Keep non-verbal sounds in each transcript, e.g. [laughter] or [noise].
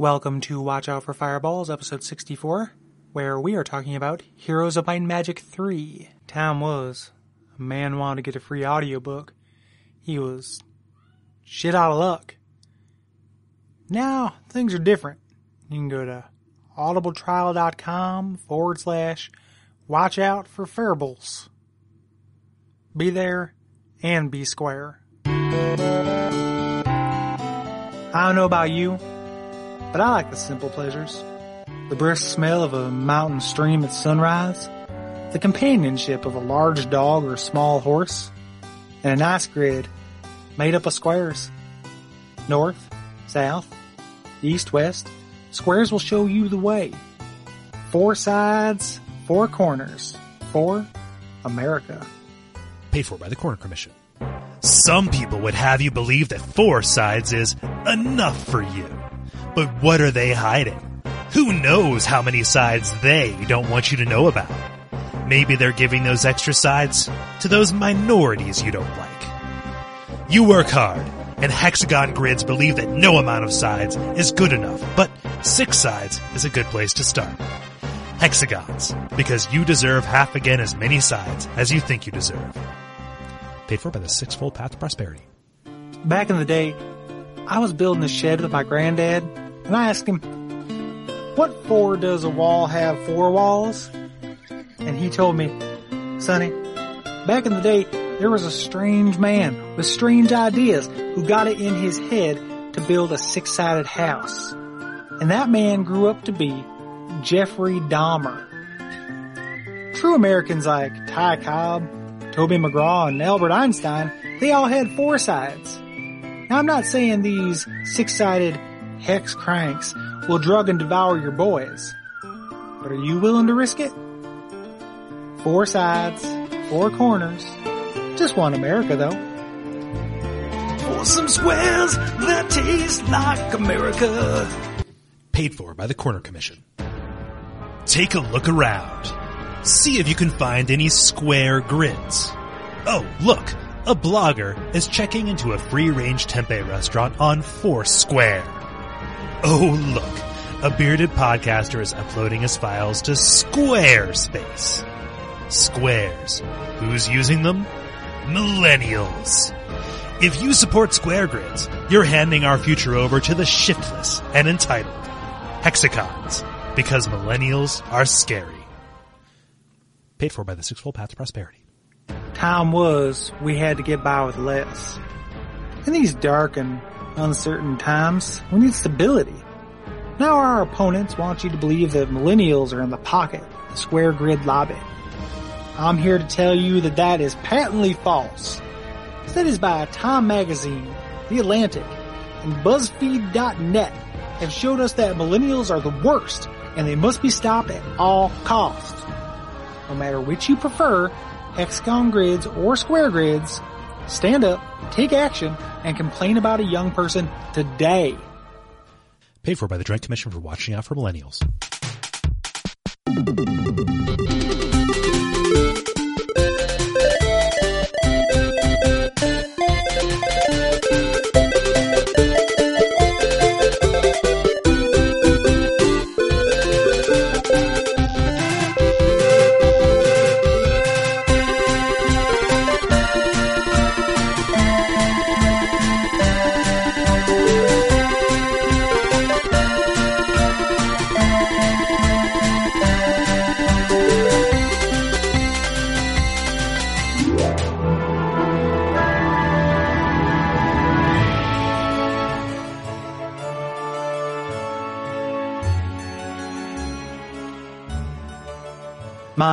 Welcome to Watch Out for Fireballs, episode 64, where we are talking about Heroes of Might and Magic 3. Tom was, a man wanted to get a free audiobook. He was shit out of luck. Now, things are different. You can go to audibletrial.com forward slash watch out for Fireballs. Be there and be square. I don't know about you, but I like the simple pleasures. The brisk smell of a mountain stream at sunrise, the companionship of a large dog or small horse, and a nice grid made up of squares. North, south, east, west, squares will show you the way. Four sides, four corners, for America. paid for by the Corner Commission. Some people would have you believe that four sides is enough for you. But what are they hiding? Who knows how many sides they don't want you to know about? Maybe they're giving those extra sides to those minorities you don't like. You work hard, and hexagon grids believe that no amount of sides is good enough, but six sides is a good place to start. Hexagons, because you deserve half again as many sides as you think you deserve. Paid for by the Sixfold Path to Prosperity. Back in the day, I was building a shed with my granddad, and I asked him, What for does a wall have four walls? And he told me, Sonny, back in the day, there was a strange man with strange ideas who got it in his head to build a six-sided house. And that man grew up to be Jeffrey Dahmer. True Americans like Ty Cobb, Toby McGraw, and Albert Einstein, they all had four sides. Now I'm not saying these six-sided hex cranks will drug and devour your boys, but are you willing to risk it? Four sides, four corners. Just one America though. For some squares that taste like America. Paid for by the Corner Commission. Take a look around. See if you can find any square grids. Oh, look! A blogger is checking into a free-range tempeh restaurant on Four Foursquare. Oh, look! A bearded podcaster is uploading his files to Squarespace. Squares. Who's using them? Millennials. If you support square grids, you're handing our future over to the shiftless and entitled. Hexagons. Because millennials are scary. Paid for by the Sixfold Path to Prosperity. Time was we had to get by with less. In these dark and uncertain times, we need stability. Now our opponents want you to believe that millennials are in the pocket, the square grid lobby. I'm here to tell you that that is patently false. Studies by Time Magazine, The Atlantic, and BuzzFeed.net have showed us that millennials are the worst and they must be stopped at all costs. No matter which you prefer, hexagon grids or square grids, stand up, take action, and complain about a young person today. Paid for by the Joint Commission for Watching Out for Millennials.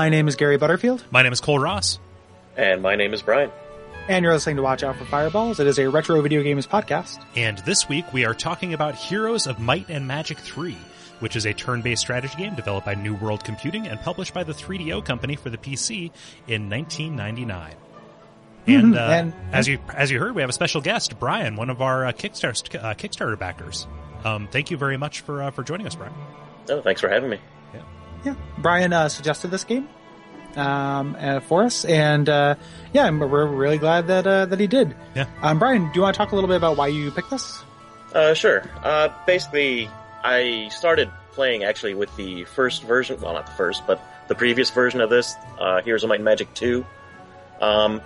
My name is Gary Butterfield, My name is Kole Ross. And my name is Brian. and you're listening to Watch Out for Fireballs. It is a retro video games podcast. And this week we are talking about Heroes of Might and Magic 3, which is a turn-based strategy game developed by New World Computing and published by the 3DO company for the PC in 1999. And, Mhm, uh, and- as you as you heard, we have a special guest, Brian, one of our uh, Kickstarter uh, Kickstarter backers. Um, thank you very much for uh, for joining us, Brian. Oh, thanks for having me. Yeah, Brian uh, suggested this game um, uh, for us, and uh, yeah, we're really glad that uh, that he did. Yeah. Um, Brian, do you want to talk a little bit about why you picked this? Uh, sure. Uh, basically, I started playing actually with the first version. Well, not the first, but the previous version of this, uh, Heroes of Might and Magic 2. Um,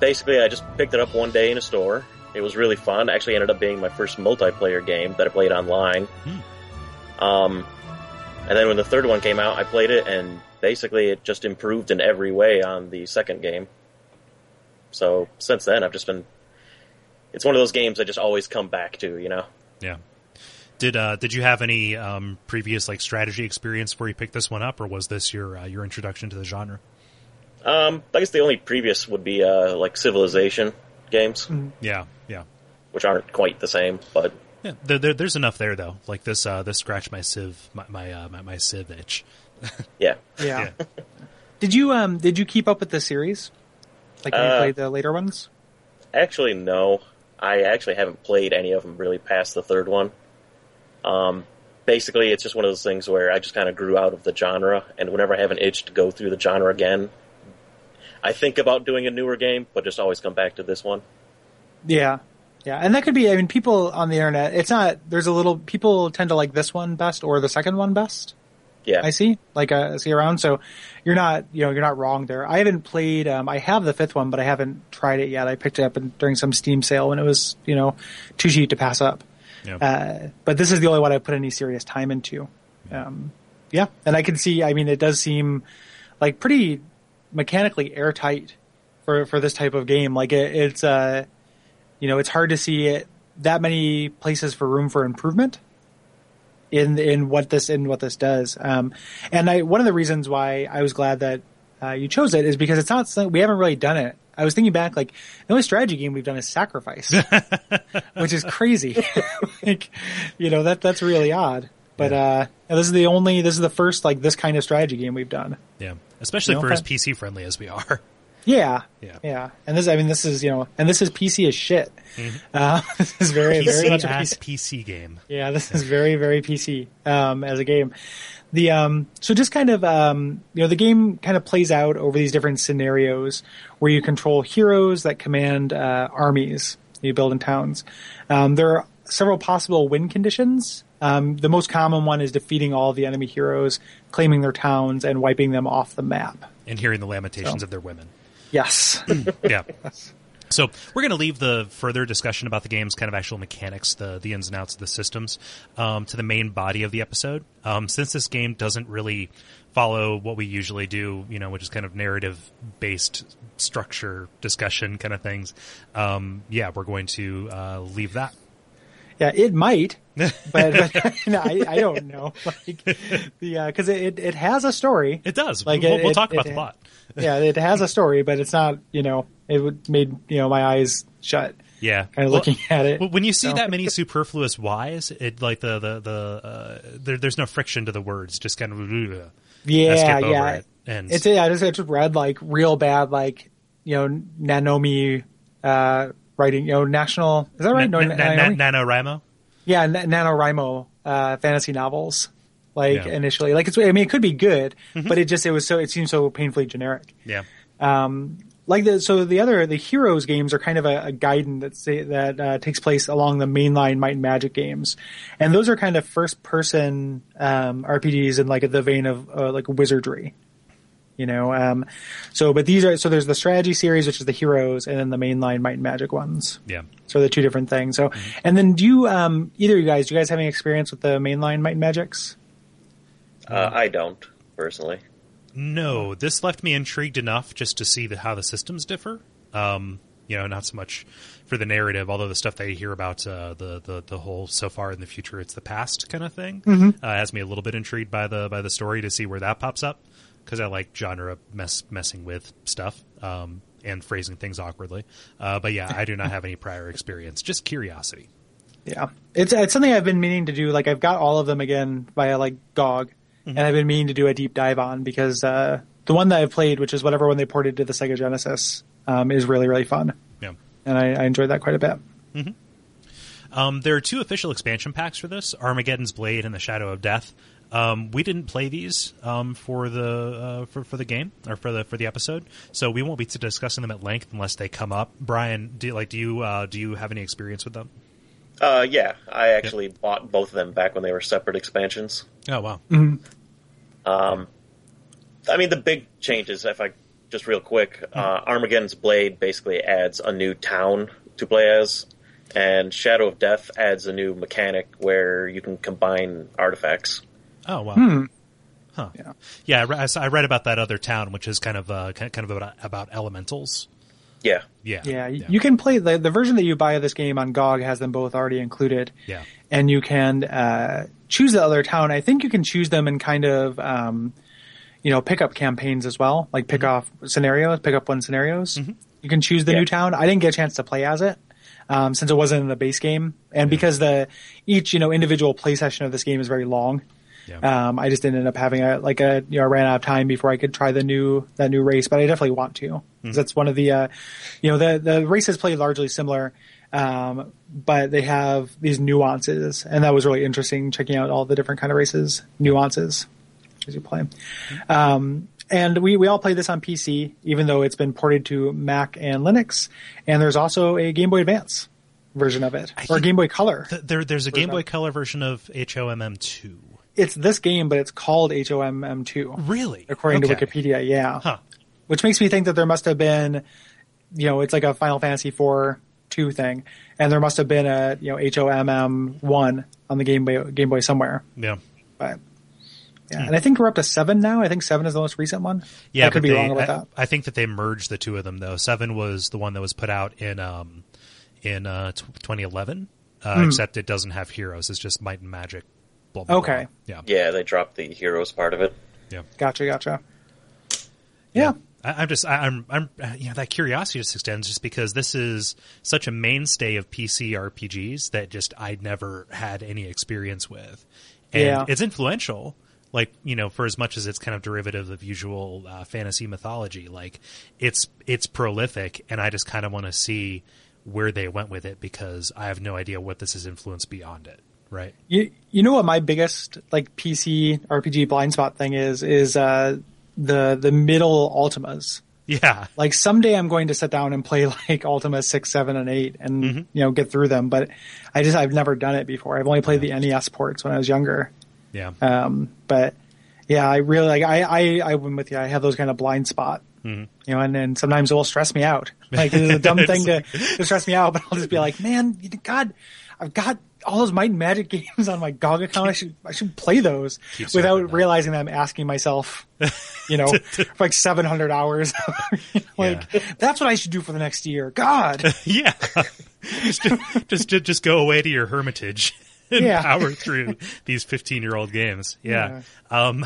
basically, I just picked it up one day in a store. It was really fun. Actually, ended up being my first multiplayer game that I played online. Um, and then when the third one came out, I played it, and basically it just improved in every way on the second game. So since then, I've just been. It's one of those games I just always come back to, you know. Yeah. Did uh, did you have any um, previous like strategy experience before you picked this one up, or was this your uh, your introduction to the genre? Um, I guess the only previous would be uh, like Civilization games, Yeah, yeah, which aren't quite the same, but yeah. There, there, there's enough there though. Like this, uh, this scratch my civ, my my uh, my, my civ itch. [laughs] yeah. Yeah. did you um did you keep up with the series? Like when you Uh, played the later ones? Actually, no. I actually haven't played any of them really past the third one. Um, basically, it's just one of those things where I just kind of grew out of the genre, and whenever I have an itch to go through the genre again, I think about doing a newer game, but just always come back to this one. Yeah. Yeah, and that could be. I mean, people on the internet. It's not. There's a little. People tend to like this one best or the second one best. Yeah. I see. Like uh, I see around. So you're not. You know, you're not wrong there. I haven't played. Um, I have the fifth one, but I haven't tried it yet. I picked it up in, during some Steam sale when it was, you know, too cheap to pass up. Yeah. Uh, but this is the only one I put any serious time into. Um, yeah, and I can see. I mean, it does seem like pretty mechanically airtight for for this type of game. Like it, it's, uh, you know, it's hard to see it that many places for room for improvement in in what this in what this does. Um, and I one of the reasons why I was glad that uh, you chose it is because it's not we haven't really done it. I was thinking back, like the only strategy game we've done is Sacrifice, [laughs] which is crazy. [laughs] like, you know that that's really odd. But uh, this is the only, this is the first like this kind of strategy game we've done. Yeah, especially You know, for as. PC friendly as we are. Yeah, Yeah. yeah. And this, I mean, this is you know, and this is PC as shit. [laughs] Uh, this is very, very PC much a PC. PC game. Yeah, this is very, very PC um, as a game. The um, so just kind of um, you know the game kind of plays out over these different scenarios where you control heroes that command uh, armies you build in towns. Um, there are several possible win conditions. Um, the most common one is defeating all the enemy heroes, claiming their towns, and wiping them off the map. and hearing the lamentations So. of their women. Yes. [clears throat] Yeah. So we're going to leave the further discussion about the game's kind of actual mechanics, the the ins and outs of the systems, um, to the main body of the episode. Um, since this game doesn't really follow what we usually do, you know, which is kind of narrative based structure discussion kind of things. Um, yeah, we're going to uh, leave that. Yeah, it might, [laughs] but, but [laughs] no, I, I don't know. [laughs] Like the because it it has a story. It does. Like, we'll, it- we'll talk it- about the plot. Yeah, it has a story, but it's not. You know, it made you know my eyes shut. Yeah, Kind of Well, looking at it. When you see So- that many superfluous whys, it like the the the uh, there, there's no friction to the words, just kind of uh, yeah, yeah. it. And It's yeah, I just, I just read like real bad, like you know, Nanomi uh, writing. You know, national is that right? Na- no, na- na- NaNoWriMo? yeah, N- NaNoWriMo uh, fantasy novels. Like Yeah. Mm-hmm. initially, like it's. I mean, it could be good, but it just it was so it seemed so painfully generic. Yeah. um, like the so the other the heroes games are kind of a, a guidance that say, that uh, takes place along the mainline Might and Magic games, and those are kind of first person um, RPGs in like the vein of uh, like wizardry, you know. Um, so but these are so there's the strategy series which is the heroes, and then the mainline Might and Magic ones. Yeah. So the two different things. So and then do you um, either of you guys do you guys have any experience with the mainline Might and Magics? Uh, I don't personally. No, this left me intrigued enough just to see the, how the systems differ. Um, you know, not so much for the narrative, although the stuff that you hear about uh, the, the the whole so far in the future, it's the past kind of thing, uh, has me a little bit intrigued by the by the story to see where that pops up because I like genre mess messing with stuff um, and phrasing things awkwardly. Uh, but yeah, I do not have any prior experience, just curiosity. Yeah, it's it's something I've been meaning to do. Like I've got all of them again via like GOG, and I've been meaning to do a deep dive on because uh, the one that I've played, which is whatever one they ported to the Sega Genesis, um, is really really fun, Yeah. and I, I enjoyed that quite a bit. Um, there are two official expansion packs for this: Armageddon's Blade and the Shadow of Death. Um, we didn't play these um, for the uh, for, for the game or for the for the episode, so we won't be discussing them at length unless they come up. Brian, do like do you uh, do you have any experience with them? Uh, yeah, I actually bought both of them back when they were separate expansions. Oh wow. Um, I mean, the big changes, if I just real quick, uh, Armageddon's Blade basically adds a new town to play as, and Shadow of Death adds a new mechanic where you can combine artifacts. Oh wow. Hmm. Huh. Yeah. Yeah, I, re- I s- I read about that other town, which is kind of uh, kind kind of about, about elementals. Yeah, Yeah. Yeah, you can play the the version that you buy of this game on GOG has them both already included. Yeah. and you can uh, choose the other town. I think you can choose them in kind of um, you know pick up campaigns as well, like pick off scenarios, pick up one scenarios. You can choose the Yeah. new town. I didn't get a chance to play as it. Um, since it wasn't in the base game, and because the each you know individual play session of this game is very long, Yeah. um, I just didn't end up having a like a you know I ran out of time before I could try the new that new race, but I definitely want to 'Cause that's one of the uh, you know the the races play largely similar, um, but they have these nuances, and that was really interesting checking out all the different kind of races nuances as you play. Um, and we, we all play this on PC, even though it's been ported to Mac and Linux. And there's also a Game Boy Advance version of it, or Game Boy Color. Th- There, there's a Game. Boy Color version of HOMM two. It's this game, but it's called HOMM2. Really? according Okay. to Wikipedia. Yeah, Huh. which makes me think that there must have been, you know, it's like a Final Fantasy four two thing, and there must have been a you know HOMM one on the Game Boy Game Boy somewhere. Yeah. But yeah, and I think we're up to seven now. I think seven is the most recent one. Yeah, I could be they, wrong about I, that. I think that they merged the two of them though. Seven was the one that was put out in um in uh, t- 2011, uh, Hmm. except it doesn't have heroes. It's just might and magic. Blah, blah, Okay. blah. Yeah. yeah, they dropped the heroes part of it. Yeah. Gotcha, gotcha. Yeah. I, I'm just, I, I'm, I'm, uh, you know, that curiosity just extends just because this is such a mainstay of PC RPGs that just I'd never had any experience with, and Yeah. it's influential. Like you know, for as much as it's kind of derivative of usual uh, fantasy mythology, like it's it's prolific, and I just kind of want to see where they went with it because I have no idea what this has influenced beyond it. Right? You you know what my biggest like PC RPG blind spot thing is is uh the the middle Ultimas. Yeah. Like someday I'm going to sit down and play [laughs] like Ultima six, seven, and eight, and Mm-hmm. you know get through them. But I just I've never done it before. I've only played the NES ports when I was younger. Yeah. Um, but yeah, I really like I I I went with you. I have those kind of blind spot. Mm-hmm. You know, and then sometimes it will stress me out. [laughs] Like it's a dumb thing to, [laughs] to stress me out, but I'll just be like, man, God, I've got all those Might and Magic [laughs] games on my GOG account. I should I should play those Keep circling without realizing that I'm asking myself, [laughs] you know, for like 700 hours. [laughs] Like that's what I should do for the next year. God, yeah. just, just, just, go away to your hermitage and Yeah. power through these 15 year old games. Yeah. Um,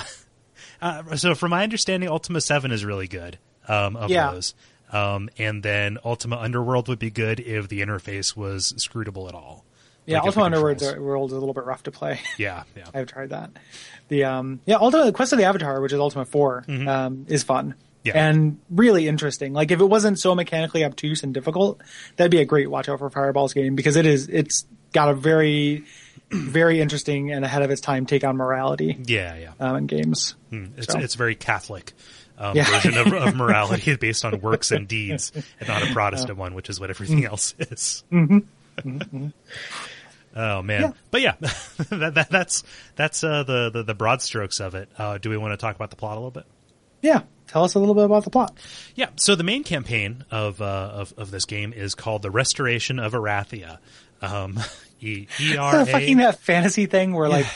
uh, so from my understanding, Ultima 7 is really good, um, of Yeah. those. Um, and then Ultima Underworld would be good if the interface was scrutable at all. Yeah, Like Ultima Underworld's World is a little bit rough to play. [laughs] Yeah, yeah. [laughs] I've tried that. The um yeah, Ultima Quest of the Avatar, which is Ultima 4, um, is fun. Mm-hmm. Yeah. And really interesting. Like if it wasn't so mechanically obtuse and difficult, that'd be a great watch out for Fireballs game because it is it's got a very [clears throat] very interesting and ahead of its time take on morality Yeah, yeah. um, in games. It's, So- it's very Catholic. Um, Yeah. version of, of [laughs] morality based on works and deeds, and not a Protestant one, which is what everything else is. Oh man, Yeah. but yeah, [laughs] that, that, that's that's uh, the, the the broad strokes of it. Uh, do we want to talk about the plot a little bit? Yeah. Tell us a little bit about the plot. Yeah. So the main campaign of uh, of of this game is called the Restoration of Erathia. Um, [laughs] e R Uh, fucking that fantasy thing where like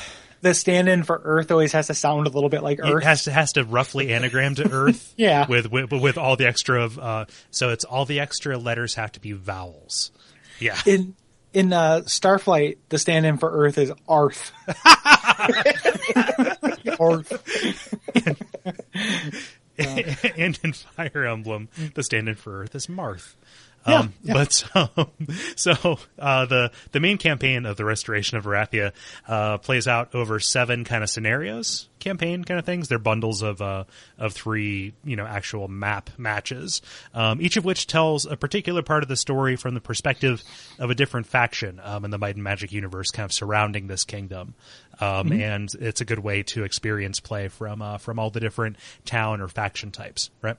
the stand-in for Earth always has to sound a little bit like It Earth. has to has to roughly anagram to Earth. [laughs] Yeah. With with with all the extra of uh, so it's all the extra letters have to be vowels. Yeah. in in uh, Starflight, the stand-in for Earth is Arth. [laughs] Arth. [laughs] and in Fire Emblem, the stand-in for Earth is Marth. Yeah, Um, yeah. But um, [laughs] so uh, the the main campaign of the Restoration of Erathia uh, plays out over seven kind of scenarios, campaign kind of things. They're bundles of uh, of three you know actual map matches, um, each of which tells a particular part of the story from the perspective of a different faction um, in the Might and Magic universe, kind of surrounding this kingdom. Um, Mm-hmm. And it's a good way to experience play from uh, from all the different town or faction types, right?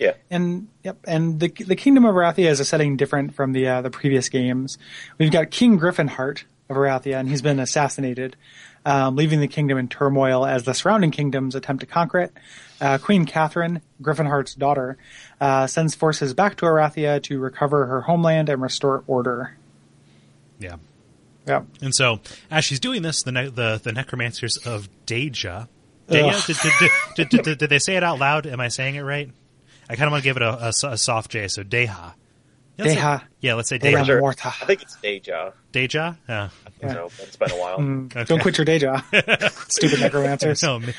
Yep. Yeah. And yep, and the the Kingdom of Erathia is a setting different from the uh, the previous games. We've got King Gryphonheart of Erathia, and he's been assassinated, um, leaving the kingdom in turmoil as the surrounding kingdoms attempt to conquer it. Uh, Queen Catherine, Gryphonheart's daughter, uh, sends forces back to Erathia to recover her homeland and restore order. Yeah. Yep. And so, as she's doing this, the ne- the, the necromancers of Deja, Deja, did, did, did, did, did, did they say it out loud? Am I saying it right? I kind of want to give it a, a a soft J, so Deja. Yeah, let's say- Deja. yeah, let's say Deja Deja. Sure. I think it's Deja. Deja? Yeah. Yeah. So it's been a while. Mm, Okay. Don't quit your day job. [laughs] Stupid necromancers. Oh man,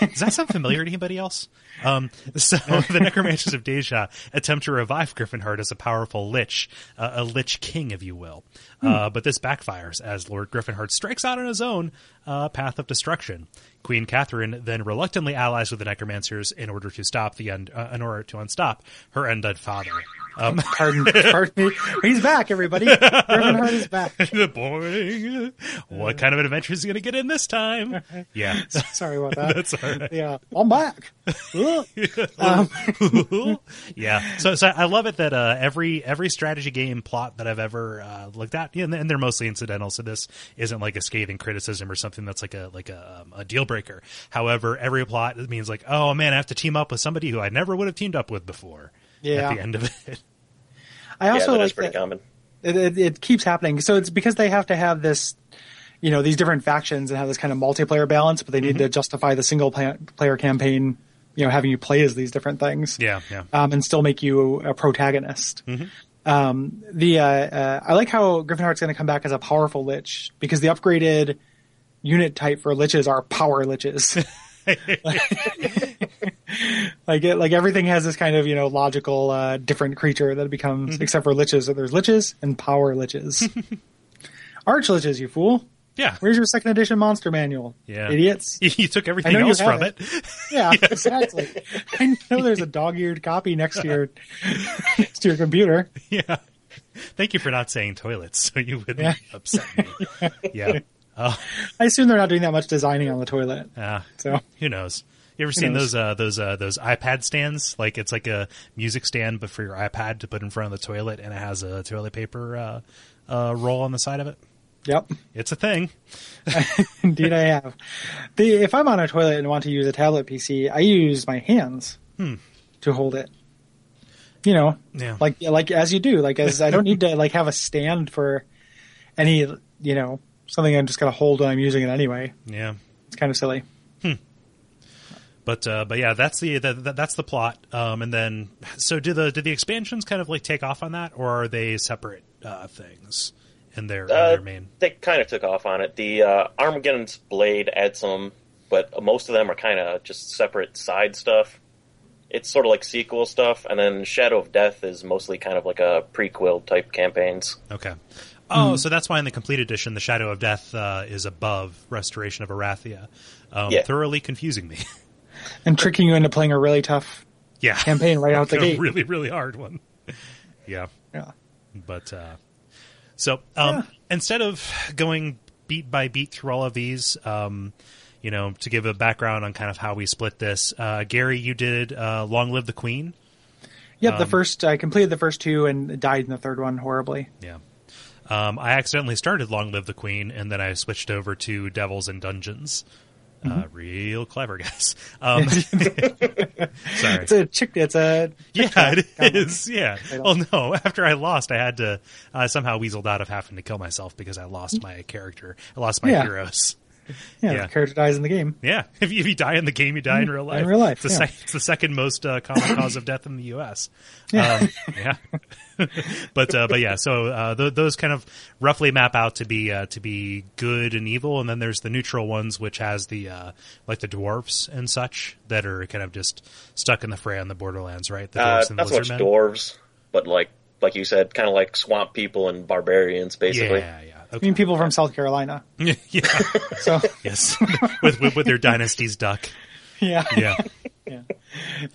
does that sound familiar to anybody else? Um, so [laughs] the necromancers of Deja attempt to revive Gryphonheart as a powerful lich, uh, a lich king, if you will. Uh, but this backfires as Lord Gryphonheart strikes out on his own uh, path of destruction. Queen Catherine then reluctantly allies with the necromancers in order to stop the un- uh, in order to unstop her undead father. Um, [laughs] Pardon, pardon me. He's back, everybody. Gryphonheart is back. [laughs] boring. What kind of an adventure is he going to get in this time? [laughs] Yeah, Sorry about that. that's all right. Yeah, I'm back. Um, yeah. So, so I love it that uh, every every strategy game plot that I've ever uh, looked at, and and they're mostly incidental. So this isn't like a scathing criticism or something that's like a like a, um, a deal breaker. However, every plot it means like, oh man, I have to team up with somebody who I never would have teamed up with before. Yeah. At the end of it. [laughs] I Yeah, also that like is pretty that common. it, it, it keeps happening. So it's because they have to have this, you know, these different factions and have this kind of multiplayer balance, but they need to justify the single player campaign, you know, having you play as these different things. Yeah. Yeah. um, and still make you a protagonist. Um, the uh, uh, I like how Gryphonheart's going to come back as a powerful lich because the upgraded unit type for liches are power liches. [laughs] like it, like everything has this kind of you know logical uh, different creature that it becomes, except for liches. So there's liches and power liches. [laughs] Arch liches, you fool! Yeah. Where's your second edition monster manual? Yeah. idiots. [laughs] You took everything else from it. it. Yeah, exactly. I know there's a dog-eared copy next to your next to your computer. Yeah. Thank you for not saying toilets, so you wouldn't Yeah. upset me. Yeah. Oh, [laughs] I assume they're not doing that much designing on the toilet. ah, So who knows? You ever seen knows? those uh, those uh, those iPad stands? Like it's like a music stand, but for your iPad to put in front of the toilet, and it has a toilet paper uh, uh, roll on the side of it. Yep, It's a thing. [laughs] indeed I have. The if I'm on a toilet and want to use a tablet PC, I use my hands to hold it. You know, Yeah. like like as you do. Like as I don't need to like have a stand for any you know something I'm just gonna hold when I'm using it anyway. Yeah. It's kind of silly. But uh, but yeah, that's the, the, the that's the plot. Um, and then so do the do the expansions kind of like take off on that, or are they separate uh, things in their, in Uh, their main? they kind of took off on it. The uh, Armageddon's Blade adds some, but most of them are kind of just separate side stuff. It's sort of like sequel stuff, and then Shadow of Death is mostly kind of like a prequel type campaigns. Okay. Oh, so that's why in the complete edition, the Shadow of Death uh, is above Restoration of Erathia, um, Yeah. thoroughly confusing me. [laughs] And tricking you into playing a really tough yeah, campaign right [laughs] out the a gate. really really hard one. [laughs] yeah, Yeah. but uh, so um, instead of going beat by beat through all of these, um, you know, to give a background on kind of how we split this, uh, Gary, you did uh, "Long Live the Queen." Yep, the Um, first I completed the first two and died in the third one horribly. Yeah. Um, I accidentally started Long Live the Queen, and then I switched over to Devils and Dungeons. Uh, real clever, [laughs] guys. Um, [laughs] sorry. It's a chick. It's a Yeah, it is. Yeah. Well, no. After I lost, I had to uh, somehow weaseled out of having to kill myself because I lost my character. I lost my Yeah. heroes. [laughs] yeah, Yeah. The character dies in the game. Yeah. [laughs] If you, if you die in the game, you die in real life. Mm-hmm. real life, It's the, yeah. sec- it's the second most uh, common [laughs] cause of death in the U.S. Yeah. Um, yeah. but uh, but yeah. So uh, th- those kind of roughly map out to be uh, to be good and evil, and then there's the neutral ones, which has the uh, like the dwarfs and such that are kind of just stuck in the fray on the borderlands, right? The Uh, dwarfs and the not so much lizardmen. dwarves, but like like you said, kind of like swamp people and barbarians, basically. Yeah, yeah. I Okay. mean, people from South Carolina. [laughs] yeah. So Yes. [laughs] with, with with their dynasties duck. yeah, Yeah. [laughs]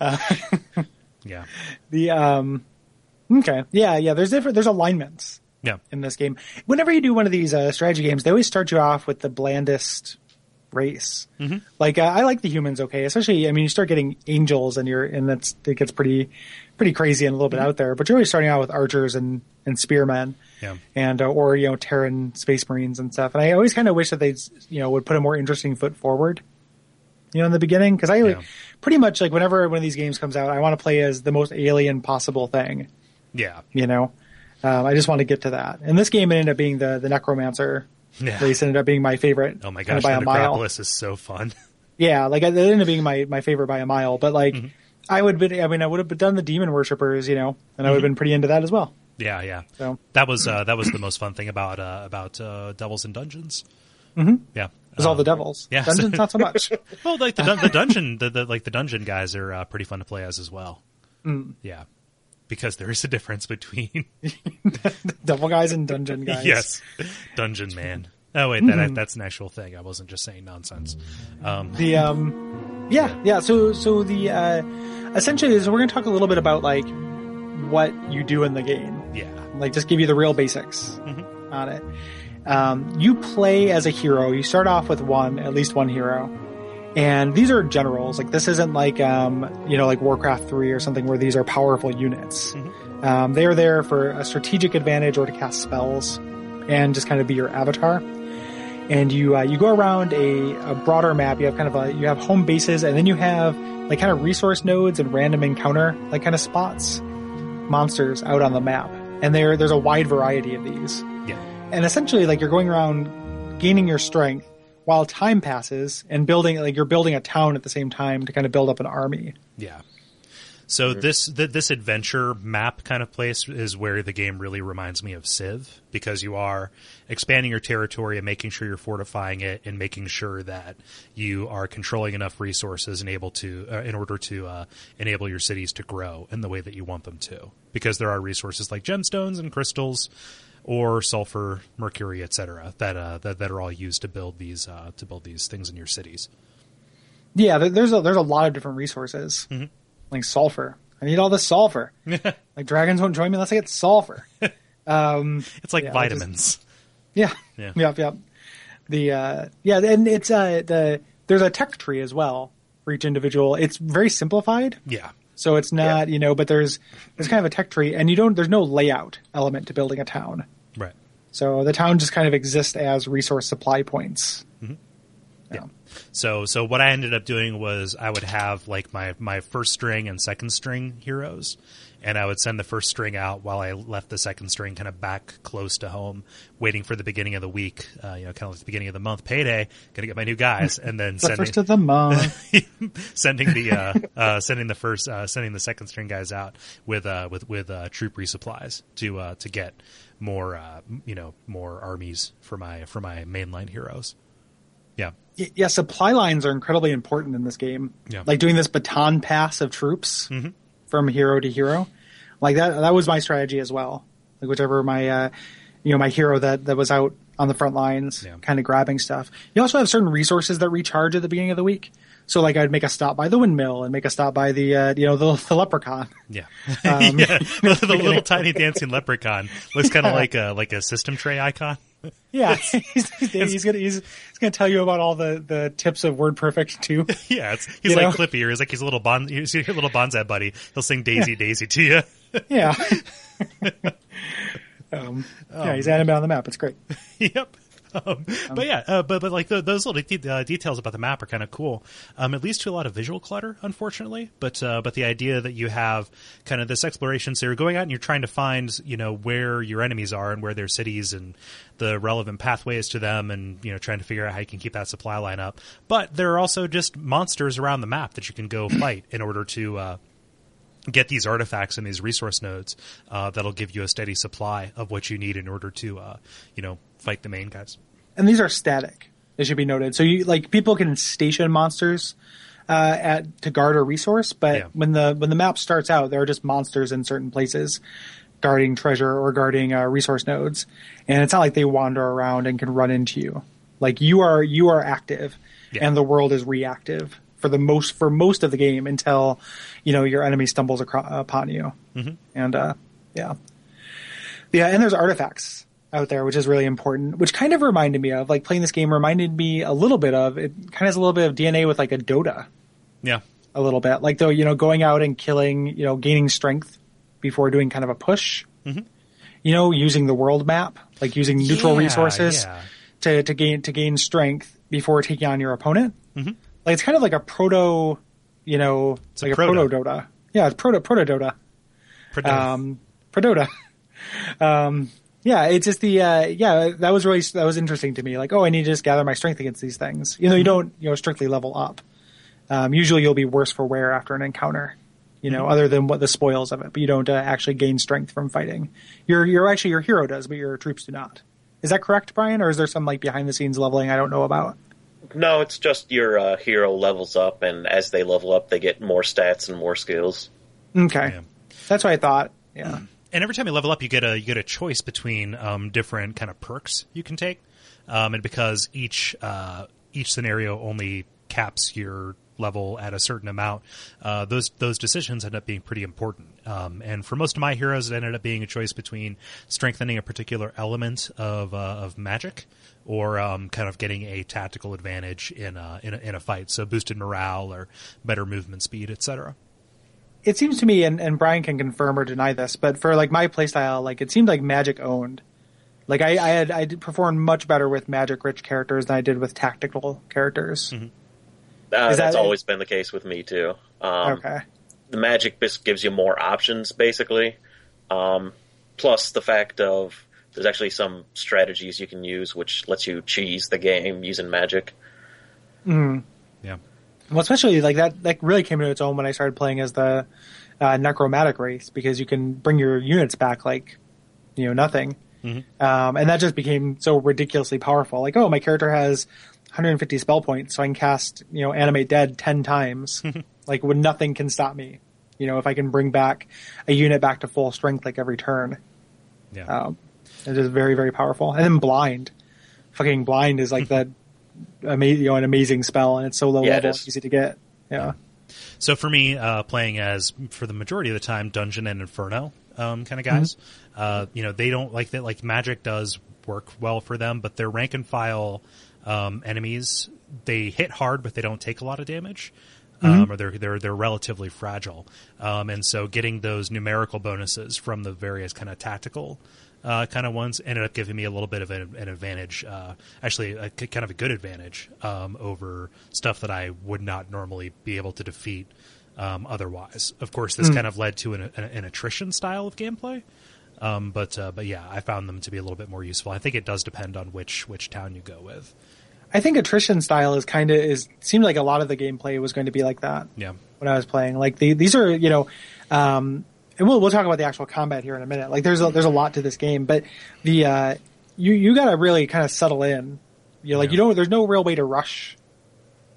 Yeah. yeah. the um, okay, yeah, yeah. There's different. There's alignments Yeah. in this game. Whenever you do one of these uh, strategy games, they always start you off with the blandest race. Like uh, I like the humans okay, especially I mean you start getting angels and you're and that's it gets pretty pretty crazy and a little bit out there. But you're always starting out with archers and and spearmen. Yeah. And uh, or you know Terran space marines and stuff. And I always kind of wish that they you know would put a more interesting foot forward. You know, in the beginning, because I Yeah. pretty much like whenever one of these games comes out, I want to play as the most alien possible thing Yeah. you know um, i just want to get to that and this game ended up being the the necromancer Yeah. race ended up being my favorite Oh my gosh, by the a mile Necropolis is so fun. [laughs] yeah like it ended up being my my favorite by a mile but like Mm-hmm. i would be i mean i would have done the demon worshippers you know and i would have been pretty into that as well yeah, yeah. so That was uh, that was the most fun thing about uh, about uh, Devils and Dungeons. Mm-hmm. Yeah, there's all the Um, devils yeah. dungeons not so [laughs] much Well, like the dun- the [laughs] dungeon, the, the like the dungeon guys are uh, pretty fun to play as as well. Mm. Yeah, because there is a difference between [laughs] devil guys and dungeon guys yes, dungeon man. Oh wait, that that's an actual thing. I wasn't just saying nonsense. Um, the um yeah yeah so so the uh essentially is we're going to talk a little bit about like what you do in the game yeah, like just give you the real basics on it. Um, you play as a hero. You start off with one, at least one hero, and these are generals. Like this isn't like um, you know like Warcraft three or something where these are powerful units. Um, they are there for a strategic advantage or to cast spells, and just kind of be your avatar. And you uh, you go around a, a broader map. You have kind of a you have home bases, and then you have like kind of resource nodes and random encounter like kind of spots monsters out on the map. And there there's a wide variety of these. yeah, And essentially like you're going around gaining your strength while time passes and building like you're building a town at the same time to kind of build up an army. yeah. So this th- this adventure map kind of place is where the game really reminds me of Civ because you are expanding your territory and making sure you're fortifying it and making sure that you are controlling enough resources and able to uh, in order to uh, enable your cities to grow in the way that you want them to because there are resources like gemstones and crystals or sulfur, mercury, etc. that uh, that that are all used to build these uh, to build these things in your cities. Yeah, there's a there's a lot of different resources. Like sulfur. I need all this sulfur. [laughs] like dragons won't join me unless I get sulfur. um [laughs] It's like Yeah, vitamins. Yeah. Yeah. [laughs] Yep. Yep. The uh, yeah, and it's uh the there's a tech tree as well for each individual. It's very simplified, Yeah. so it's not you know, but there's there's kind of a tech tree, and you don't there's no layout element to building a town. Right. So the town just kind of exists as resource supply points. Yeah. So so what I ended up doing was I would have like my my first string and second string heroes, and I would send the first string out while I left the second string kind of back close to home, waiting for the beginning of the week. Uh, you know, kind of like the beginning of the month payday, gonna get my new guys, and then [laughs] The sending first of the month. [laughs] sending the uh, uh, sending the first uh, sending the second string guys out with uh, with with uh, troop resupplies to uh, to get more uh, you know more armies for my for my mainline heroes. Yeah. Yeah, supply lines are incredibly important in this game. Yeah. Like doing this baton pass of troops from hero to hero. Like that that was my strategy as well. Like whichever my uh you know, my hero that that was out on the front lines Yeah. kind of grabbing stuff. You also have certain resources that recharge at the beginning of the week. So like I'd make a stop by the windmill and make a stop by the uh you know the, the leprechaun. Yeah, [laughs] [laughs] Um, yeah. The, the little [laughs] tiny dancing leprechaun looks kind of like a like a system tray icon. [laughs] Yeah, [laughs] he's, he's, gonna he's, he's gonna tell you about all the the tips of WordPerfect too. [laughs] Yeah, he's like know? Clippy, or he's like he's a little bon, he's your little Bonzi Buddy. He'll sing Daisy Daisy to you. Yeah. um, yeah, he's animated on the map. It's great. yep. Um, but yeah, uh, but but like the, those little de- uh, details about the map are kind of cool. Um, it leads to a lot of visual clutter, unfortunately. But uh, but the idea that you have kind of this exploration, so you're going out and you're trying to find you know where your enemies are and where their cities and the relevant pathways to them, and you know trying to figure out how you can keep that supply line up. But there are also just monsters around the map that you can go [clears throat] fight in order to. Get these artifacts and these resource nodes uh, that'll give you a steady supply of what you need in order to, uh, you know, fight the main guys. And these are static. It should be noted. So you like people can station monsters uh, at to guard a resource, but Yeah. when the when the map starts out, there are just monsters in certain places guarding treasure or guarding uh, resource nodes, and it's not like they wander around and can run into you. Like you are you are active, Yeah. and the world is reactive for the most for most of the game until you know your enemy stumbles acro- upon you. Mm-hmm. And uh, yeah, yeah, and there's artifacts. out there, which is really important. Which kind of reminded me of like playing this game reminded me a little bit of it. Kind of has a little bit of DNA with like a Dota, Yeah. a little bit. Like though, you know, going out and killing, you know, gaining strength before doing kind of a push. You know, using the world map, like using neutral Yeah, resources yeah. to to gain to gain strength before taking on your opponent. Mm-hmm. Like it's kind of like a proto, you know, a like a proto. proto Dota. Yeah, it's proto proto Dota. Proto. Um, Prodota. [laughs] um, yeah, it's just the uh, yeah that was really that was interesting to me. Like, oh, I need to just gather my strength against these things. You know, you don't you know strictly level up. Um, usually, you'll be worse for wear after an encounter. You know, other than what the spoils of it, but you don't uh, actually gain strength from fighting. Your your actually your hero does, but your troops do not. Is that correct, Brian? Or is there some like behind the scenes leveling I don't know about? No, it's just your uh, hero levels up, and as they level up, they get more stats and more skills. Okay, Yeah. that's what I thought. Yeah. and every time you level up, you get a you get a choice between um, different kind of perks you can take, um, and because each uh, each scenario only caps your level at a certain amount, uh, those those decisions end up being pretty important. Um, and for most of my heroes, it ended up being a choice between strengthening a particular element of uh, of magic. Or um, kind of getting a tactical advantage in a, in a in a fight, so boosted morale or better movement speed, etc. it seems to me, and, and Brian can confirm or deny this, but for like my playstyle, like it seemed like Magic owned. Like I, I had I did performed much better with Magic rich characters than I did with tactical characters. Uh, Is that that's it? always been the case with me too. Um, okay. The magic just gives you more options, basically. Um, plus the fact of there's actually some strategies you can use which lets you cheese the game using magic. Yeah. Well, especially like that that really came into its own when I started playing as the uh, necromantic race because you can bring your units back like you know nothing, um, and that just became so ridiculously powerful. Like, oh, my character has 150 spell points, so I can cast you know animate dead 10 times, [laughs] like when nothing can stop me. You know, if I can bring back a unit back to full strength like every turn, Yeah. um, it is very very powerful. And then blind, fucking blind is like that. Ama- you know, an amazing spell, and it's so low Yeah, level, is. easy to get. Yeah. So for me, uh, playing as for the majority of the time Dungeon and Inferno um, kind of guys, uh, you know, they don't like that. Like Magic does work well for them, but their rank and file um, enemies they hit hard, but they don't take a lot of damage. Um, or they're they're they're relatively fragile, um, and so getting those numerical bonuses from the various kind of tactical uh, kind of ones ended up giving me a little bit of an, an advantage, uh, actually, a, kind of a good advantage um, over stuff that I would not normally be able to defeat um, otherwise. Of course, this kind of led to an, an, an attrition style of gameplay, um, but uh, but yeah, I found them to be a little bit more useful. I think it does depend on which which town you go with. I think attrition style is kind of is seemed like a lot of the gameplay was going to be like that Yeah, when I was playing. Like the, these are you know, um, and we'll we'll talk about the actual combat here in a minute. Like there's a, there's a lot to this game, but the uh, you you got to really kind of settle in. You know, like Yeah. you don't. There's no real way to rush.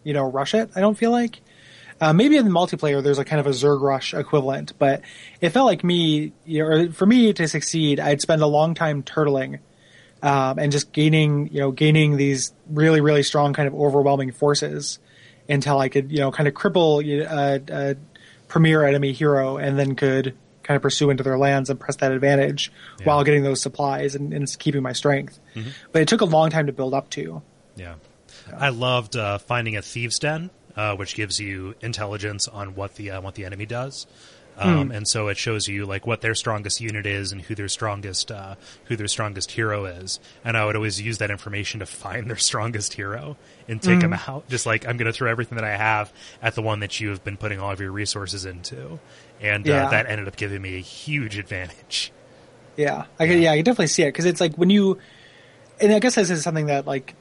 You know, rush it. I don't feel like. Uh, maybe in the multiplayer, there's a kind of a Zerg rush equivalent, but it felt like me, you know, or for me to succeed, I'd spend a long time turtling um, and just gaining, you know, gaining these really, really strong kind of overwhelming forces until I could, you know, kind of cripple a, a premier enemy hero and then could kind of pursue into their lands and press that advantage Yeah. while getting those supplies and, and keeping my strength. But it took a long time to build up to. yeah. I loved uh, finding a thieves' den, uh, which gives you intelligence on what the uh, what the enemy does. Um, And so it shows you like what their strongest unit is and who their strongest uh, who their strongest hero is. And I would always use that information to find [laughs] their strongest hero and take them out. Just like I'm going to throw everything that I have at the one that you have been putting all of your resources into, and Yeah. uh, that ended up giving me a huge advantage. Yeah, I can, yeah, I can definitely see it because it's like when you, and I guess this is something that like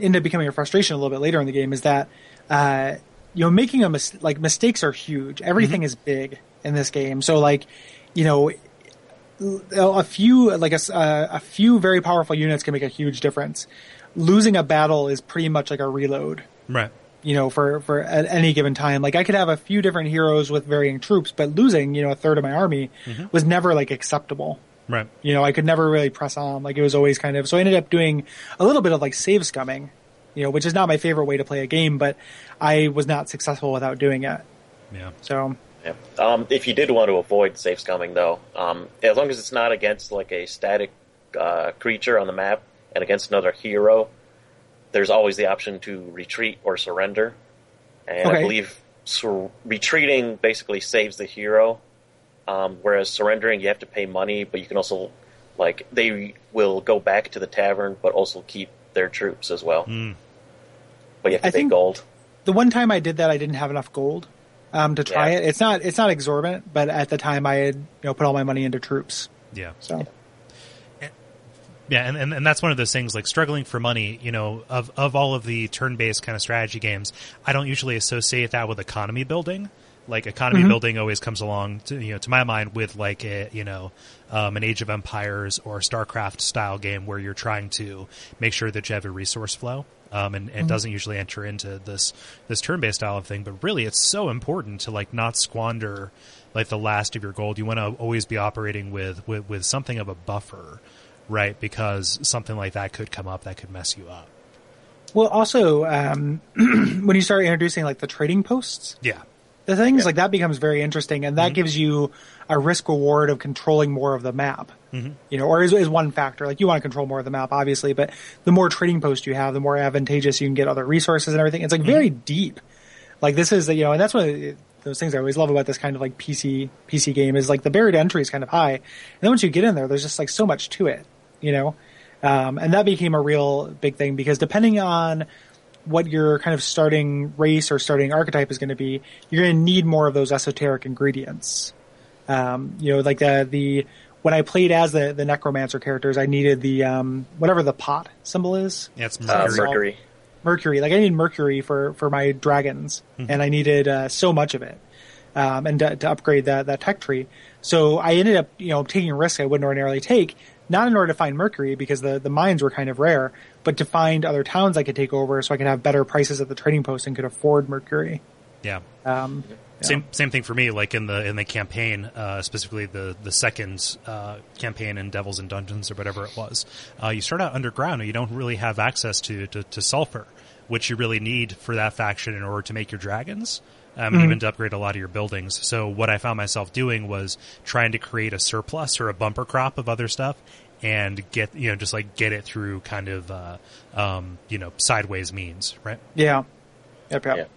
ended up becoming a frustration a little bit later in the game is that, uh, you know, making a mis- like mistakes are huge. Everything is big in this game, so like, you know, a few like a, a few very powerful units can make a huge difference. Losing a battle is pretty much like a reload Right. you know, for, for at any given time. Like I could have a few different heroes with varying troops, but losing, you know, a third of my army mm-hmm. was never like acceptable. Right. You know, I could never really press on. Like it was always kind of, so I ended up doing a little bit of like save scumming, you know, which is not my favorite way to play a game, but I was not successful without doing it. Yeah. So Yeah. Um, if you did want to avoid safe scumming, though, um, as long as it's not against like a static uh, creature on the map and against another hero, there's always the option to retreat or surrender. And Okay. I believe sur- retreating basically saves the hero, um, whereas surrendering you have to pay money, but you can also like they will go back to the tavern, but also keep their troops as well. Mm. But you have to I pay think- gold. The one time I did that, I didn't have enough gold um, to try Yeah. it. It's not it's not exorbitant, but at the time I had you know put all my money into troops. Yeah. So Yeah, and, and, and that's one of those things like struggling for money, you know, of, of all of the turn based kind of strategy games, I don't usually associate that with economy building. Like economy Mhm. building always comes along to you know to my mind with like a you know um, an Age of Empires or StarCraft style game where you're trying to make sure that you have a resource flow. Um, and it doesn't usually enter into this this turn based style of thing, but really it's so important to like not squander like the last of your gold. You want to always be operating with, with with something of a buffer, right? Because something like that could come up that could mess you up. well, also um, [clears throat] when you start introducing like the trading posts, Yeah, the things Yeah. like that becomes very interesting, and that gives you a risk reward of controlling more of the map. Mhm. You know, or is, is one factor. Like you want to control more of the map, obviously, but the more trading posts you have, the more advantageous you can get other resources and everything. It's like very deep. Like this is, you know, and that's one of those things I always love about this kind of like PC PC game is like the barrier to entry is kind of high, and then once you get in there, there's just like so much to it. You know, um, and that became a real big thing because depending on what your kind of starting race or starting archetype is going to be, you're going to need more of those esoteric ingredients. Um, you know, like the the when I played as the the necromancer characters, I needed the um, whatever the pot symbol is, yeah, it's Uh, Mercury. Mercury. mercury. Like I need mercury for for my dragons, and I needed uh, so much of it, um, and to, to upgrade that that tech tree. So I ended up you know taking a risk I wouldn't ordinarily take, not in order to find mercury because the the mines were kind of rare, but to find other towns I could take over so I could have better prices at the trading post and could afford mercury. Yeah. Um, yeah. Same same thing for me. Like in the in the campaign, uh, specifically the the second uh, campaign in Devils and Dungeons or whatever it was. Uh, you start out underground, and you don't really have access to, to to sulfur, which you really need for that faction in order to make your dragons. Um, and even to upgrade a lot of your buildings. So what I found myself doing was trying to create a surplus or a bumper crop of other stuff, and get you know just like get it through kind of uh, um, you know sideways means, right? Yeah. Yep. Yep.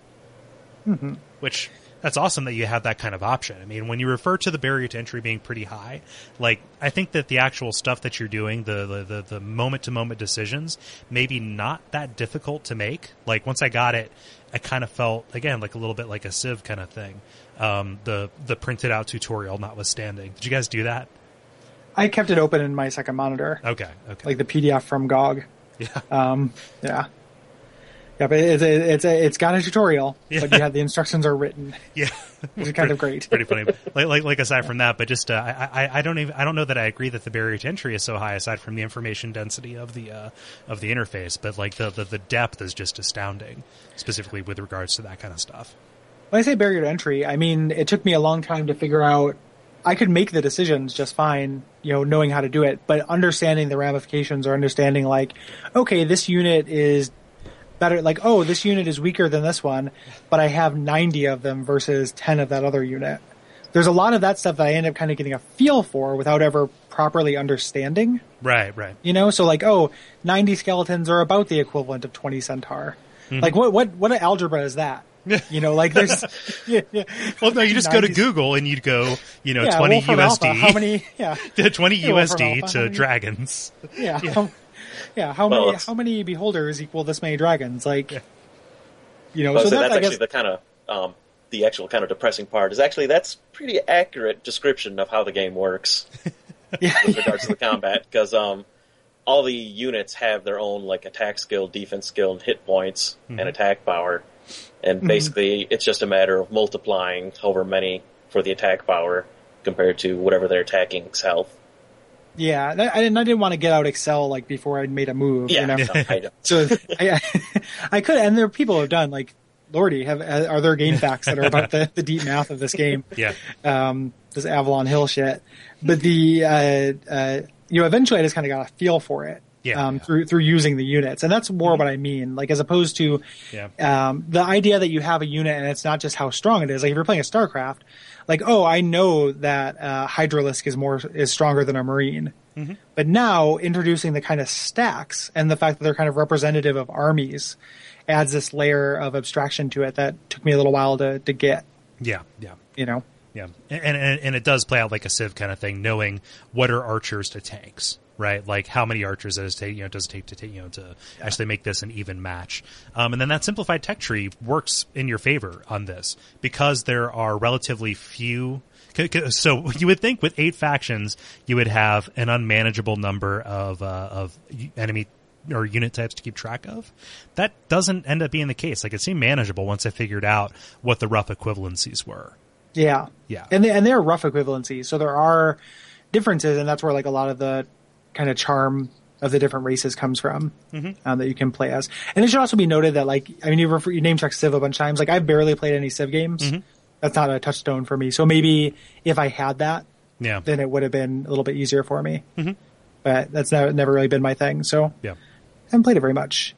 Yeah. which that's awesome that you have that kind of option. I mean, when you refer to the barrier to entry being pretty high, like I think that the actual stuff that you're doing, the the the, the moment to moment decisions, maybe not that difficult to make. Like once I got it, I kind of felt again like a little bit like a Civ kind of thing. Um, the the printed out tutorial notwithstanding. Did you guys do that? I kept it open in my second monitor, Okay, okay, like the PDF from GOG. yeah, Um, yeah. Yeah, but it's a, it's a, it's got a tutorial, Yeah. but have the instructions are written, [laughs] yeah. which is kind of great. pretty funny. [laughs] like, like, like aside from that, but just uh, I, I, I don't even I don't know that I agree that the barrier to entry is so high. Aside from the information density of the uh, of the interface, but like the, the the depth is just astounding, specifically with regards to that kind of stuff. When I say barrier to entry, I mean it took me a long time to figure out. I could make the decisions just fine, you know, knowing how to do it, but understanding the ramifications or understanding like, okay, this unit is better. Like, oh, this unit is weaker than this one, but I have 90 of them versus 10 of that other unit. There's a lot of that stuff that I end up kind of getting a feel for without ever properly understanding. Right, right. You know, so like, oh, 90 skeletons are about the equivalent of 20 centaur. Mm-hmm. Like, what, what, what algebra is that? You know, like there's, yeah, [laughs] yeah. [laughs] Well, no, you just go to Google and you'd go, you know, yeah, twenty Wolfram USD, Alpha, how many, yeah, [laughs] twenty Yeah, Wolfram USD Alpha, to many- dragons. yeah, Yeah. How, yeah, how Well, many, how many beholders equal this many dragons? Like, Yeah. you know, Well, so so that's, that's actually guess, the kind of um, the actual kind of depressing part. Is actually that's pretty accurate description of how the game works yeah, with regards to the combat because um, all the units have their own like attack skill, defense skill, and hit points Mhm. and attack power, and basically it's just a matter of multiplying however many for the attack power compared to whatever their attacking's health. yeah. I didn't, I didn't want to get out Excel like before I'd made a move. Yeah, you know? no, I [laughs] don't. So I, [laughs] I could, and there are people who have done like, Lordy, have are there GameFAQs that are about the, the deep math of this game? [laughs] Yeah, um, this Avalon Hill shit. But the, uh, uh, you know, eventually I just kind of got a feel for it. Yeah, um, yeah. Mm-hmm. through, through using the units. And that's more what I mean. Like, as opposed to, yeah, um, the idea that you have a unit and it's not just how strong it is. Like, if you're playing a StarCraft, like, oh, I know that, uh, Hydralisk is more, is stronger than a Marine. But now introducing the kind of stacks and the fact that they're kind of representative of armies adds this layer of abstraction to it that took me a little while to, to get, Yeah, yeah. you know? Yeah, and, and and it does play out like a Civ kind of thing, knowing what are archers to tanks, right? Like how many archers does it take, you know, does it take to take, you know to actually make this an even match? Um, and then that simplified tech tree works in your favor on this because there are relatively few. So [laughs] you would think with eight factions, you would have an unmanageable number of uh, of enemy or unit types to keep track of. That doesn't end up being the case. Like it seemed manageable once I figured out what the rough equivalencies were. Yeah. Yeah. And they, and they're rough equivalencies. So there are differences and that's where like a lot of the kind of charm of the different races comes from um, that you can play as. And it should also be noted that like, I mean, you refer, you name check Civ a bunch of times. Like I've barely played any Civ games. That's not a touchstone for me. So maybe if I had that, Yeah. then it would have been a little bit easier for me. But that's never, never really been my thing. So Yeah. I haven't played it very much.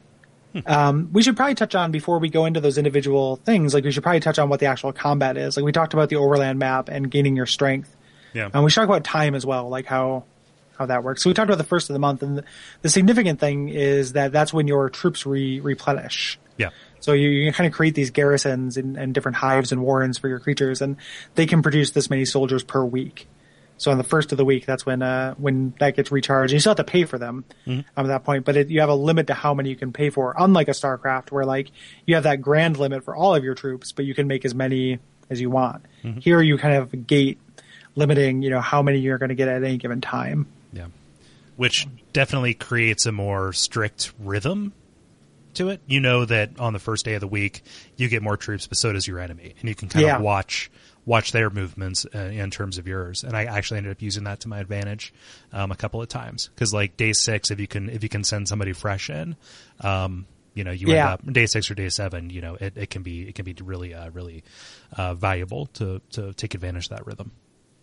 Um, we should probably touch on before we go into those individual things. Like we should probably touch on what the actual combat is. Like we talked about the overland map and gaining your strength. Yeah. And we should talk about time as well, like how how that works. So we talked about the first of the month, and the, the significant thing is that that's when your troops re- replenish. yeah. So you, you kind of create these garrisons and, and different hives and warrens for your creatures, and they can produce this many soldiers per week. So on the first of the week, that's when uh, when that gets recharged. You still have to pay for them um, at that point, but it, you have a limit to how many you can pay for. Unlike a StarCraft, where like you have that grand limit for all of your troops, but you can make as many as you want. Here, you kind of gate limiting, you know, how many you're going to get at any given time. Yeah. Which definitely creates a more strict rhythm to it. You know that on the first day of the week you get more troops, but so does your enemy, and you can kind Yeah. of watch watch their movements uh, in terms of yours. And I actually ended up using that to my advantage um, a couple of times because like day six, if you can if you can send somebody fresh in, um, you know, you Yeah. end up day six or day seven. You know, it, it can be it can be really uh, really uh, valuable to to take advantage of that rhythm.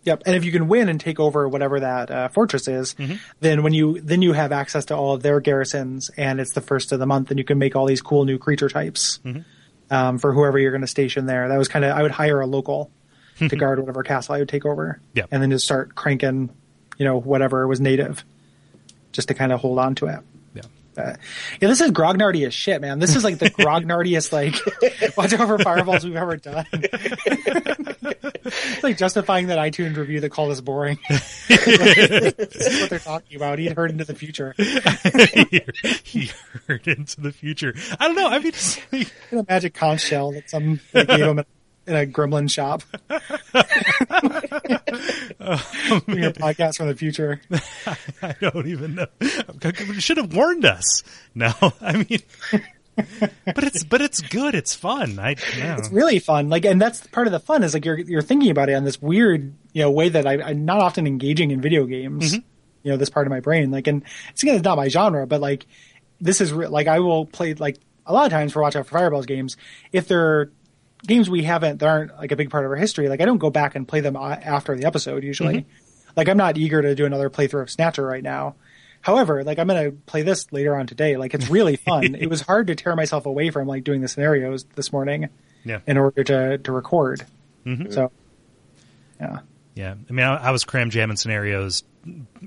Yep, and if you can win and take over whatever that uh, fortress is, then when you then you have access to all of their garrisons, and it's the first of the month, and you can make all these cool new creature types um, for whoever you're going to station there. That was kind of I would hire a local [laughs] to guard whatever castle I would take over, Yep. and then just start cranking, you know, whatever was native, just to kind of hold on to it. Yeah. Uh, yeah, this is grognardy as shit, man. This is like the [laughs] grognardiest, like, [laughs] watch out for fireballs we've ever done. It's like justifying that iTunes review that called us boring. [laughs] this is what they're talking about. He'd heard into the future. he, [laughs] he heard into the future. I don't know. I mean, it's like, a magic conch shell that some gave him in a gremlin shop. [laughs] Your podcast from the future. I don't even know. You should have warned us. No, I mean, [laughs] but it's but it's good. It's fun. I know. It's really fun. Like, and that's part of the fun is like you're you're thinking about it on this weird, you know, way that I, I'm not often engaging in video games. Mm-hmm. You know, this part of my brain. Like, and it's again, it's not my genre, but like, this is re- like I will play like a lot of times for Watch Out for Fireballs games if they're games we haven't that aren't like a big part of our history. Like, I don't go back and play them after the episode usually. Mm-hmm. Like, I'm not eager to do another playthrough of Snatcher right now. However, like I'm gonna play this later on today. Like it's really [laughs] fun. it was hard to tear myself away from like doing the scenarios this morning Yeah, in order to to record. Mm-hmm. So, yeah, yeah. I mean, I, I was cram jamming scenarios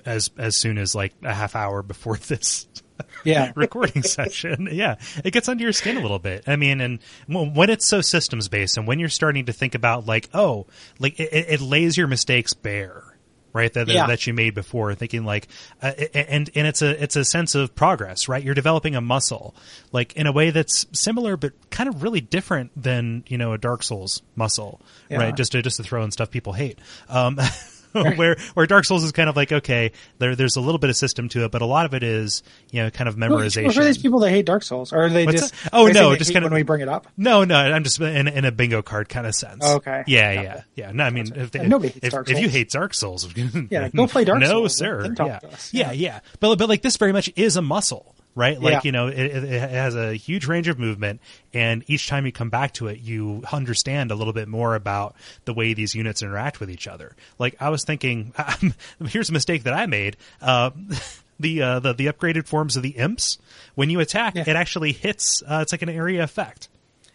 as as soon as like a half hour before this [laughs] yeah, recording session. Yeah, it gets under your skin a little bit. I mean, and when it's so systems based, and when you're starting to think about like, oh, like it it lays your mistakes bare, right? That that- Yeah. that you made before, thinking like, uh, and and it's a it's a sense of progress, right? You're developing a muscle, like in a way that's similar but kind of really different than you know a Dark Souls muscle, Yeah. right? Just to just to throw in stuff people hate. Um, [laughs] [laughs] where where Dark Souls is kind of like okay, there there's a little bit of system to it, but a lot of it is you know kind of Who memorization. are these people that hate Dark Souls? Or are they What's just? that? Oh, no, just hate kinda- when we bring it up. No, no, I'm just in, in a bingo card kind of sense. Oh, okay. Yeah, Gotcha. yeah, yeah. No, I mean, if, they, if, if you hate Dark Souls, [laughs] Yeah, go play Dark no, Souls, No, sir. yeah. us. yeah, yeah. But but like this very much is a muscle, right? Like Yeah. you know, it, it, has a huge range of movement, and each time you come back to it, you understand a little bit more about the way these units interact with each other. Like I was thinking, [laughs] here's a mistake that I made. Uh, [laughs] the, uh, the the upgraded forms of the imps, when you attack, Yeah. it actually hits. Uh, it's like an area effect.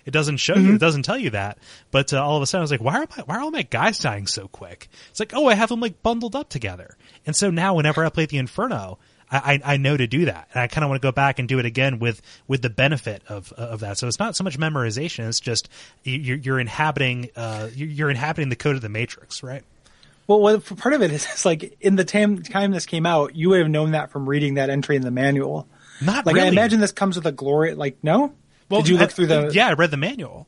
It doesn't show Mm-hmm. you. It doesn't tell you that. But uh, all of a sudden, I was like, why are my why are all my guys dying so quick? It's like, oh, I have them like bundled up together. And so now, whenever I play the Inferno, I, I, know to do that, and I kind of want to go back and do it again with with the benefit of of that. So it's not so much memorization; it's just you're, you're inhabiting uh, you're inhabiting the code of the Matrix, right? Well, part of it is [laughs] it's like in the time, time this came out, you would have known that from reading that entry in the manual. Not Like really. I imagine this comes with a glory. Like no, Well, did you look I- through the? Yeah, I read the manual.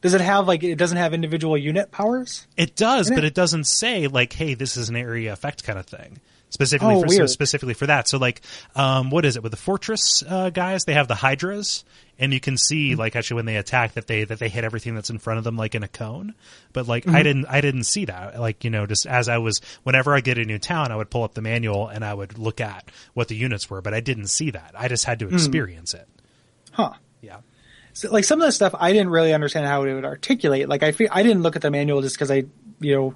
Does it have like it doesn't have individual unit powers? It does, but it doesn't say like, "Hey, this is an area effect" kind of thing. Specifically Oh, for so specifically for that. So like, um, what is it with the fortress uh, guys? They have the hydras, and you can see Mm-hmm. like actually when they attack that they that they hit everything that's in front of them like in a cone. But like, Mm-hmm. I didn't I didn't see that. Like you know, just as I was whenever I get a new town, I would pull up the manual and I would look at what the units were, but I didn't see that. I just Hmm. had to experience it. Huh. Yeah. So, like some of the stuff I didn't really understand how it would articulate. Like I feel I didn't look at the manual just because I you know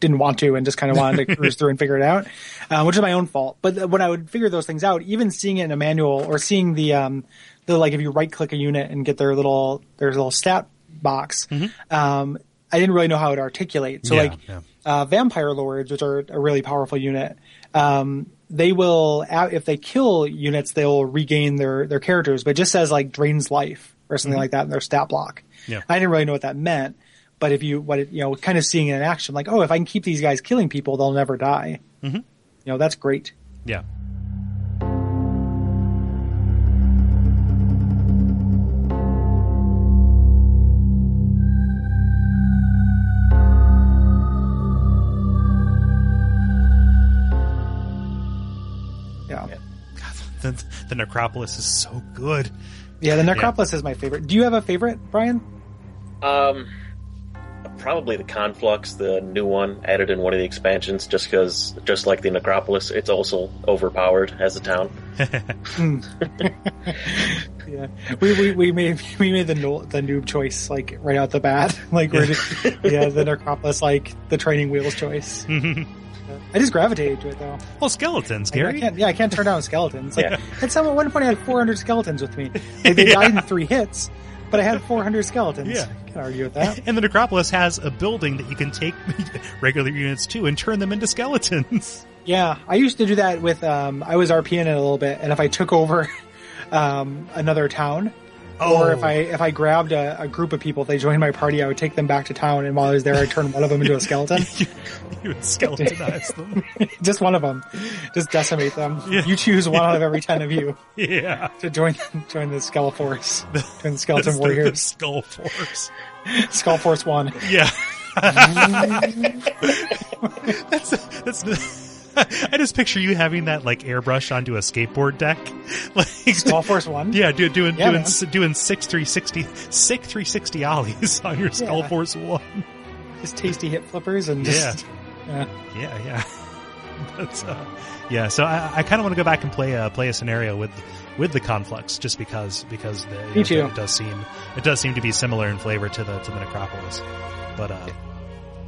didn't want to and just kind of wanted to [laughs] cruise through and figure it out, uh, which is my own fault. But when I would figure those things out, even seeing it in a manual or seeing the um the like if you right click a unit and get their little their little stat box, um, I didn't really know how it articulate. So Yeah, like yeah. uh, vampire lords, which are a really powerful unit, um, they will if they kill units, they'll regain their their characters, but it just says like drains life or something like that in their stat block. Yeah. I didn't really know what that meant, but if you what it, you know, kind of seeing it in action, like oh, if I can keep these guys killing people, they'll never die. Mm-hmm. You know, that's great. Yeah. Yeah. Yeah. [laughs] The, the necropolis is so good. Yeah, the [laughs] Necropolis is my favorite. Do you have a favorite, Brian? Um, probably the Conflux, the new one added in one of the expansions, just because, just like the Necropolis, it's also overpowered as a town. [laughs] Yeah, we we, we made we made the no, the noob choice like right out the bat. [laughs] Like we're just yeah the Necropolis like the training wheels choice. [laughs] I just gravitated to it though. Well, skeletons, Like, I Gary. can't yeah I can't turn down skeletons. Like Yeah. at some at one point I had 400 skeletons with me. Like, they died in three hits, but I had 400 skeletons. Yeah. can't argue with that. And the necropolis has a building that you can take [laughs] regular units to and turn them into skeletons. Yeah, I used to do that with um I was RPing it a little bit, and if I took over [laughs] um another town. Oh. Or if oh. I if I grabbed a, a group of people, if they joined my party, I would take them back to town, and while I was there, I'd turn one of them into a skeleton. [laughs] you, you would skeletonize them. [laughs] just one of them, just decimate them. Yeah. You choose one out of every ten of you [laughs] Yeah. to join join the Skeleforce, join the Skeleton That's the- the Warriors, skull force. Skull Force One. Yeah. that's that's [laughs] I just picture you having that like airbrush onto a skateboard deck, [laughs] like Skull Force One. yeah, do, doing Yeah, doing man. doing six three sixty sick three sixty ollies [laughs] on your Skull Yeah. Force one. just tasty hip flippers and just yeah. Yeah, yeah. But, uh, yeah, so I, I kind of want to go back and play a play a scenario with with the conflux, just because because the, you too. it does seem it does seem to be similar in flavor to the to the necropolis. But uh,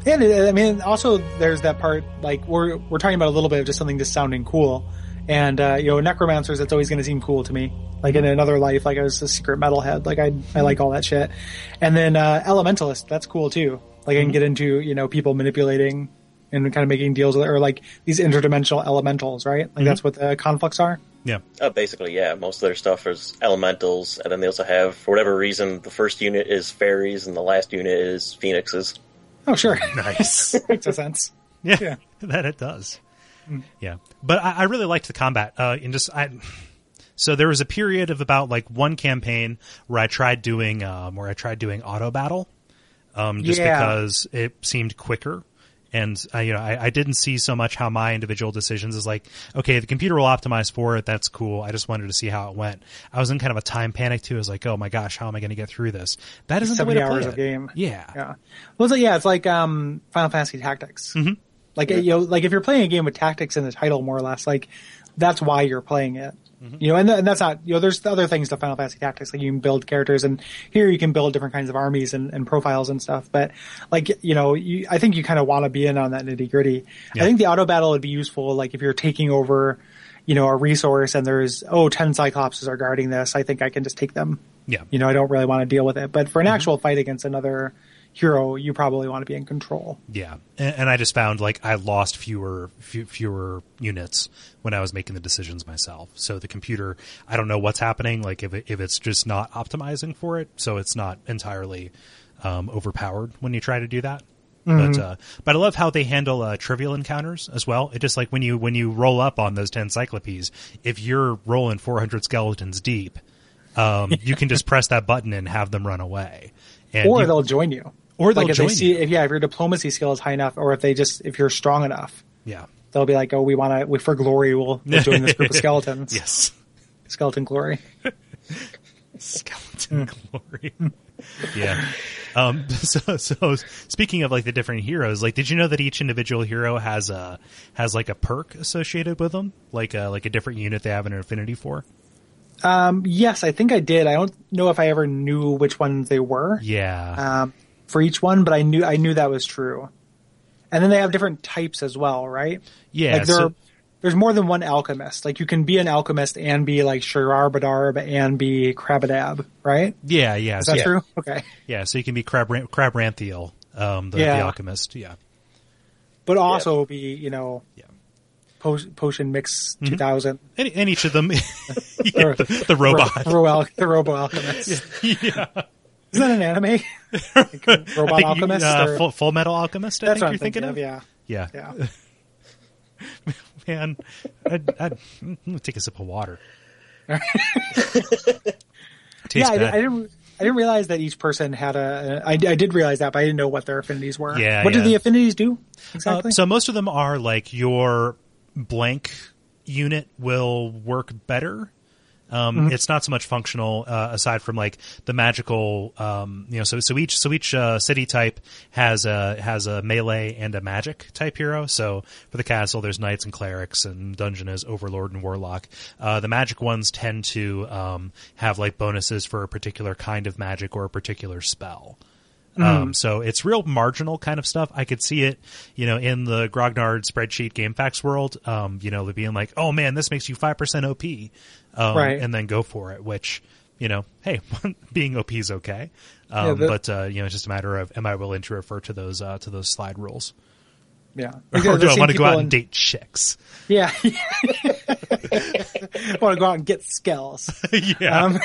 And I mean, also there's that part like we're we're talking about a little bit of just something just sounding cool, and uh, you know, necromancers. That's always going to seem cool to me. Like in another life, like I was a secret metalhead. Like I I like all that shit. And then uh, elementalist, that's cool too. Like I can get into you know people manipulating and kind of making deals with, or like these interdimensional elementals, right? Like that's what the conflux are. yeah, Uh, basically, yeah, most of their stuff is elementals, and then they also have, for whatever reason, the first unit is fairies, and the last unit is phoenixes. Oh sure, [laughs] nice. [laughs] makes sense. [laughs] Yeah, Yeah. that it does. Yeah, but I, I really liked the combat. Uh, and just I, so there was a period of about like one campaign where I tried doing, um, where I tried doing auto battle, um, just Yeah. because it seemed quicker. And I, you know, I, I didn't see so much how my individual decisions is like, okay, the computer will optimize for it. That's cool. I just wanted to see how it went. I was in kind of a time panic too. I was like, oh my gosh, how am I going to get through this? That isn't the way to play hours it. of game. Yeah. Yeah. Well, so yeah, it's like um, Final Fantasy Tactics. Mm-hmm. Like you know, like if you're playing a game with tactics in the title, more or less, like that's why you're playing it. You know, and, th- and that's not you know. There's other things to Final Fantasy Tactics, like you can build characters, and here you can build different kinds of armies and, and profiles and stuff. But like you know, you, I think you kind of want to be in on that nitty gritty. Yeah. I think the auto battle would be useful, like if you're taking over, you know, a resource and there's oh 10 Cyclopses are guarding this. I think I can just take them Yeah. You know, I don't really want to deal with it. But for Mm-hmm. an actual fight against another hero, you probably want to be in control. Yeah, and, and I just found like I lost fewer few, fewer units when I was making the decisions myself. So the computer, I don't know what's happening. Like if it, if it's just not optimizing for it, so it's not entirely um, overpowered when you try to do that. But uh, but I love how they handle uh, trivial encounters as well. It just like when you when you roll up on those ten cyclopes, if you're rolling 400 skeletons deep, um, you can just [laughs] press that button and have them run away. And Or you- they'll join you. Or they'll like if join they see you. if yeah, if your diplomacy skill is high enough, or if they just if you're strong enough, yeah. they'll be like, oh, we want to we for glory, we'll, we'll join this group of [laughs] skeletons. Yes. skeleton glory. skeleton glory. yeah. Um, [laughs] so, so speaking of like the different heroes, like, did you know that each individual hero has a has like a perk associated with them, like a like a different unit they have an affinity for? Um, yes, I think I did. I don't know if I ever knew which ones they were Yeah. um, for each one, but I knew I knew that was true. And then they have different types as well, right? yeah. like there so- are, there's more than one alchemist. Like you can be an alchemist and be like Shirar Badarb and be Krabadab, right? yeah. Yeah. Is that Yeah. true? Okay. yeah. So you can be Crab Crabranthiel, um, the, Yeah. the alchemist. Yeah. But also be, you know, Yeah. potion mix 2000. And, and each of them, [laughs] yeah, the, the robot. Ro- Ro- the Robo Alchemist. [laughs] yeah. Isn't that an anime? [laughs] Like, Robot you- Alchemist? uh, or- full, full Metal Alchemist. I that's think what you're I'm thinking, of. Yeah. Yeah. Yeah. [laughs] Man, I'd, I'd, gonna take a sip of water. [laughs] Yeah, I. I didn't. I didn't realize that each person had a. I, I did realize that, but I didn't know what their affinities were. Yeah, What yeah. do the affinities do Uh, exactly? so most of them are like your blank unit will work better. Um, Mm-hmm. It's not so much functional uh, aside from like the magical. Um, you know, so so each so each uh, city type has a has a melee and a magic type hero. So for the castle, there's knights and clerics, and dungeon is overlord and warlock. Uh, the magic ones tend to um, have like bonuses for a particular kind of magic or a particular spell. Um, so it's real marginal kind of stuff. I could see it, you know, in the Grognard spreadsheet GameFAQs world, um, you know, being like, oh man, this makes you 5% OP. Um, Right. and then go for it, which, you know, hey, [laughs] being OP is okay. Um, Yeah, the- but, uh, you know, it's just a matter of, am I willing to refer to those, uh, to those slide rules? yeah. [laughs] Or do I want to go out in- and date chicks? Yeah. I want to go out and get skills. [laughs] yeah. Um,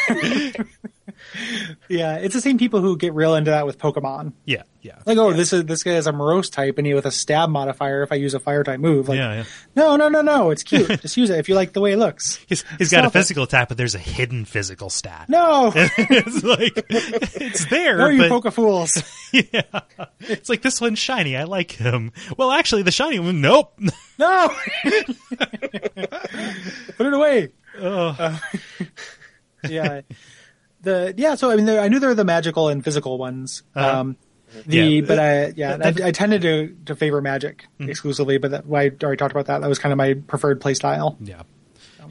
yeah, it's the same people who get real into that with Pokemon. yeah. Yeah. Like, oh, this is this guy has a morose type, and he with a stab modifier. If I use a fire type move, like, yeah. Yeah. no, no, no, no, it's cute. [laughs] Just use it if you like the way it looks. He's, he's got a physical attack, but there's a hidden physical stat. No, [laughs] it's like, it's there, no, you but poke fools. [laughs] yeah. It's like this one's shiny. I like him. Well, actually, the shiny one, nope. No, put it away. Uh, yeah, the yeah. So I mean, I knew there were the magical and physical ones. Uh-huh. Um, the Yeah. but I yeah I, I tended to to favor magic Mm-hmm. exclusively, but that, I already talked about that. That was kind of my preferred play style. Yeah.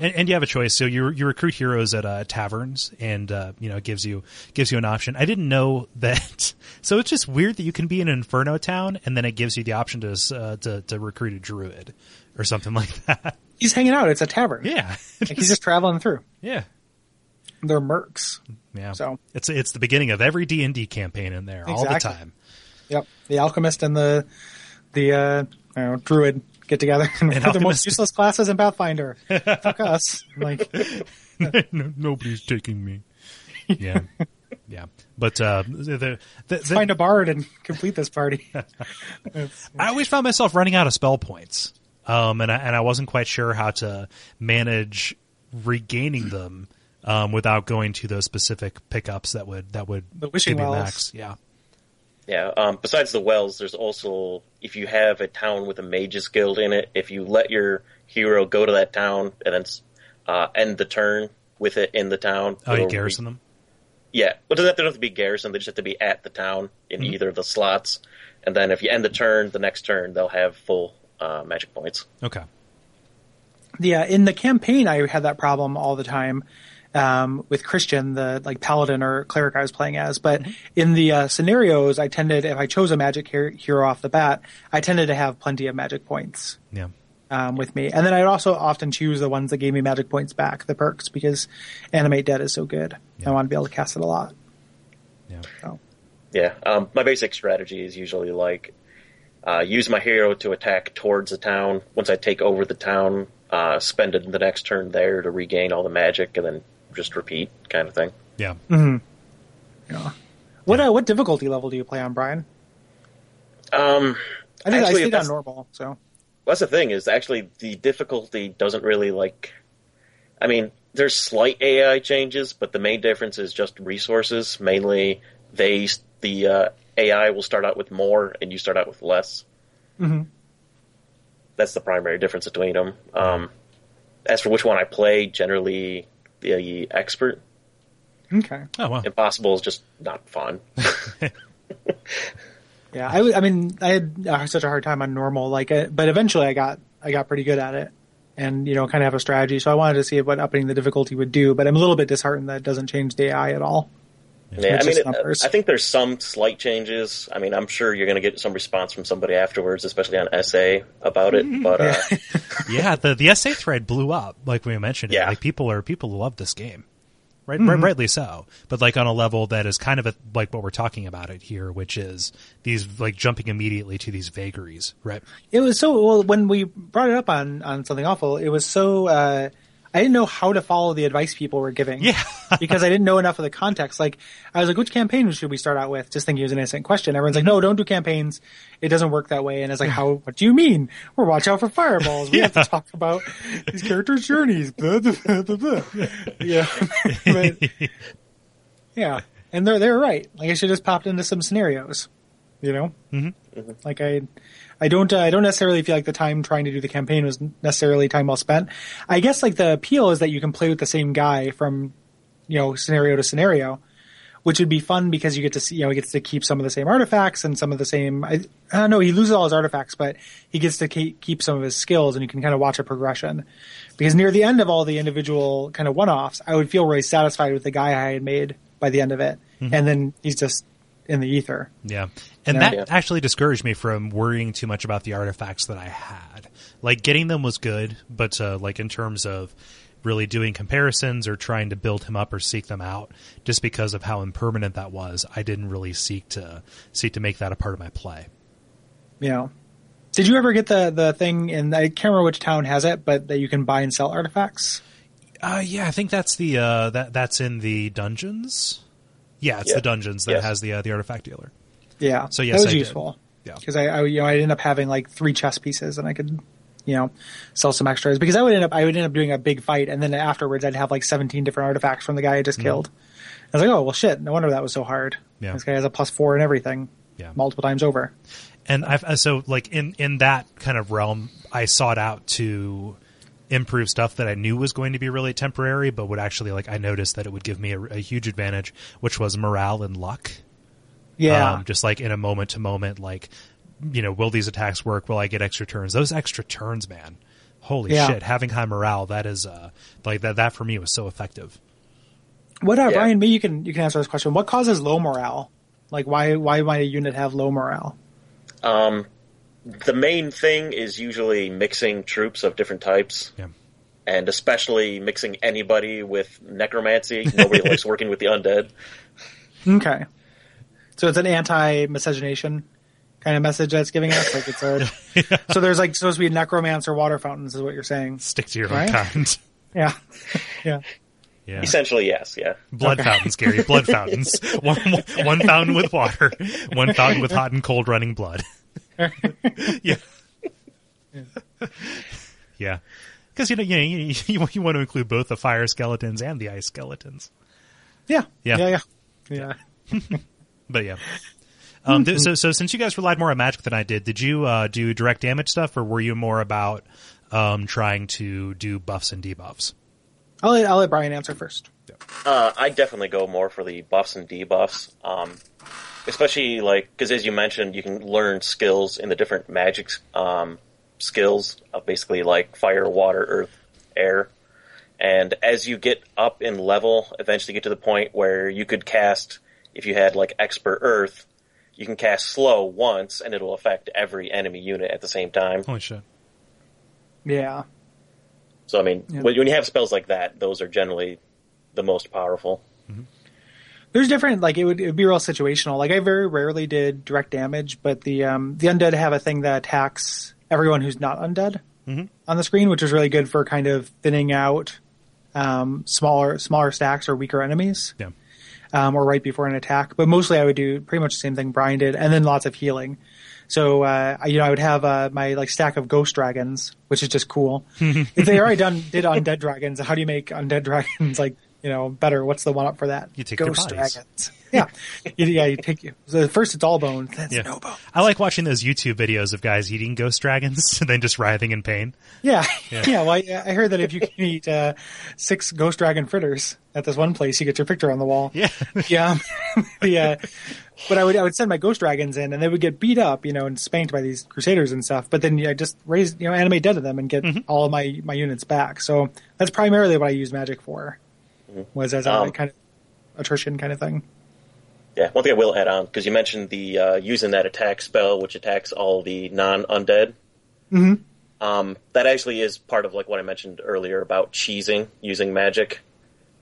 And, and you have a choice. So you you recruit heroes at uh, taverns, and uh, you know it gives you gives you an option. I didn't know [laughs] that. So it's just weird that you can be in an Inferno town, and then it gives you the option to uh, to, to recruit a druid or something [laughs] like that. He's hanging out. It's a tavern. Yeah. Like, he's just traveling through. [laughs] yeah. They're mercs. Yeah. So- it's it's the beginning of every D and D campaign in there all the time. Yep. The alchemist and the the uh, know, druid get together [laughs] and we're the most useless classes in Pathfinder. [laughs] Fuck us. Like no, nobody's taking me. Yeah. Yeah. But uh, the, the, the, find a bard and complete this party. [laughs] I always found myself running out of spell points, um, and I, and I wasn't quite sure how to manage regaining them um, without going to those specific pickups that would that would The wishing give me wells. max. Yeah, Yeah. Um, besides the wells, there's also if you have a town with a mages guild in it, if you let your hero go to that town and then uh, end the turn with it in the town. oh, you garrison re- them. Yeah. Well, it doesn't have to, have to be garrison. They just have to be at the town in Mm-hmm. either of the slots. And then if you end the turn, the next turn they'll have full uh, magic points. Okay, yeah, in the campaign I had that problem all the time. Um, with Christian, the like paladin or cleric I was playing as, but in the uh, scenarios, I tended if I chose a magic her- hero off the bat, I tended to have plenty of magic points. yeah, um, with me. And then I'd also often choose the ones that gave me magic points back, the perks, because Animate Dead is so good. I want to be able to cast it a lot. Yeah. So, Yeah, um, my basic strategy is usually like uh, use my hero to attack towards the town. Once I take over the town, uh, spend it the next turn there to regain all the magic, and then just repeat, kind of thing. Yeah. Mm-hmm. yeah. What uh, what difficulty level do you play on, Brian? Um, I think Actually, I stayed on that's- normal. So that's the thing is actually the difficulty doesn't really like. I mean, there's slight AI changes, but the main difference is just resources. Mainly, they the uh, AI will start out with more, and you start out with less. Mm-hmm. That's the primary difference between them. Um, as for which one I play, generally the expert. okay. Oh well. Impossible is just not fun. [laughs] Yeah, I, I mean, I had uh, such a hard time on normal, like, uh, but eventually I got I got pretty good at it, and you know, kind of have a strategy. So I wanted to see what upping the difficulty would do, but I'm a little bit disheartened that it doesn't change the AI at all. Yeah, I mean, it- I think there's some slight changes. I mean, I'm sure you're going to get some response from somebody afterwards, especially on SA about it. But uh, yeah, [laughs] the the SA thread blew up, like we mentioned. it. Yeah. like people are people love this game, right? right? Rightly so, but like on a level that is kind of a, like what we're talking about it here, which is these like jumping immediately to these vagaries, right? It was so well when we brought it up on on something awful. It was so uh, I didn't know how to follow the advice people were giving. Yeah. [laughs] because I didn't know enough of the context. Like I was like, which campaign should we start out with? Just thinking it was an innocent question. Everyone's like, no, don't do campaigns. It doesn't work that way. And it's like, how? What do you mean? We're watch out for fireballs. We have to [laughs] talk about these characters' journeys. Blah, blah, blah. Yeah, [laughs] but, yeah, and they're they're right. Like I should just popped into some scenarios. You know, mm-hmm. like I. I don't. Uh, I don't necessarily feel like the time trying to do the campaign was necessarily time well spent. I guess like the appeal is that you can play with the same guy from, you know, scenario to scenario, which would be fun because you get to see, you know, he gets to keep some of the same artifacts and some of the same. I, I don't know. He loses all his artifacts, but he gets to keep, keep some of his skills, and you can kind of watch a progression. Because near the end of all the individual kind of one-offs, I would feel really satisfied with the guy I had made by the end of it, and then he's just in the ether. Yeah. And Yeah. that Yeah. actually discouraged me from worrying too much about the artifacts that I had. Like getting them was good, but uh, like in terms of really doing comparisons or trying to build him up or seek them out, just because of how impermanent that was, I didn't really seek to seek to make that a part of my play. Yeah. Did you ever get the the thing in I can't remember which town has it, but that you can buy and sell artifacts? Uh, yeah, I think that's the uh, that that's in the dungeons. Yeah, it's Yeah. the dungeons that Yes. has the uh, the artifact dealer. Yeah. So, yes, that was I did. useful. Yeah. Because I, I, you know, I ended up having like three chess pieces, and I could, you know, sell some extras. Because I would end up, I would end up doing a big fight, and then afterwards, I'd have like seventeen different artifacts from the guy I just killed. I was like, oh well, shit. No wonder that was so hard. Mm-hmm. Yeah. This guy has a plus four and everything. Yeah. Multiple times over. and I've uh, so like in in that kind of realm, I sought out to improve stuff that I knew was going to be really temporary, but would actually like I noticed that it would give me a, a huge advantage, which was morale and luck. Yeah. Um, just like in a moment to moment, like you know, will these attacks work? Will I get extra turns? Those extra turns, man. Holy Yeah. shit! Having high morale, that is uh like that. That for me was so effective. what, uh, Yeah. Brian? Me, you can you can answer this question. What causes low morale? Like, why why might a unit have low morale? um, the main thing is usually mixing troops of different types, Yeah. and especially mixing anybody with necromancy. Nobody likes [laughs] working with the undead. Okay. So it's an anti-miscegenation kind of message that's giving us. Like it's a, [laughs] so there's like supposed to be necromancer water fountains is what you're saying. Stick to your Right? own kind. [laughs] Yeah. Yeah. Yeah. Essentially, yes, yeah. Blood fountains, Gary. Blood fountains. One, one fountain with water. One fountain with hot and cold running blood. [laughs] yeah. [laughs] Yeah. Because you know, you, know, [laughs] you, you you want to include both the fire skeletons and the ice skeletons. Yeah. Yeah. Yeah. Yeah. Yeah. But yeah. Um, th- so so since you guys relied more on magic than I did, did you uh, do direct damage stuff, or were you more about um, trying to do buffs and debuffs? I'll let, I'll let Brian answer first. Uh, I definitely go more for the buffs and debuffs, um, especially like because as you mentioned, you can learn skills in the different magic um, skills of basically like fire, water, earth, air, and as you get up in level, eventually get to the point where you could cast if you had like expert earth, you can cast slow once and it'll affect every enemy unit at the same time. Holy shit! Yeah. So I mean, Yeah. when when you have spells like that, those are generally the most powerful. There's different, like it would, it would be real situational. Like I very rarely did direct damage, but the um, the undead have a thing that attacks everyone who's not undead on the screen, which is really good for kind of thinning out um, smaller smaller stacks or weaker enemies, Yeah. um, or right before an attack. But mostly, I would do pretty much the same thing Brian did, and then lots of healing. So uh, I- you know, I would have uh, my like stack of ghost dragons, which is just cool. [laughs] if they already done did undead dragons, how do you make undead [laughs] dragons like you know better? What's the one up for that? You take ghost dragons. [laughs] Yeah, You- yeah. You take you. so first it's all bones, then it's Yeah. no bone. I like watching those YouTube videos of guys eating ghost dragons [laughs] and then just writhing in pain. Yeah, [laughs] Yeah. yeah. well, I, I heard that if you can eat uh, six ghost dragon fritters at this one place, you get your picture on the wall. Yeah. yeah. yeah. But I would I would send my ghost dragons in, and they would get beat up, you know, and spanked by these crusaders and stuff. But then yeah, just raise, you know, animate dead of them and get Mm-hmm. all of my my units back. So that's primarily what I use magic for, was as a Um, kind of attrition kind of thing. Yeah, one thing I will add on because you mentioned the uh, using that attack spell, which attacks all the non-undead. Mm-hmm. Um, that actually is part of like what I mentioned earlier about cheesing using magic.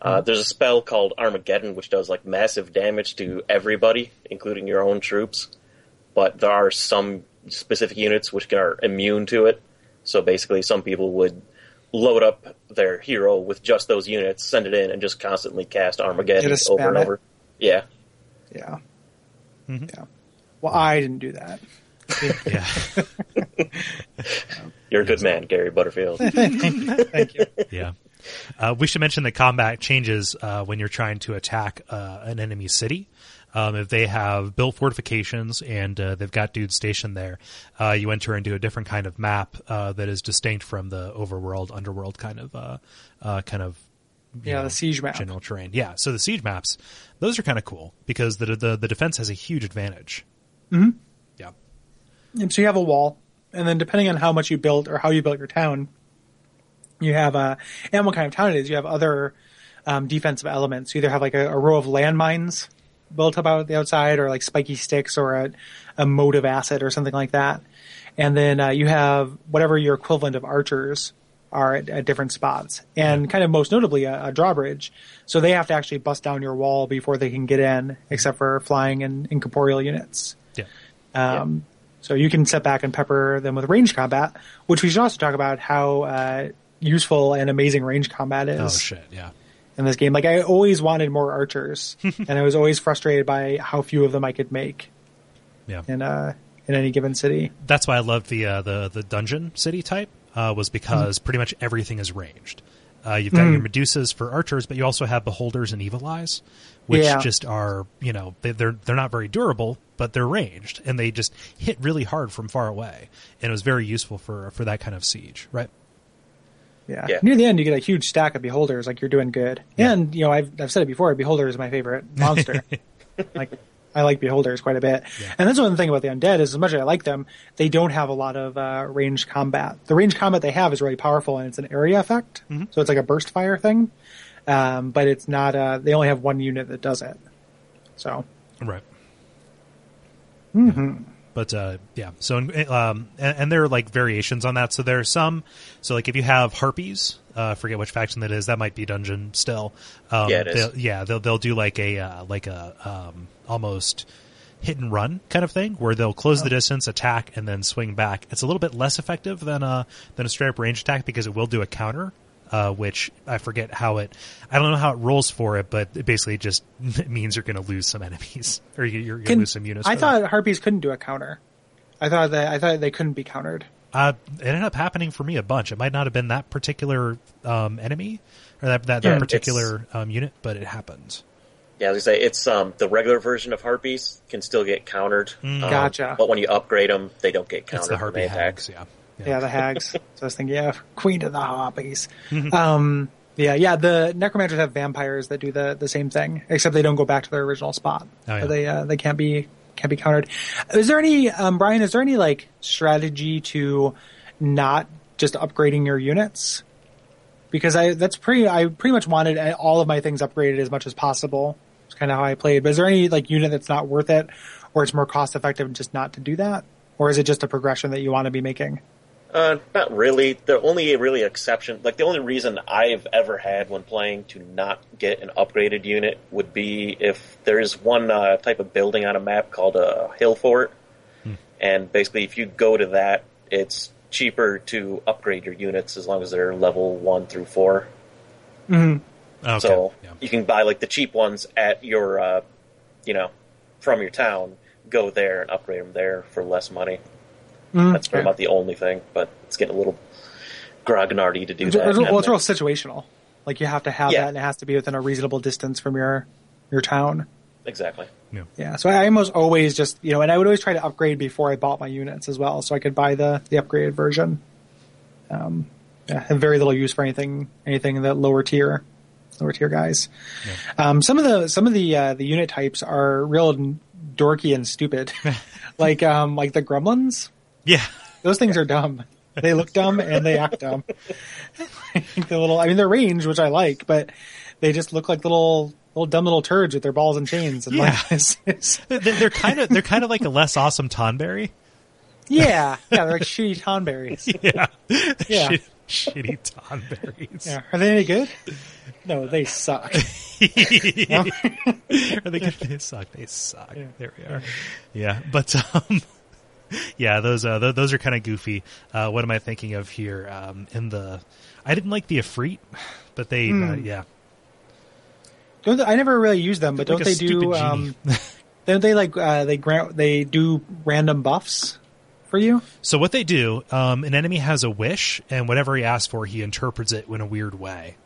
Uh, there's a spell called Armageddon, which does like massive damage to everybody, including your own troops. But there are some specific units which are immune to it. So basically, some people would load up their hero with just those units, send it in, and just constantly cast Armageddon Just over spam and it. over. Yeah. Yeah. Mm-hmm. Yeah. Well, I didn't do that. [laughs] Yeah. [laughs] You're a good man, Gary Butterfield. [laughs] Thank you. Yeah. Uh, we should mention that combat changes uh, when you're trying to attack uh, an enemy city. Um, if they have built fortifications and uh, they've got dudes stationed there, uh, you enter into a different kind of map uh, that is distinct from the overworld, underworld kind of, uh, uh, kind of. Yeah, the siege map. general terrain. Yeah, so the siege maps, those are kind of cool because the the the defense has a huge advantage. Mm-hmm. Yeah. And so you have a wall, and then depending on how much you built or how you built your town, you have a and what kind of town it is. You have other um, defensive elements. You either have like a, a row of landmines built up out the outside, or like spiky sticks, or a, a of acid, or something like that. And then uh, you have whatever your equivalent of archers are at, at different spots, and kind of most notably a, a drawbridge. So they have to actually bust down your wall before they can get in, except for flying and incorporeal units. Yeah. Um, So you can set back and pepper them with range combat, which we should also talk about how uh, useful and amazing range combat is Oh shit. Yeah. In this game. Like I always wanted more archers, [laughs] and I was always frustrated by how few of them I could make Yeah. in uh, in any given city. that's why I loved the uh, the the dungeon city type uh, was because pretty much everything is ranged. Uh, you've got your Medusas for archers, but you also have beholders and evil eyes, which Yeah. just are you know they, they're they're not very durable, but they're ranged and they just hit really hard from far away, and it was very useful for for that kind of siege, right? Yeah. Yeah. Near the end, you get a huge stack of beholders. Like you're doing good. Yeah. And you know, I've I've said it before. Beholder is my favorite monster. [laughs] like I like beholders quite a bit. Yeah. And that's one thing about the undead is as much as I like them, they don't have a lot of uh, range combat. The range combat they have is really powerful, and it's an area effect. Mm-hmm. So it's like a burst fire thing. Um, but it's not. Uh, they only have one unit that does it. So Right. But uh, yeah, so um, and, and there are like variations on that. So there are some. So like if you have harpies, uh, forget which faction that is. That might be dungeon still. Um, Yeah, it is. they'll- Yeah, they'll they'll do like a uh, like a um, almost hit and run kind of thing where they'll close the distance, attack, and then swing back. It's a little bit less effective than a than a straight up range attack because it will do a counter. Uh, which I forget how it, I don't know how it rolls for it, but it basically just [laughs] means you're going to lose some enemies [laughs] or you- you're going to lose some units. I for that. thought harpies couldn't do a counter. I thought that I thought they couldn't be countered. Uh, it ended up happening for me a bunch. It might not have been that particular um, enemy or that that, that Yeah, particular um, unit, but it happened. Yeah, as I say, it's um, the regular version of harpies can still get countered. Um, Gotcha. But when you upgrade them, they don't get It's countered. the when harpy they attack. Yeah. Yeah, the hags. [laughs] so I was thinking, yeah, queen of the harpies. Mm-hmm. um, yeah, yeah. The necromancers have vampires that do the the same thing, except they don't go back to their original spot. Oh, yeah. But They uh, they can't be can't be countered. Is there any um, Brian? Is there any like strategy to not just upgrading your units? Because I that's pretty. I pretty much wanted all of my things upgraded as much as possible. It's kind of how I played. But is there any like unit that's not worth it, or it's more cost effective just not to do that, or is it just a progression that you want to be making? Uh, not really. The only really exception, like the only reason I've ever had when playing to not get an upgraded unit would be if there's one uh, type of building on a map called a hill fort, and basically if you go to that, it's cheaper to upgrade your units as long as they're level one through four. Mhm. Okay. So yeah. you can buy like the cheap ones at your, uh, you know, from your town. Go there and upgrade them there for less money. Mhm. That's Yeah. about the only thing, but it's getting a little grognardy to do It's, that. it's- well, it's real situational. Like you have to have Yeah. that, and it has to be within a reasonable distance from your your town. exactly. Yeah, so I almost always just you know, and I would always try to upgrade before I bought my units as well, so I could buy the the upgraded version. Um, yeah, have very little use for anything anything that lower tier, lower tier guys. Um, some of the some of the uh, the unit types are real dorky and stupid, [laughs] like um like the gremlins. Yeah. Those things are dumb. They look dumb and they act dumb. [laughs] the little, I mean, they're range, which I like, but they just look like little, little dumb little turds with their balls and chains. And Yeah. like, [laughs] They're- kind of they're kind of like a less awesome Tonberry. yeah, yeah, they're like shitty tonberries. [laughs] Yeah. Yeah. Shit- shitty Tonberries. Yeah, are they any good? No, they suck. Are they good? They suck. They suck. Yeah. There we are. Yeah, but um, [laughs] yeah, those uh, th- those are kind of goofy. Uh, what am I thinking of here? Um, in the, I didn't like the Efreet, but they, uh, yeah, Don't they, I never really use them, but Like don't a they do? Um, [laughs] don't they like uh, they grant they do random buffs for you? So what they do, um, an enemy has a wish, and whatever he asks for, he interprets it in a weird way.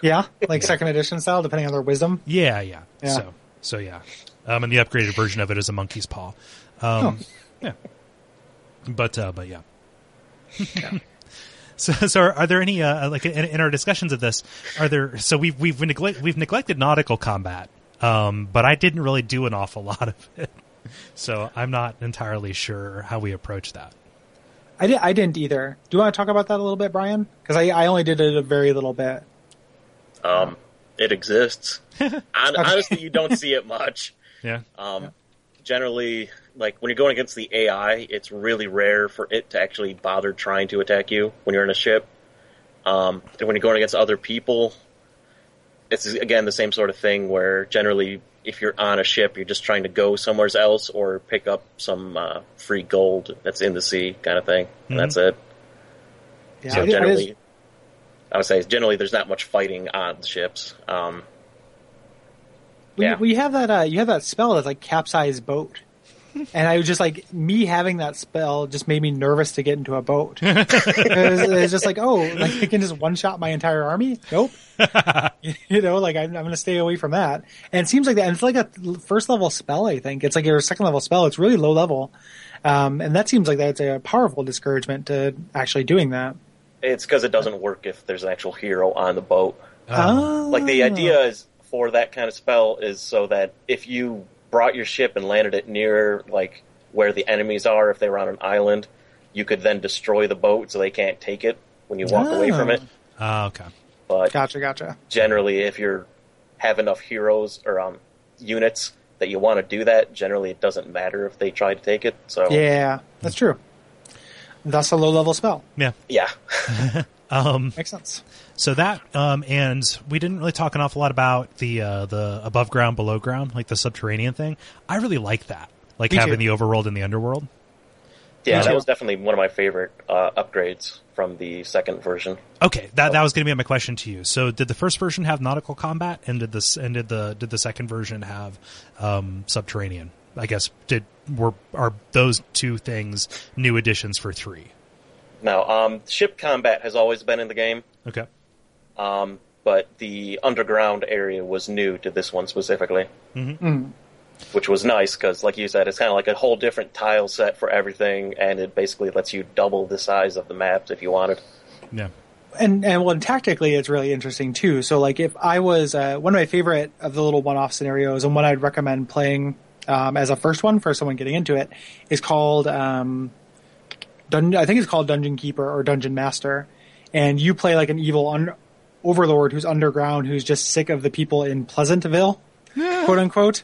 Yeah, like second edition style, depending on their wisdom. Yeah, yeah. Yeah. So, so yeah. Um, and the upgraded version of it is a monkey's paw. Um, yeah. But, uh, but [laughs] yeah. so, so are, are there any, uh, like in, in our discussions of this, are there, so we've, we've neglect, we've neglected nautical combat. Um, but I didn't really do an awful lot of it. So I'm not entirely sure how we approach that. I, did, I didn't either. Do you want to talk about that a little bit, Brian? Because I, I only did it a very little bit. Um, it exists. [laughs] Hon- honestly, you don't see it much. [laughs] Yeah. Um, generally, like when you're going against the AI, it's really rare for it to actually bother trying to attack you when you're in a ship. Um, and when you're going against other people, it's again the same sort of thing where generally, if you're on a ship, you're just trying to go somewhere else or pick up some uh, free gold that's in the sea, kind of thing, and that's it. Yeah, so I did- I generally, just- I would say generally there's not much fighting on the ships. Um, we, yeah. we have that uh, you have that spell that's like capsize boat. [laughs] And i was just like me having that spell just made me nervous to get into a boat. [laughs] It, was, it was just like oh like i can just one shot my entire army? Nope. [laughs] You know like i'm, I'm going to stay away from that. And it seems like that and it's like a first level spell i think. It's like your second level spell. It's really low level. Um, and that seems like that's a powerful discouragement to actually doing that. It's because it doesn't work if there's an actual hero on the boat. oh. Like the idea is for that kind of spell is so that if you brought your ship and landed it near like where the enemies are, if they were on an island, you could then destroy the boat so they can't take it when you walk away from it. Ah, okay. But gotcha gotcha generally, if you have enough heroes or um, units that you want to do that, generally it doesn't matter if they try to take it. So yeah that's true that's a low level spell Yeah. yeah, [laughs] makes sense So that, um, and we didn't really talk an awful lot about the uh, the above ground, below ground, like the subterranean thing. I really like that, like Me having too. the overworld and the underworld. yeah, that was definitely one of my favorite uh, upgrades from the second version. Okay, that that was going to be my question to you. So, did the first version have nautical combat, and did this and did the did the second version have um, subterranean? I guess did were are those two things new additions for three? Now, um, ship combat has always been in the game. Okay, Um, but the underground area was new to this one specifically, Mm. which was nice because, like you said, it's kind of like a whole different tile set for everything, and it basically lets you double the size of the maps if you wanted. yeah, and and well, and tactically, it's really interesting too. So, like, if I was uh, one of my favorite of the little one-off scenarios, and one I'd recommend playing um, as a first one for someone getting into it, is called um, Dun- I think it's called Dungeon Keeper or Dungeon Master, and you play like an evil un- overlord who's underground, who's just sick of the people in Pleasantville. [laughs] quote unquote,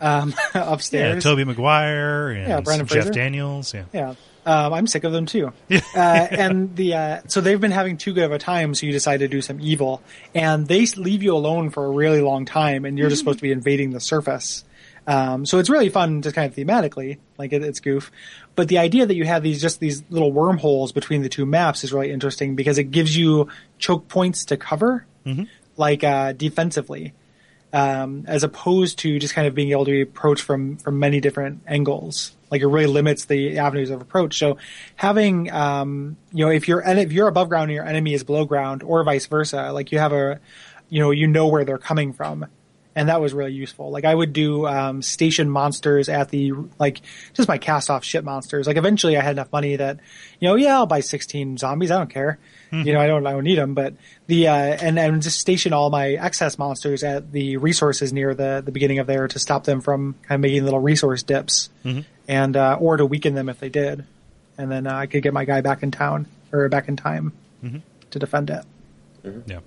um, [laughs] upstairs. Yeah. Tobey Maguire and Yeah, Brendan Jeff Fraser. Daniels. Yeah. Yeah. Um, I'm sick of them too. [laughs] uh, and the uh, so they've been having too good of a time, so you decide to do some evil, and they leave you alone for a really long time, and you're just supposed to be invading the surface. Um, so it's really fun, just kind of thematically, like it, it's goof. But the idea that you have these just these little wormholes between the two maps is really interesting because it gives you choke points to cover, like uh, defensively um, as opposed to just kind of being able to approach from from many different angles. Like it really limits the avenues of approach. So having um, you know if you're if you're above ground and your enemy is below ground, or vice versa, like you have a you know you know where they're coming from. And that was really useful. Like I would do um, station monsters at the like just my cast off shit monsters. Like eventually I had enough money that you know yeah I'll buy sixteen zombies. I don't care. You know I don't I don't need them. But the uh, and and just station all my excess monsters at the resources near the the beginning of there to stop them from kind of making little resource dips, and uh, or to weaken them if they did, and then uh, I could get my guy back in town or back in time to defend it. Yeah.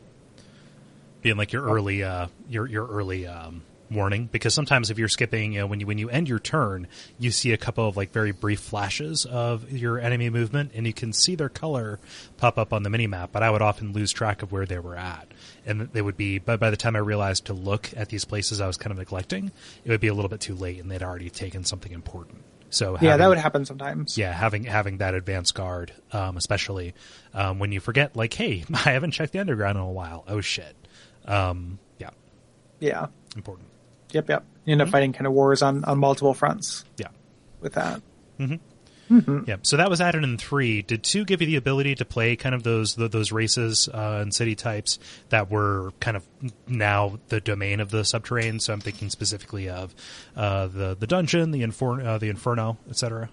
Being like your early, uh, your your early um, warning, because sometimes if you're skipping, you know, when you when you end your turn, you see a couple of like very brief flashes of your enemy movement, and you can see their color pop up on the mini map. But I would often lose track of where they were at, and they would be. But by the time I realized to look at these places, I was kind of neglecting. It would be a little bit too late, and they'd already taken something important. So Yeah, that would happen sometimes. yeah, having having that advance guard, um, especially um, when you forget, like, hey, [laughs] I haven't checked the underground in a while. Oh shit. Um, yeah, Yeah. important. Yep. Yep. You end up fighting kind of wars on on multiple fronts Yeah, with that. yeah. So that was added in three. Did two give you the ability to play kind of those th those races uh, and city types that were kind of now the domain of the subterranean? So I'm thinking specifically of uh, the the dungeon, the infer- uh, the inferno, etc.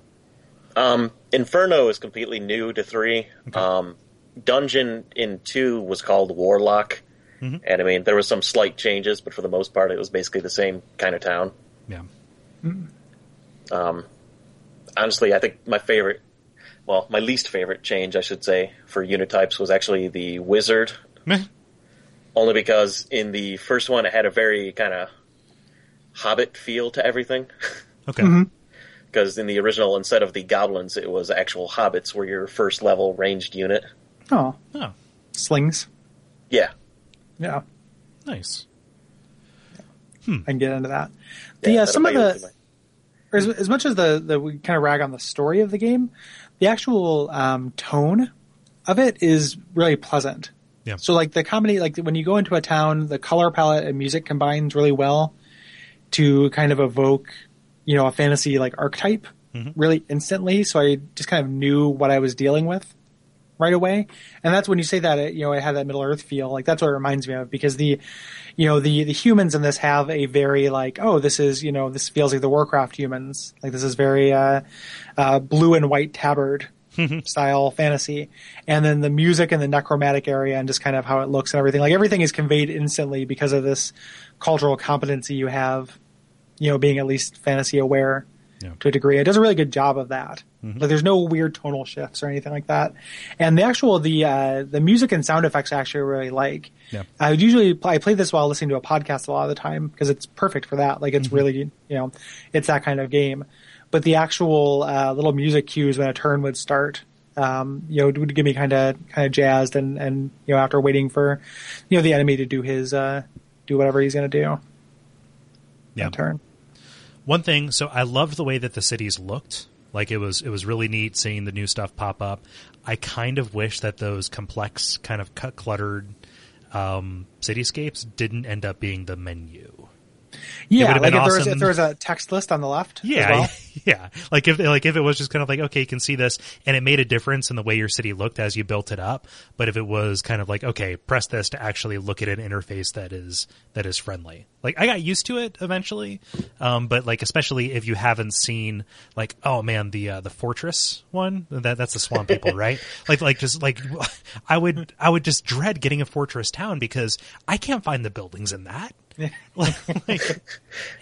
Um, Inferno is completely new to three. Um, Dungeon in two was called Warlock, Mm-hmm. and I mean there was some slight changes, but for the most part, it was basically the same kind of town. Yeah. Mm-hmm. Um, Honestly, I think my favorite, well, my least favorite change, I should say, for unit types was actually the Wizard, only because in the first one it had a very kind of Hobbit feel to everything. [laughs] Okay. Mm-hmm. Because in the original, instead of the goblins, it was actual hobbits were your first level ranged unit. Oh, Oh, slings. Yeah, Yeah, nice. I can get into that. The Yeah, uh, some of the with my- or as, as much as the, the we kind of rag on the story of the game, the actual um, tone of it is really pleasant. Yeah. So like the comedy, like when you go into a town, the color palette and music combines really well to kind of evoke, you know, a fantasy like archetype really instantly. So I just kind of knew what I was dealing with right away. And that's when you say that, it, you know, it had that Middle Earth feel. Like that's what it reminds me of because the, you know, the, the humans in this have a very like, oh, this is, you know, this feels like the Warcraft humans. Like this is very, uh, uh, blue and white tabard [laughs] style fantasy. And then the music and the necromantic area and just kind of how it looks and everything. Like everything is conveyed instantly because of this cultural competency you have, you know, being at least fantasy aware Yeah. to a degree. It does a really good job of that. Like there's no weird tonal shifts or anything like that. And the actual the uh, the music and sound effects I actually really like. Yeah. I would usually play, I play this while listening to a podcast a lot of the time because it's perfect for that. Like it's really you know it's that kind of game. But the actual uh, little music cues when a turn would start. Um, you know, would get me kind of kind of jazzed, and and you know, after waiting for, you know, the enemy to do his uh, do whatever he's going to do. Yeah. turn. One thing, so I loved the way that the cities looked. Like it was, it was really neat seeing the new stuff pop up. I kind of wish that those complex, kind of cut cluttered um, cityscapes didn't end up being the menu. Yeah, like if there was if there was a text list on the left. as Yeah, well. [laughs] yeah. Like if like if it was just kind of like okay, you can see this, and it made a difference in the way your city looked as you built it up. But if it was kind of like okay, press this to actually look at an interface that is that is friendly. Like I got used to it eventually, um, but like especially if you haven't seen like oh man the uh, the fortress one that that's the swamp people [laughs] right like like just like [laughs] I would I would just dread getting a fortress town because I can't find the buildings in that. [laughs] like,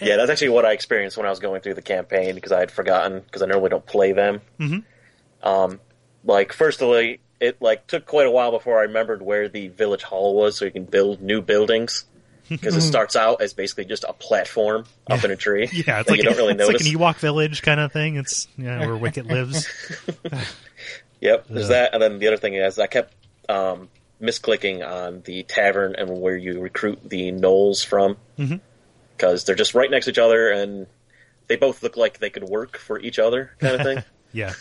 Yeah, that's actually what I experienced when I was going through the campaign because I had forgotten because I normally don't play them. Mm-hmm. Um, like firstly, it like took quite a while before I remembered where the village hall was, so you can build new buildings. [laughs] because it starts out as basically just a platform up in a tree. [laughs] Yeah, it's like, you don't really it's notice. like an Ewok village kind of thing. It's yeah, where Wicket lives. Yep, there's that, and then the other thing is I kept um, misclicking on the tavern and where you recruit the gnolls from Mhm. because they're just right next to each other and they both look like they could work for each other, kind of thing. [laughs] Yeah.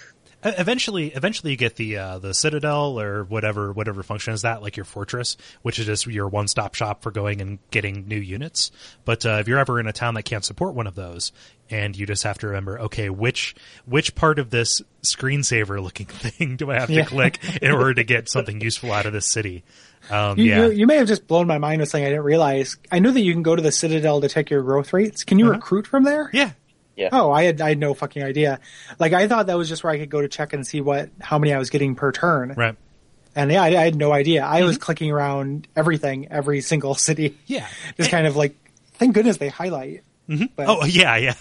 Eventually, eventually you get the uh, the citadel or whatever whatever function is that, like your fortress, which is just your one stop shop for going and getting new units. But uh, if you're ever in a town that can't support one of those, and you just have to remember, okay, which which part of this screensaver looking [laughs] thing do I have to Yeah. click in order to get something useful out of this city? Um, You, yeah, you, you may have just blown my mind with something I didn't realize. I knew that you can go to the Citadel to check your growth rates. Can you Uh-huh. recruit from there? yeah, Yeah. Oh, I had I had no fucking idea. Like I thought that was just where I could go to check and see what how many I was getting per turn. right. And yeah, I, I had no idea. I Mm-hmm. was clicking around everything, every single city. Yeah. Just kind of like, thank goodness they highlight. But, Oh yeah, yeah.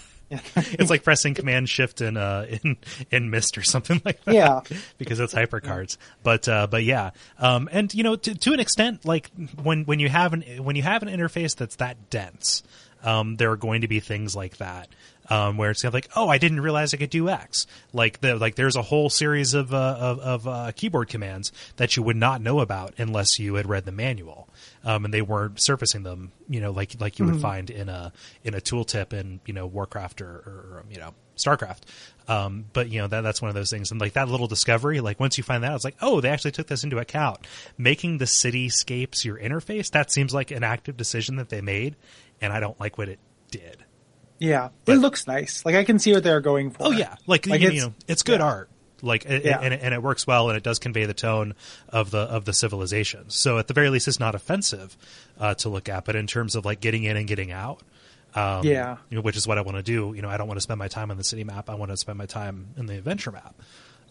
[laughs] it's like pressing Command Shift in uh in in Myst or something like that. Yeah. [laughs] because it's hypercards. But uh, but yeah, um, and you know to to an extent, like when when you have an when you have an interface that's that dense, um, there are going to be things like that. Um, where it's kind of like, oh, I didn't realize I could do X. Like the like, there's a whole series of uh, of, of uh, keyboard commands that you would not know about unless you had read the manual, um, and they weren't surfacing them, you know, like like you would find in a in a tooltip in you know Warcraft or, or you know Starcraft. Um, but you know that that's one of those things, and like that little discovery, like once you find that, it's like, oh, they actually took this into account. Making the cityscapes your interface, that seems like an active decision that they made, and I don't like what it did. Yeah, But- it looks nice. Like I can see what they're going for. Oh yeah, like, Like you, it's- know, it's good yeah. art. Like and, Yeah. and, and it works well, and it does convey the tone of the of the civilization. So at the very least, it's not offensive uh, to look at. But in terms of like getting in and getting out, um, Yeah. you know, which is what I want to do. You know, I don't want to spend my time on the city map. I want to spend my time in the adventure map.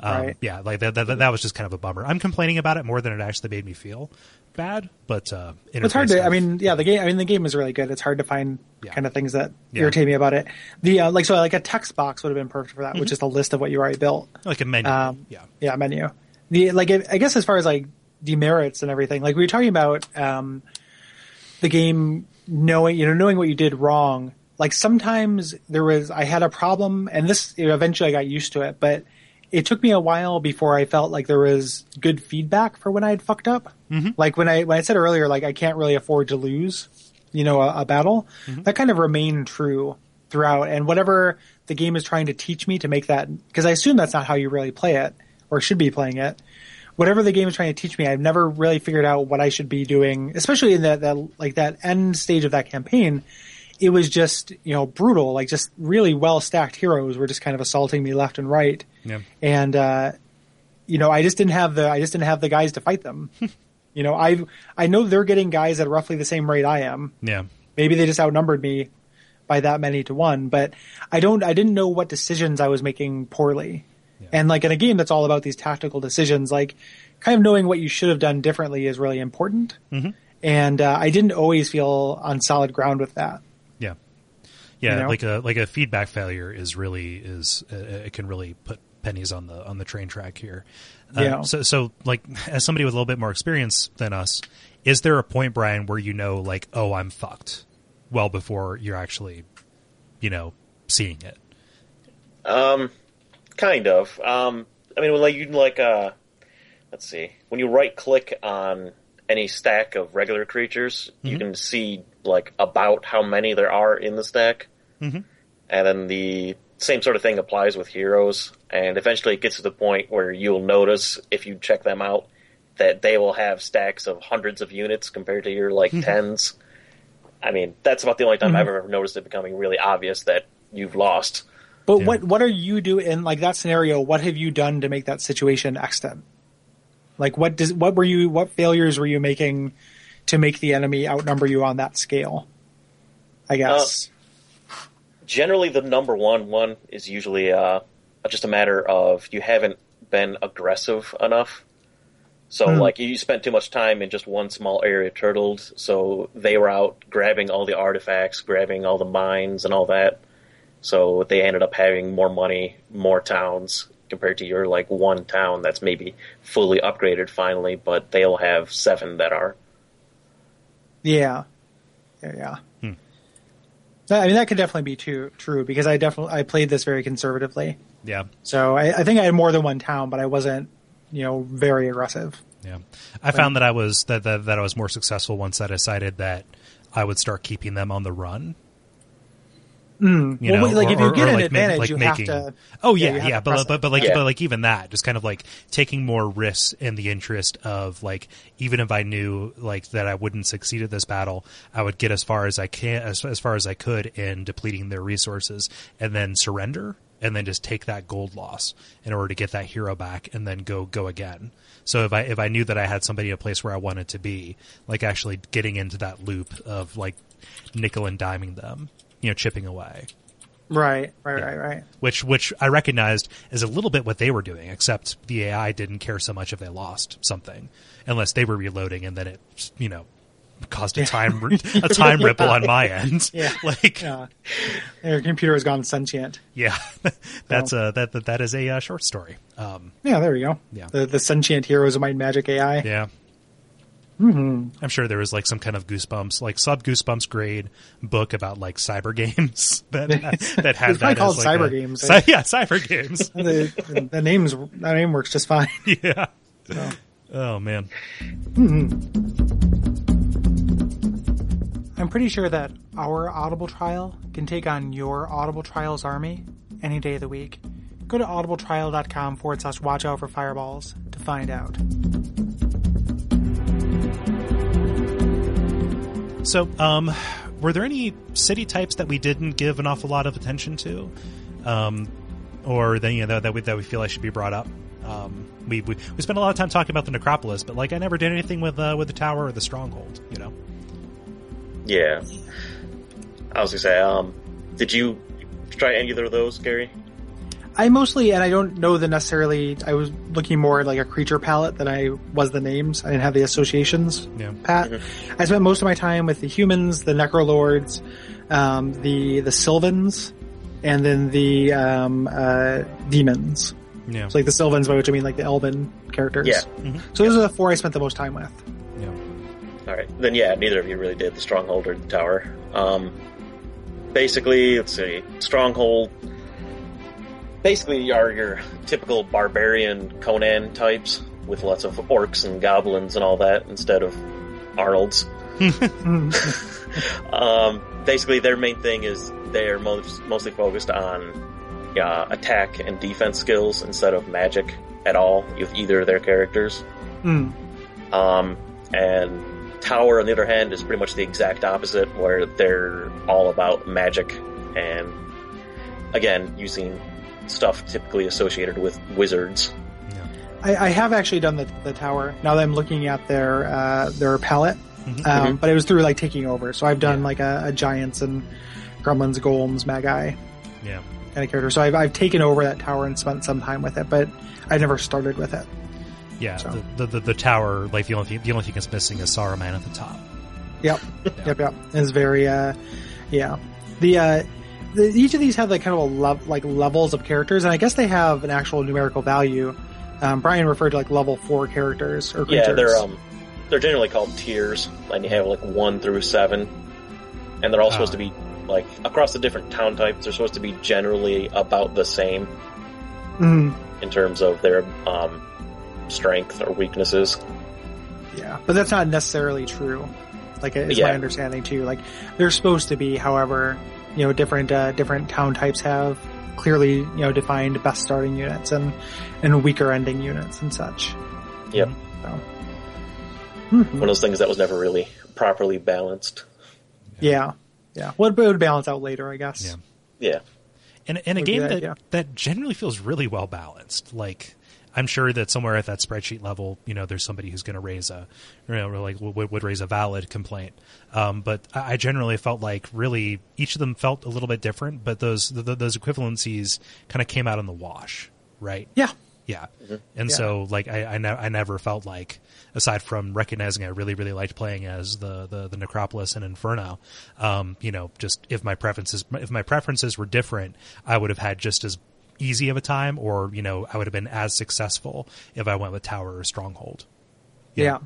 Um, Right. Yeah, like that, that. That was just kind of a bummer. I'm complaining about it more than it actually made me feel bad. But uh, It's hard to. I mean, yeah, the game. I mean, the game is really good. It's hard to find Yeah. kind of things that Yeah. irritate me about it. The uh, like so like a text box would have been perfect for that, Mm-hmm. which is the list of what you already built. like a menu. Um, yeah, yeah, menu. The like, I guess as far as like demerits and everything, like we were talking about um, the game knowing, you know, knowing what you did wrong. Like sometimes there was, I had a problem, and this you know, eventually I got used to it, but it took me a while before I felt like there was good feedback for when I had fucked up. Mm-hmm. Like when I when I said earlier, like I can't really afford to lose, you know, a, a battle. That kind of remained true throughout, and whatever the game is trying to teach me to make that, because I assume that's not how you really play it or should be playing it. Whatever the game is trying to teach me, I've never really figured out what I should be doing, especially in that, that like that end stage of that campaign. It was just, you know, brutal, like just really well stacked heroes were just kind of assaulting me left and right. yeah. And, uh, you know, I just didn't have the, I just didn't have the guys to fight them. [laughs] you know, I, I know they're getting guys at roughly the same rate I am. yeah. Maybe they just outnumbered me by that many to one, but I don't, I didn't know what decisions I was making poorly. And like in a game that's all about these tactical decisions, like kind of knowing what you should have done differently is really important. Mm-hmm. And uh, I didn't always feel on solid ground with that. Yeah, yeah. You know? Like a like a feedback failure is really is uh, it can really put pennies on the on the train track here. Uh, Yeah. So so like [laughs] as somebody with a little bit more experience than us, is there a point, Brian, where you know like oh I'm fucked, well before you're actually, you know, seeing it? Um, kind of. Um, I mean, like you like uh, let's see, when you right click on any stack of regular creatures, you can see like about how many there are in the stack, mm-hmm. and then the same sort of thing applies with heroes. And eventually, it gets to the point where you'll notice if you check them out that they will have stacks of hundreds of units compared to your like mm-hmm. tens. I mean, that's about the only time I've mm-hmm. ever noticed it becoming really obvious that you've lost. But Yeah. what what are you doing in like that scenario? What have you done to make that situation extant? Like what does what were you what failures were you making to make the enemy outnumber you on that scale? I uh, guess. Generally the number one one is usually uh, just a matter of you haven't been aggressive enough. So Hmm. like you spent too much time in just one small area turtled, so they were out grabbing all the artifacts, grabbing all the mines and all that. So they ended up having more money, more towns compared to your like one town that's maybe fully upgraded finally, but they'll have seven that are. yeah. yeah. That- I mean, that could definitely be too, true because I definitely I played this very conservatively. Yeah. So I, I think I had more than one town, but I wasn't, you know, very aggressive. Yeah, I found that I was that, that that I was more successful once I decided that I would start keeping them on the run. You Mm. Well, know, like, if you get an ma- advantage, you have to- Oh yeah, yeah, yeah, but but but like Yeah. but like even that, just kind of like taking more risks in the interest of like even if I knew like that I wouldn't succeed at this battle, I would get as far as I can as as far as I could in depleting their resources and then surrender and then just take that gold loss in order to get that hero back and then go go again. So if I if I knew that I had somebody in a place where I wanted to be, like actually getting into that loop of like nickel and diming them, you know, chipping away Right, right, Yeah. right, right. which which I recognized as a little bit what they were doing, except the AI didn't care so much if they lost something, unless they were reloading, and then it you know caused a time [laughs] a time ripple on my end. Yeah. [laughs] like Yeah, your computer has gone sentient. yeah, [laughs] that's a that that, that is a uh, short story. Um, Yeah, there we go. Yeah. the, the sentient heroes of my Magic AI. yeah. Mm-hmm. I'm sure there was like some kind of goosebumps, like sub goosebumps grade book about like cyber [laughs] games that that had It's that called as like Cyber a- Games, Cy- eh? yeah, cyber games. [laughs] the, the names that name works just fine. [laughs] yeah. So. Oh man. I'm pretty sure that our Audible trial can take on your Audible Trials army any day of the week. Go to audibletrial.com forward slash watch out for fireballs to find out. So, um, were there any city types that we didn't give an awful lot of attention to, um, or that you know that, we that we feel I should be brought up? Um, we, we we spent a lot of time talking about the necropolis, but like I never did anything with uh, with the tower or the stronghold. You know, Yeah. I was gonna say, um, did you try any of those, Gary? I mostly, and I don't know the necessarily, I was looking more at like a creature palette than I was the names. I didn't have the associations yeah, pat. I spent most of my time with the humans, the necrolords, um, the the sylvans, and then the um, uh, demons. yeah, So like the sylvans, by which I mean like the elven characters. Yeah. So those are the four I spent the most time with. yeah. All right, then yeah, neither of you really did the stronghold or the tower. Um, basically, let's see, stronghold. Basically, are your typical barbarian Conan types with lots of orcs and goblins and all that instead of Arnold's. [laughs] um, basically, their main thing is they're most, mostly focused on uh, attack and defense skills instead of magic at all with either of their characters. Mm. Um, and Tower, on the other hand, is pretty much the exact opposite, where they're all about magic and, again, using stuff typically associated with wizards. I, I have actually done the, the tower. Now that I'm looking at their uh, their palette, Mhm. um, but it was through like taking over. So I've done like a, a giants and gremlins, golems, magi yeah. kind of character. So I've I've taken over that tower and spent some time with it, but I never started with it. Yeah, So- the, the, the the tower, like the only thing, the only thing that's missing is Saruman at the top. Yep, yep, yep. It's very uh, yeah. The uh, the, each of these have like kind of a lev- like levels of characters, and I guess they have an actual numerical value. Um, Brian referred to like level four characters or creatures. Yeah, they're um, they're generally called tiers, and you have like one through seven, and they're all supposed Ah. to be like across the different town types. They're supposed to be generally about the same Mhm. in terms of their um, strength or weaknesses. Yeah, but that's not necessarily true. Like, is Yeah. my understanding too. Like, they're supposed to be, however, you know, different uh, different town types have clearly, you know, defined best starting units and and weaker ending units and such. Yep. So, Mhm. One of those things that was never really properly balanced. yeah, yeah. Well, it would balance out later, I guess. Yeah. Yeah. And and a game that, that yeah. that generally feels really well balanced. Like I'm sure that somewhere at that spreadsheet level, you know, there's somebody who's going to raise a, you know, like would, would raise a valid complaint. Um, but I I generally felt like really each of them felt a little bit different, but those th those equivalencies kind of came out in the wash, right? Yeah. Yeah. And Yeah. so like I I, ne- I never felt like aside from recognizing I really really liked playing as the the, the Necropolis and Inferno, um, you know, just if my preferences if my preferences were different, I would have had just as easy of a time or, you know, I would have been as successful if I went with Tower or Stronghold. Yeah.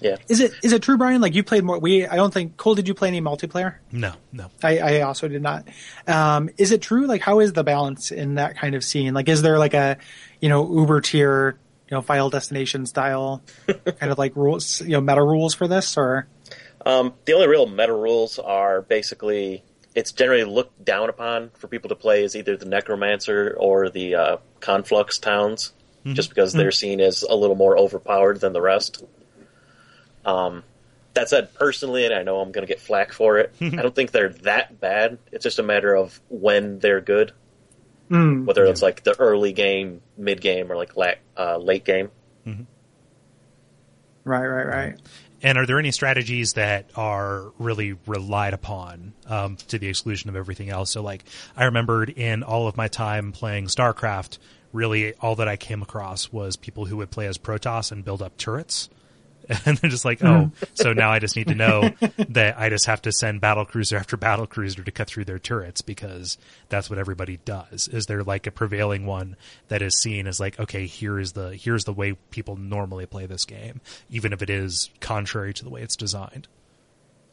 Yeah. Is it is it true, Brian? Like you played more. We I don't think Kole. Did you play any multiplayer? No, no. I, I also did not. Um, is it true? Like how is the balance in that kind of scene? Like is there like a you know Uber tier you know Final Destination style [laughs] kind of like rules you know meta rules for this or? Um, the only real meta rules are basically it's generally looked down upon for people to play as either the Necromancer or the uh, Conflux towns, just because they're seen as a little more overpowered than the rest. Um, that said, personally, and I know I'm going to get flack for it, [laughs] I don't think they're that bad. It's just a matter of when they're good, Mm, whether it's like the early game, mid game, or like la- uh, late game. right, right, right. And are there any strategies that are really relied upon um, to the exclusion of everything else? So, like, I remembered in all of my time playing StarCraft, really all that I came across was people who would play as Protoss and build up turrets. [laughs] And they're just like, oh, so now I just need to know [laughs] that I just have to send battle cruiser after battle cruiser to cut through their turrets because that's what everybody does. Is there like a prevailing one that is seen as like, okay, here is the here's the way people normally play this game, even if it is contrary to the way it's designed.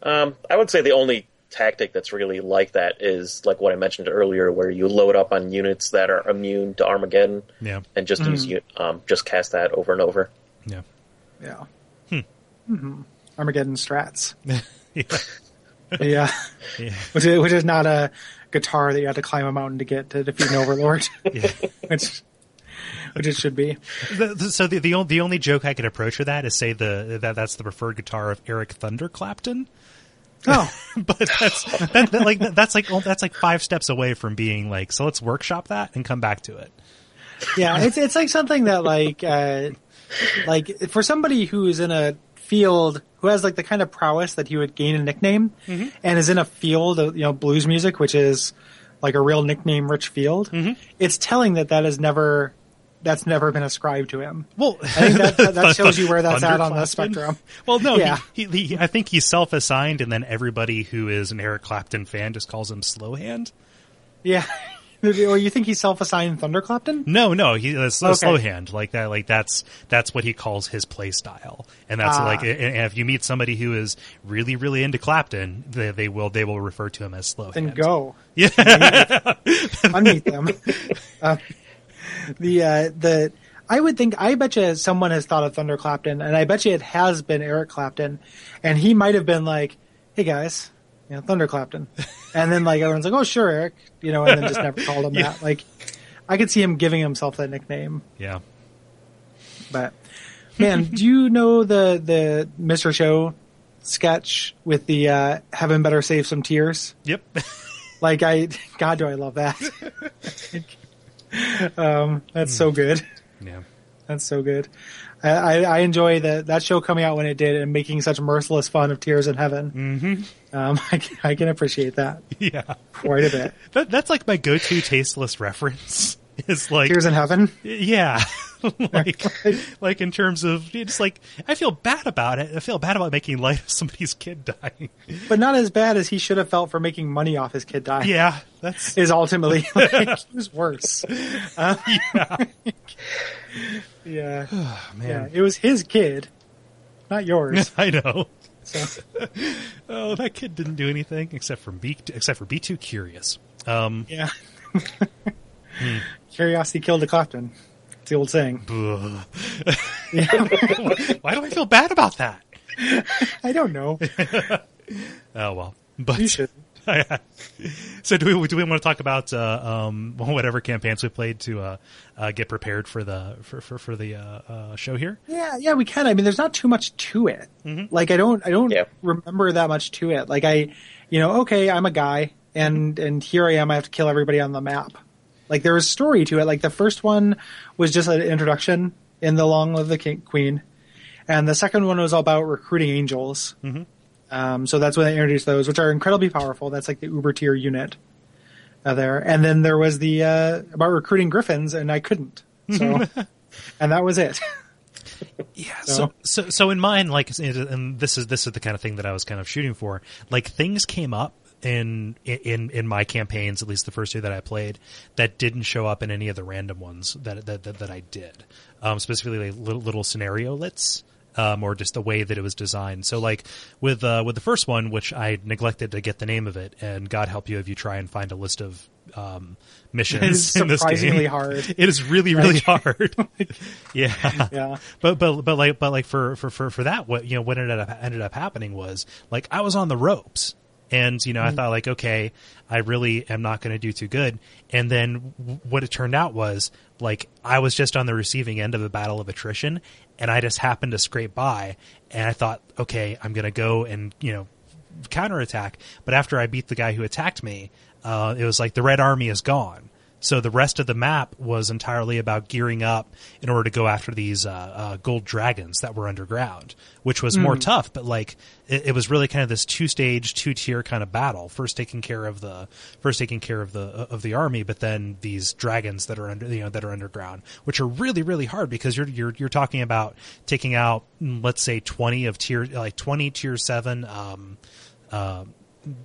Um, I would say the only tactic that's really like that is like what I mentioned earlier, where you load up on units that are immune to Armageddon Yeah, and just use um, just cast that over and over. yeah, Yeah. Hmm Armageddon strats. [laughs] yeah. Yeah. Yeah. which is, which is not a guitar that you have to climb a mountain to get to defeat an overlord, [laughs] yeah. [laughs] which which it should be. The, the, so the the, the only joke I could approach for that is say the that that's the preferred guitar of Eric Thunder Clapton. Oh, but that's that, that, like that's like oh, that's like five steps away from being like so let's workshop that and come back to it yeah, it's it's like something that like uh like for somebody who is in a field who has like the kind of prowess that he would gain a nickname mm-hmm. and is in a field of you know blues music, which is like a real nickname rich field. Mm-hmm. It's telling that that is never that's never been ascribed to him. well I think that that, that [laughs] shows you where that's at on the spectrum. well no Yeah. he, he, he I think he's self-assigned and then everybody who is an Eric Clapton fan just calls him Slowhand Yeah. Or you think he's self-assigned Thunderclapton? no no he uh, slow, Okay. Slowhand like that like that's that's what he calls his play style and that's Ah. like and and if you meet somebody who is really really into Clapton they, they will they will refer to him as Slowhand Then go. yeah unmeet them. uh, the uh, the I would think I bet you someone has thought of Thunder Clapton, and I bet you it has been Eric Clapton, and he might have been like, "Hey guys, you know, Thunder Clapton," and then like everyone's like, "Oh sure, Eric," you know, and then just never called him [laughs] Yeah. that. Like, I could see him giving himself that nickname, yeah but man, do you know the the Mister Show sketch with the uh, "Heaven better save some tears"? yep [laughs] Like I, God, do I love that? [laughs] um, that's so good. yeah That's so good. I, I, enjoy that that show coming out when it did and making such merciless fun of Tears in Heaven. Mm-hmm. Um, [laughs] I, can- I can appreciate that [laughs] yeah quite a bit. That, that's like my go-to tasteless reference. [laughs] Is like, Tears in Heaven. yeah, like, like in terms of it's like I feel bad about it. I feel bad about making light of somebody's kid dying. but not as bad as he should have felt for making money off his kid dying. Yeah, that's Is ultimately like, it was worse. Uh, yeah, yeah. [sighs] Oh, yeah. man. It was his kid, not yours. [laughs] I know. So, [laughs] Oh, that kid didn't do anything except for be except for be too curious. Um, yeah. [laughs] Curiosity killed the Clapton. It's the old saying. why do I feel bad about that? I don't know. Oh well, but You should. [laughs] so do we do we want to talk about uh, um, [laughs] whatever campaigns we played to uh, uh, get prepared for the for for, for the uh, uh, show here? Yeah, yeah, we can. I mean, there's not too much to it. Like, I don't, I don't Yeah. remember that much to it. Like, I, you know, okay, I'm a guy, and and here I am. I have to kill everybody on the map. Like, there was story to it. Like, the first one was just an introduction in the Long Live the King, Queen, and the second one was all about recruiting angels. Um, so that's when they introduced those, which are incredibly powerful. That's like the Uber tier unit uh, there. And then there was the uh, about recruiting griffins, and I couldn't. So, [laughs] and that was it. Yeah. So- So, so, so in mine, like, and this is this is the kind of thing that I was kind of shooting for. Like, things came up in in in my campaigns, at least the first two that I played, that didn't show up in any of the random ones that that that, that I did. Um, specifically, like little, little scenario lits Um, or just the way that it was designed. So, like with uh, with the first one, which I neglected to get the name of it, and God help you if you try and find a list of um, missions It is [laughs] in this surprisingly game. hard. [laughs] It is really really hard. [laughs] yeah, Yeah. but but but like but like for for for for that what you know what ended up ended up happening was like I was on the ropes and you know I thought like okay I really am not going to do too good and then w- what it turned out was like I was just on the receiving end of a battle of attrition and I just happened to scrape by and I thought okay I'm going to go and you know counterattack. But after I beat the guy who attacked me uh, it was like the red army is gone so the rest of the map was entirely about gearing up in order to go after these uh, uh, gold dragons that were underground, which was more tough. But like it, it was really kind of this two stage, two tier kind of battle. First taking care of the first taking care of the of the army, but then these dragons that are under you know that are underground, which are really really hard because you're you're you're talking about taking out mm, let's say twenty of tier like twenty tier seven. Um, uh,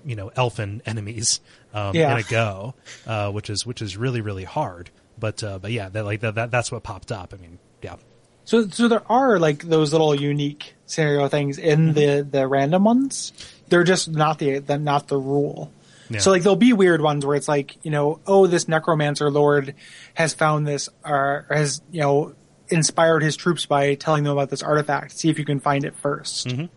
you know elfin enemies um, Yeah. in a go, uh, which is which is really really hard. But uh, but yeah, that like that, that that's what popped up. I mean, yeah, So, so there are like those little unique scenario things in Mm-hmm. the the random ones. They're just not the, the not the rule. Yeah. So like there'll be weird ones where it's like you know oh this necromancer lord has found this or has you know inspired his troops by telling them about this artifact. See if you can find it 1st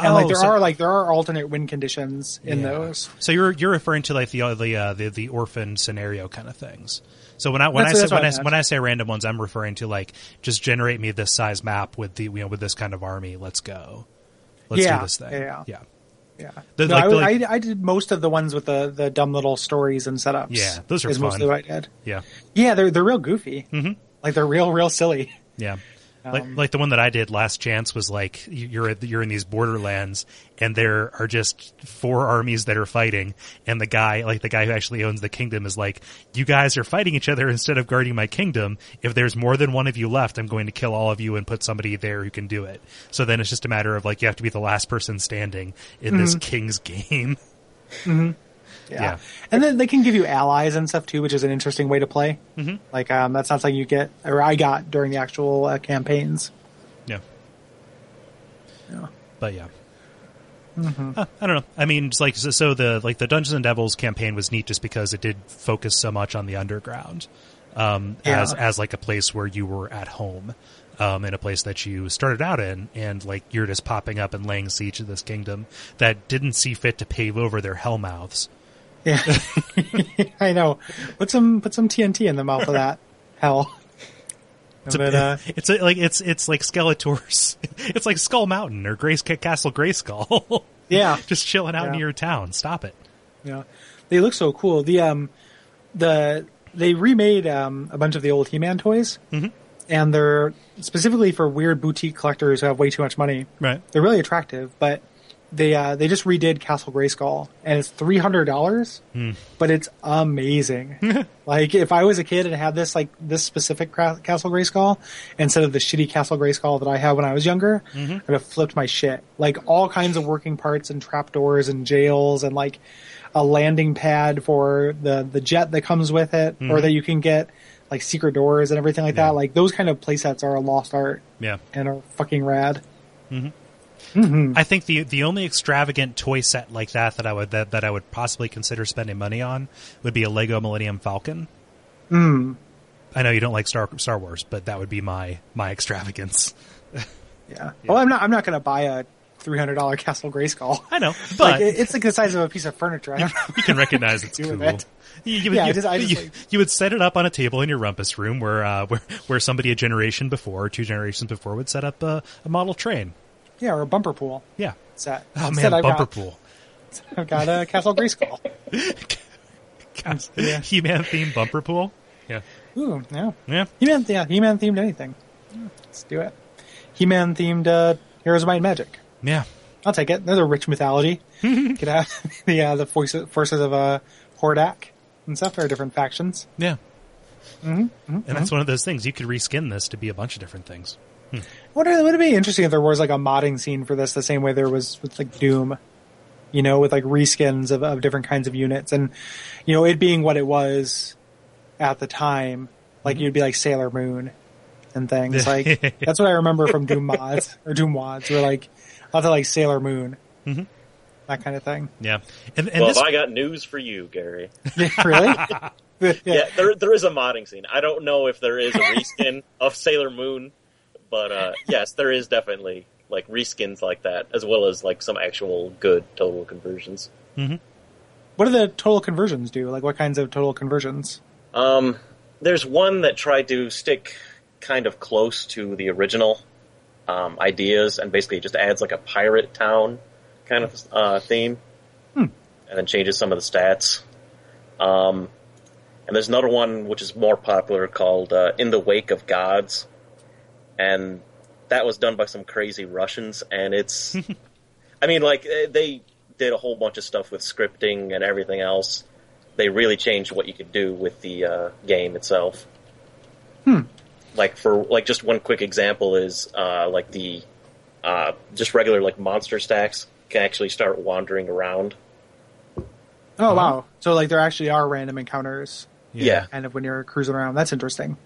And like Oh, there so- are like there are alternate win conditions in Yeah. those. So you're you're referring to like the uh, the uh, the, the orphan scenario kind of things. So when I when That's- I say when I, I when I say random ones, I'm referring to like just generate me this size map with the you know with this kind of army. Let's go. Let's Yeah, do this thing. yeah. yeah. Yeah, The- no, like I, the, like- I, I did most of the ones with the the dumb little stories and setups. Yeah, those are is mostly what I did. yeah. Yeah, they're they're real goofy. Mm-hmm. Like they're real real silly. Yeah. Like, Um, like the one that I did last chance was like you- you're at- you're in these borderlands and there are just four armies that are fighting and the guy like the guy who actually owns the kingdom is like you guys are fighting each other [laughs] instead of guarding my kingdom. If there's more than one of you left I'm going to kill all of you and put somebody there who can do it. So then it's just a matter of like you have to be the last person standing in this king's [laughs] game Yeah. Yeah. And then they can give you allies and stuff too, which is an interesting way to play. Mm-hmm. Like um, that's not something you get or I got during the actual uh, campaigns. yeah Yeah. but yeah. Uh, I don't know. I mean, it's like so, so the like the Dungeons and Devils campaign was neat just because it did focus so much on the underground um, Yeah. as as like a place where you were at home, um, in a place that you started out in, and like you're just popping up and laying siege to this kingdom that didn't see fit to pave over their hell mouths. Yeah. [laughs] I know. Put some put some TNT in the mouth of that [laughs] hell. It's, a- uh, it's a, like it's it's like Skeletors. [laughs] It's like Skull Mountain or Grace Castle Grayskull. yeah. just chilling out Yeah. near your town. Stop it. Yeah, they look so cool. The um, the they remade um a bunch of the old He-Man toys, mm-hmm. and they're specifically for weird boutique collectors who have way too much money. Right. They're really attractive, but they uh they just redid Castle Grayskull, and it's three hundred dollars, hmm. but it's amazing. [laughs] like if I was a kid and had this like this specific cra- Castle Grayskull instead of the shitty Castle Grayskull that I had when I was younger, mm-hmm. I'd have flipped my shit. Like all kinds of working parts and trapdoors and jails and like a landing pad for the the jet that comes with it, or mm-hmm. that you can get like secret doors and everything like Yeah. that. Like those kind of playsets are a lost art Yeah. and are fucking rad. Mm-hmm. I think the the only extravagant toy set like that that I would that, that I would possibly consider spending money on would be a Lego Millennium Falcon. Hmm. I know you don't like Star Star Wars, but that would be my my extravagance. [laughs] Yeah. Well, I'm not. I'm not going to buy a three hundred dollar Castle Grayskull. [laughs] I know, like but it- it's like the size of a piece of furniture. I don't know. [laughs] you can recognize it's cool. it. You, you, Yeah, I you- just- I just you- like- you would set it up on a table in your rumpus room where uh, where where somebody a generation before, or two generations before, would set up a, a model train. Yeah, or a bumper pool Yeah. set. Oh Instead, man, I've bumper got, pool. [laughs] I've got a Castle Grayskull. [laughs] Yeah. He-Man themed bumper pool. Yeah. Ooh, yeah. Yeah. He-Man, yeah, He-Man themed anything. Let's do it. He-Man themed uh, Heroes of Might and Magic. Yeah. I'll take it. There's a rich mythology. [laughs] Could have the uh, the forces, forces of uh, Hordak and stuff. There are different factions. Yeah. Mm-hmm. And that's one of those things. You could reskin this to be a bunch of different things. Would it, would it be interesting if there was like a modding scene for this, the same way there was with like Doom, you know, with like reskins of, of different kinds of units, and you know, it being what it was at the time, like you'd be like Sailor Moon, and things. [laughs] Like that's what I remember from Doom mods or Doom mods. Were like lots of like Sailor Moon, Mhm. that kind of thing. Yeah, and, and well, this, I got news for you, Gary. [laughs] really? [laughs] Yeah, there there is a modding scene. I don't know if there is a reskin of Sailor Moon, but uh, yes, there is definitely like reskins like that, as well as like some actual good total conversions. What do the total conversions do? Like what kinds of total conversions? Um, there's one that tried to stick kind of close to the original um, ideas, and basically just adds like a pirate town kind of uh, theme, and then changes some of the stats. Um, and there's another one which is more popular called uh, "In the Wake of Gods," and that was done by some crazy Russians, and it's, [laughs] I mean, like eh, they did a whole bunch of stuff with scripting and everything else they really changed what you could do with the uh, game itself. Like for like just one quick example is uh, like the uh, just regular like monster stacks can actually start wandering around. Oh wow! So like there actually are random encounters, Yeah. kind of when you're cruising around. That's interesting.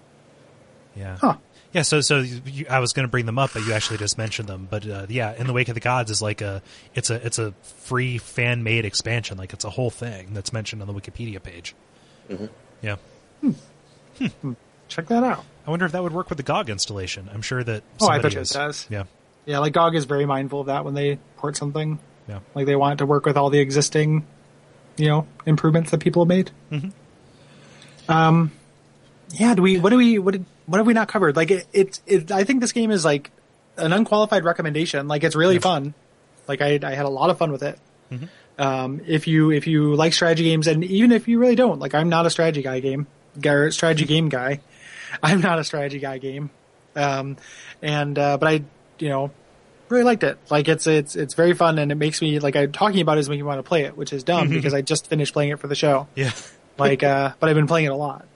yeah, Huh? Yeah. So, so you, I was going to bring them up, but you actually just mentioned them. But uh, yeah, in the wake of the gods is like a it's a it's a free fan made expansion. Like it's a whole thing that's mentioned on the Wikipedia page. Yeah, Check that out. I wonder if that would work with the GOG installation. I'm sure that. Oh, I bet you it is. does. Yeah, Yeah, like GOG is very mindful of that when they port something. yeah. Like they want it to work with all the existing, you know, improvements that people have made. Um, yeah. Do we? What do we? What did? What have we not covered? Like it. It. it I think this game is like an unqualified recommendation. Like it's really fun. Like I, I had a lot of fun with it. Um, if you if you like strategy games, and even if you really don't, like I'm not a strategy guy game, strategy game guy. [laughs] I'm not a strategy guy game. Um, and uh, but I, you know, really liked it. Like it's it's it's very fun, and it makes me like I talking about it is making me want to play it, which is dumb because I just finished playing it for the show. Yeah, Like, uh, but I've been playing it a lot.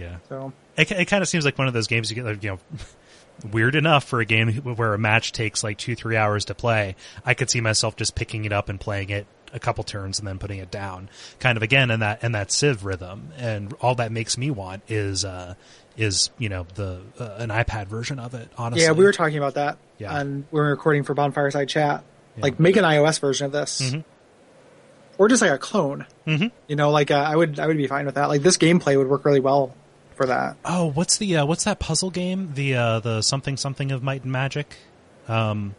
Yeah. So It, it kind of seems like one of those games you get, like, you know, [laughs] weird enough for a game where a match takes like two, three hours to play. I could see myself just picking it up and playing it a couple turns and then putting it down, kind of again in that in that Civ rhythm. And all that makes me want is uh is you know the uh, an iPad version of it. Honestly, yeah, we were talking about that, Yeah. and we were recording for Bonfireside Chat. Yeah. Like, make an iOS version of this, Mhm. or just like a clone. Mhm. You know, like uh, I would I would be fine with that. Like this gameplay would work really well for that. Oh, what's the uh, what's that puzzle game? The uh, the something something of Might and Magic. Um,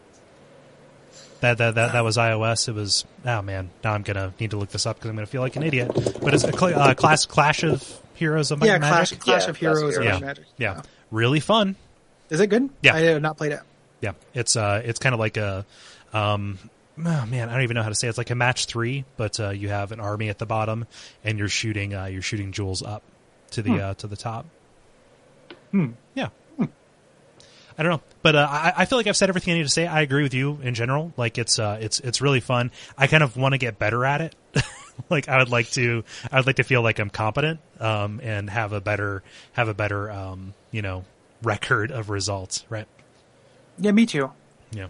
that that that that was iOS. It was oh man. Now I'm gonna need to look this up because I'm gonna feel like an idiot. But it's a cl- uh, class Clash of Heroes of Might yeah, and Clash Magic. Clash Yeah, of Heroes Clash of or yeah, Magic. yeah, really fun. Is it good? Yeah. I have not played it. Yeah, it's uh, it's kind of like a, um, oh, man, I don't even know how to say it. it's like a match three, but uh, you have an army at the bottom, and you're shooting uh, you're shooting jewels up to the uh, to the top. Hmm. Yeah. I don't know, but uh, I, I feel like I've said everything I need to say. I agree with you in general. Like it's uh, it's it's really fun. I kind of want to get better at it. [laughs] like I would like to, I would like to feel like I'm competent um, and have a better have a better um, you know record of results. Right? Yeah, me too. Yeah.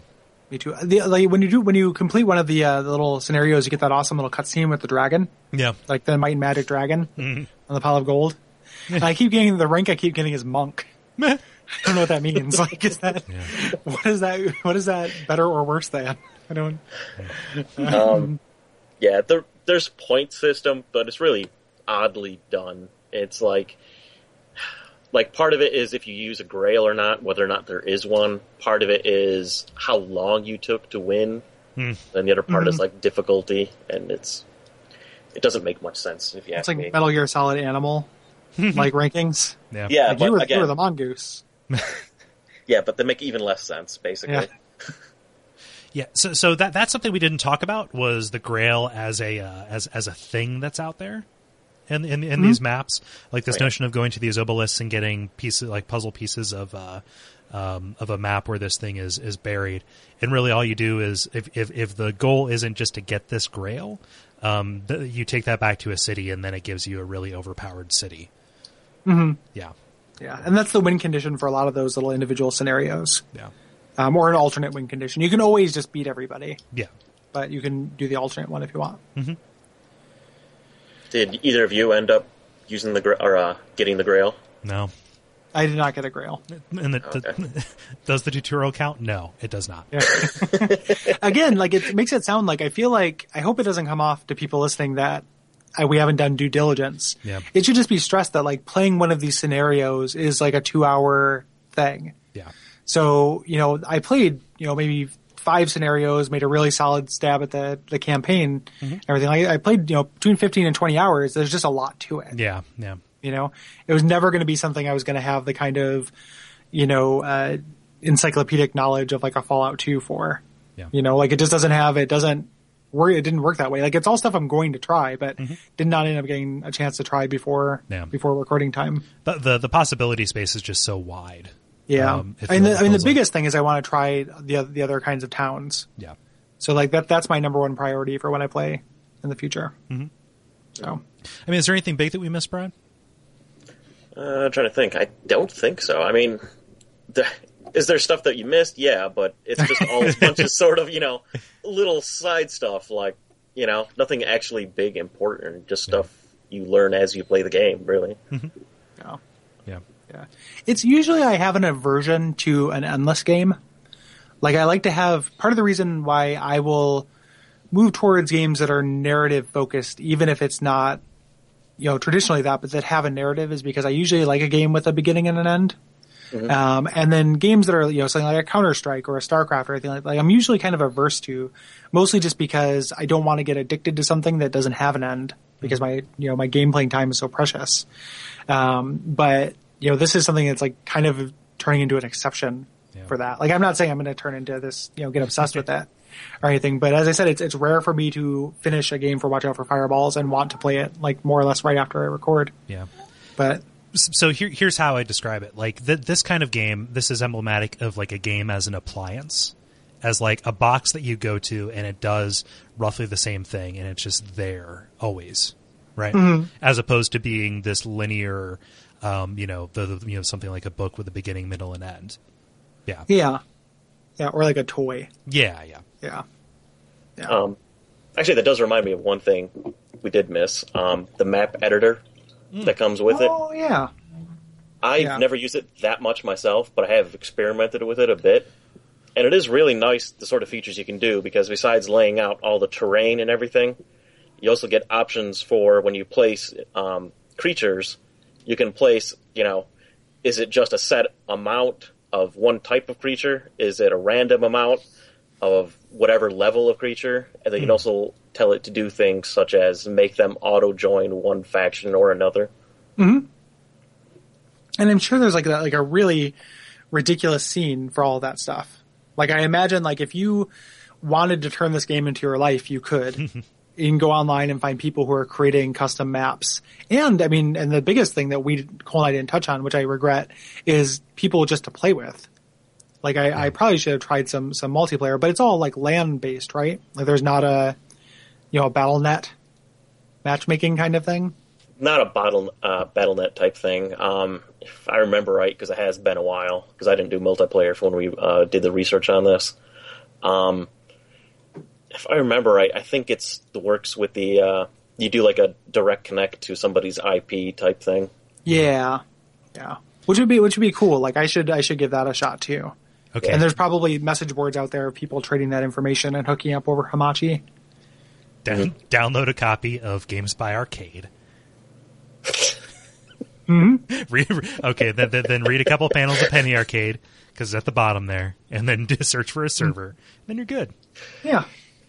Me too. The, like when you do when you complete one of the, uh, the little scenarios, you get that awesome little cutscene with the dragon, Yeah. like the Might and Magic dragon Mhm. on the pile of gold. And [laughs] I keep getting the rank I keep getting is monk. [laughs] I don't know what that means. [laughs] Like, is that what is that? What is that better or worse than? I don't. Um, yeah, there, there's point system, but it's really oddly done. It's like, like part of it is if you use a grail or not, whether or not there is one. Part of it is how long you took to win. Hmm. Then the other part is like difficulty, and it's it doesn't make much sense if you It's ask like me. Metal Gear Solid Animal [laughs] like rankings. Yeah. Yeah, Like but you were, again, you were the mongoose. [laughs] yeah, but they make even less sense basically. Yeah. [laughs] Yeah, so so that that's something we didn't talk about was the Grail as a uh, as as a thing that's out there in in, in these maps. Like this Oh, yeah. notion of going to these obelisks and getting pieces like puzzle pieces of uh, um, of a map where this thing is is buried. And really, all you do is if if, if the goal isn't just to get this Grail, um, th- you take that back to a city, and then it gives you a really overpowered city. Hmm Yeah, Yeah, and that's the win condition for a lot of those little individual scenarios, yeah, um, or an alternate win condition. You can always just beat everybody, yeah. but you can do the alternate one if you want. Did either of you end up using the gra- or uh, getting the grail? No, I did not get a Grail. And the, the, [laughs] does the tutorial count? No, it does not. Yeah. [laughs] Again, like it makes it sound like I feel like I hope it doesn't come off to people listening that we haven't done due diligence. Yeah. It should just be stressed that like playing one of these scenarios is like a two hour thing. Yeah. So, you know, I played, you know, maybe five scenarios, made a really solid stab at the, the campaign, everything. I, I played, you know, between 15 and 20 hours. There's just a lot to it. Yeah. Yeah. You know, it was never going to be something I was going to have the kind of, you know, uh, encyclopedic knowledge of like a Fallout 2 for. Yeah. You know, like it just doesn't have, it doesn't work, it didn't work that way. Like it's all stuff I'm going to try, but did not end up getting a chance to try before, Yeah. before recording time. But the the possibility space is just so wide. Yeah. Um, it I mean, the, I mean, the feels biggest thing is I want to try the, oth- the other kinds of towns. Yeah. So like that, that's my number one priority for when I play in the future. Mm-hmm. So I mean, is there anything big that we missed, Brian? Uh, I'm trying to think. I don't think so. I mean, the, is there stuff that you missed? Yeah, but it's just all a bunch of [laughs] sort of, you know, little side stuff like, you know, nothing actually big important, just stuff you learn as you play the game, really. yeah. Yeah. Yeah. It's usually I have an aversion to an endless game. Like I like to have part of the reason why I will move towards games that are narrative focused, even if it's not, you know, traditionally that, but that have a narrative is because I usually like a game with a beginning and an end. Um, and then games that are, you know, something like a Counter Strike or a StarCraft or anything like that, like, I'm usually kind of averse to, mostly just because I don't want to get addicted to something that doesn't have an end because my, you know, my game playing time is so precious. Um, but, you know, this is something that's like kind of turning into an exception Yeah. for that. Like, I'm not saying I'm going to turn into this, you know, get obsessed with that or anything, but as I said, it's, it's rare for me to finish a game for Watch Out for Fireballs and want to play it like more or less right after I record. Yeah. But so here, here's how I describe it. Like th- this kind of game, this is emblematic of like a game as an appliance, as like a box that you go to and it does roughly the same thing, and it's just there always, right? As opposed to being this linear, um, you know, the, the you know something like a book with a beginning, middle, and end. Yeah, yeah. Yeah. Or like a toy. yeah, yeah. Yeah. Yeah. Um, actually, that does remind me of one thing we did miss um, the map editor that comes with it. oh, yeah. I've Yeah. never used it that much myself, but I have experimented with it a bit. And it is really nice the sort of features you can do because besides laying out all the terrain and everything, you also get options for when you place um, creatures. You can place, you know, is it just a set amount of one type of creature? Is it a random amount of whatever level of creature? And then you can hmm. also tell it to do things such as make them auto join one faction or another. Mm-hmm. And I'm sure there's like a, like a really ridiculous scene for all that stuff. Like I imagine like if you wanted to turn this game into your life, you could. [laughs] you can go online and find people who are creating custom maps. And I mean, and the biggest thing that we Kole and I didn't touch on, which I regret, is people just to play with. Like I, I probably should have tried some some multiplayer, but it's all like land based, right? Like there's not a you know a battle net matchmaking kind of thing. not a battle uh, BattleNet type thing. Um, if I remember right, because it has been a while, because I didn't do multiplayer for when we uh, did the research on this. Um, if I remember right, I think it's the works with the uh, you do like a direct connect to somebody's IP type thing. Yeah, yeah. Which would be which would be cool. Like I should I should give that a shot too. Okay. And there's probably message boards out there of people trading that information and hooking up over Hamachi. Down, hmm. download a copy of GameSpy Arcade. [laughs] Mm-hmm. [laughs] read, okay, then, then then read a couple panels of Penny Arcade because it's at the bottom there, and then [laughs] do search for a hmm. server. Then you're good. Yeah,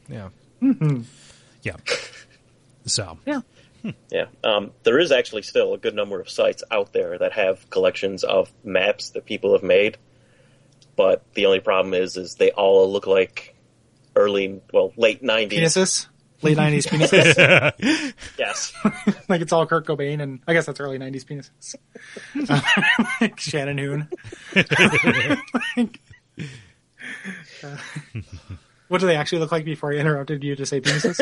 Yeah. Mm-hmm. Yeah. So yeah. Hmm. Yeah, um, there is actually still a good number of sites out there that have collections of maps that people have made, but the only problem is, is they all look like early, well, late nineties. Penises, late '90s penises. [laughs] Yes. [laughs] like it's all Kurt Cobain, and I guess that's early '90s penises. Uh, [laughs] like Shannon Hoon. Like, uh, what do they actually look like before I interrupted you to say penises?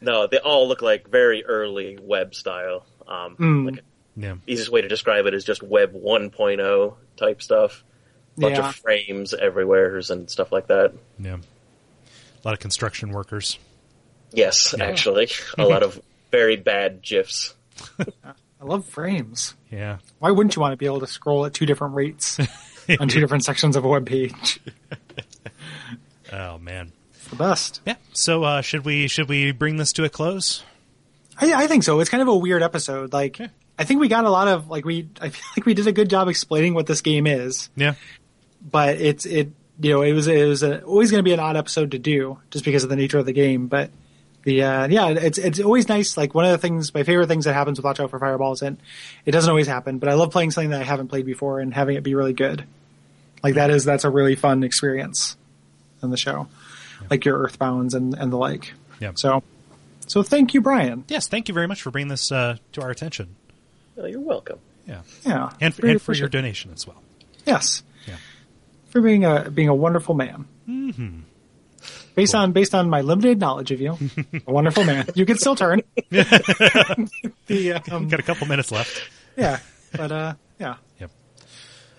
No, they all look like very early web style. Um, Hmm. like yeah. easiest way to describe it is just web 1.0 type stuff. Bunch Yeah. of frames everywhere and stuff like that. Yeah. A lot of construction workers. Yes, Yeah. actually, [laughs] a lot of very bad gifs. [laughs] I love frames. Yeah. Why wouldn't you want to be able to scroll at two different rates [laughs] on two different sections of a web page? Oh man. It's the best. Yeah. So uh, should we should we bring this to a close? I, I think so. It's kind of a weird episode. Like, Yeah. I think we got a lot of like we. I feel like we did a good job explaining what this game is, Yeah. But it's it. You know, it was it was a, always going to be an odd episode to do just because of the nature of the game. But the uh, yeah, it's it's always nice. Like one of the things, my favorite things that happens with Watch Out for Fireballs, and it doesn't always happen. But I love playing something that I haven't played before and having it be really good. Like that is that's a really fun experience in the show, like your Earthbounds and and the like. Yeah. So, so thank you, Brian. Yes. Thank you very much for bringing this uh, to our attention. Well, you're welcome. Yeah. Yeah, And Really and for your donation as well. Yes. Yeah. For being a being a wonderful man. Mm-hmm. Based Cool. on based on my limited knowledge of you, a [laughs] wonderful man. You can still turn. [laughs] the, um, Got a couple minutes left. yeah, but uh, yeah. Yep.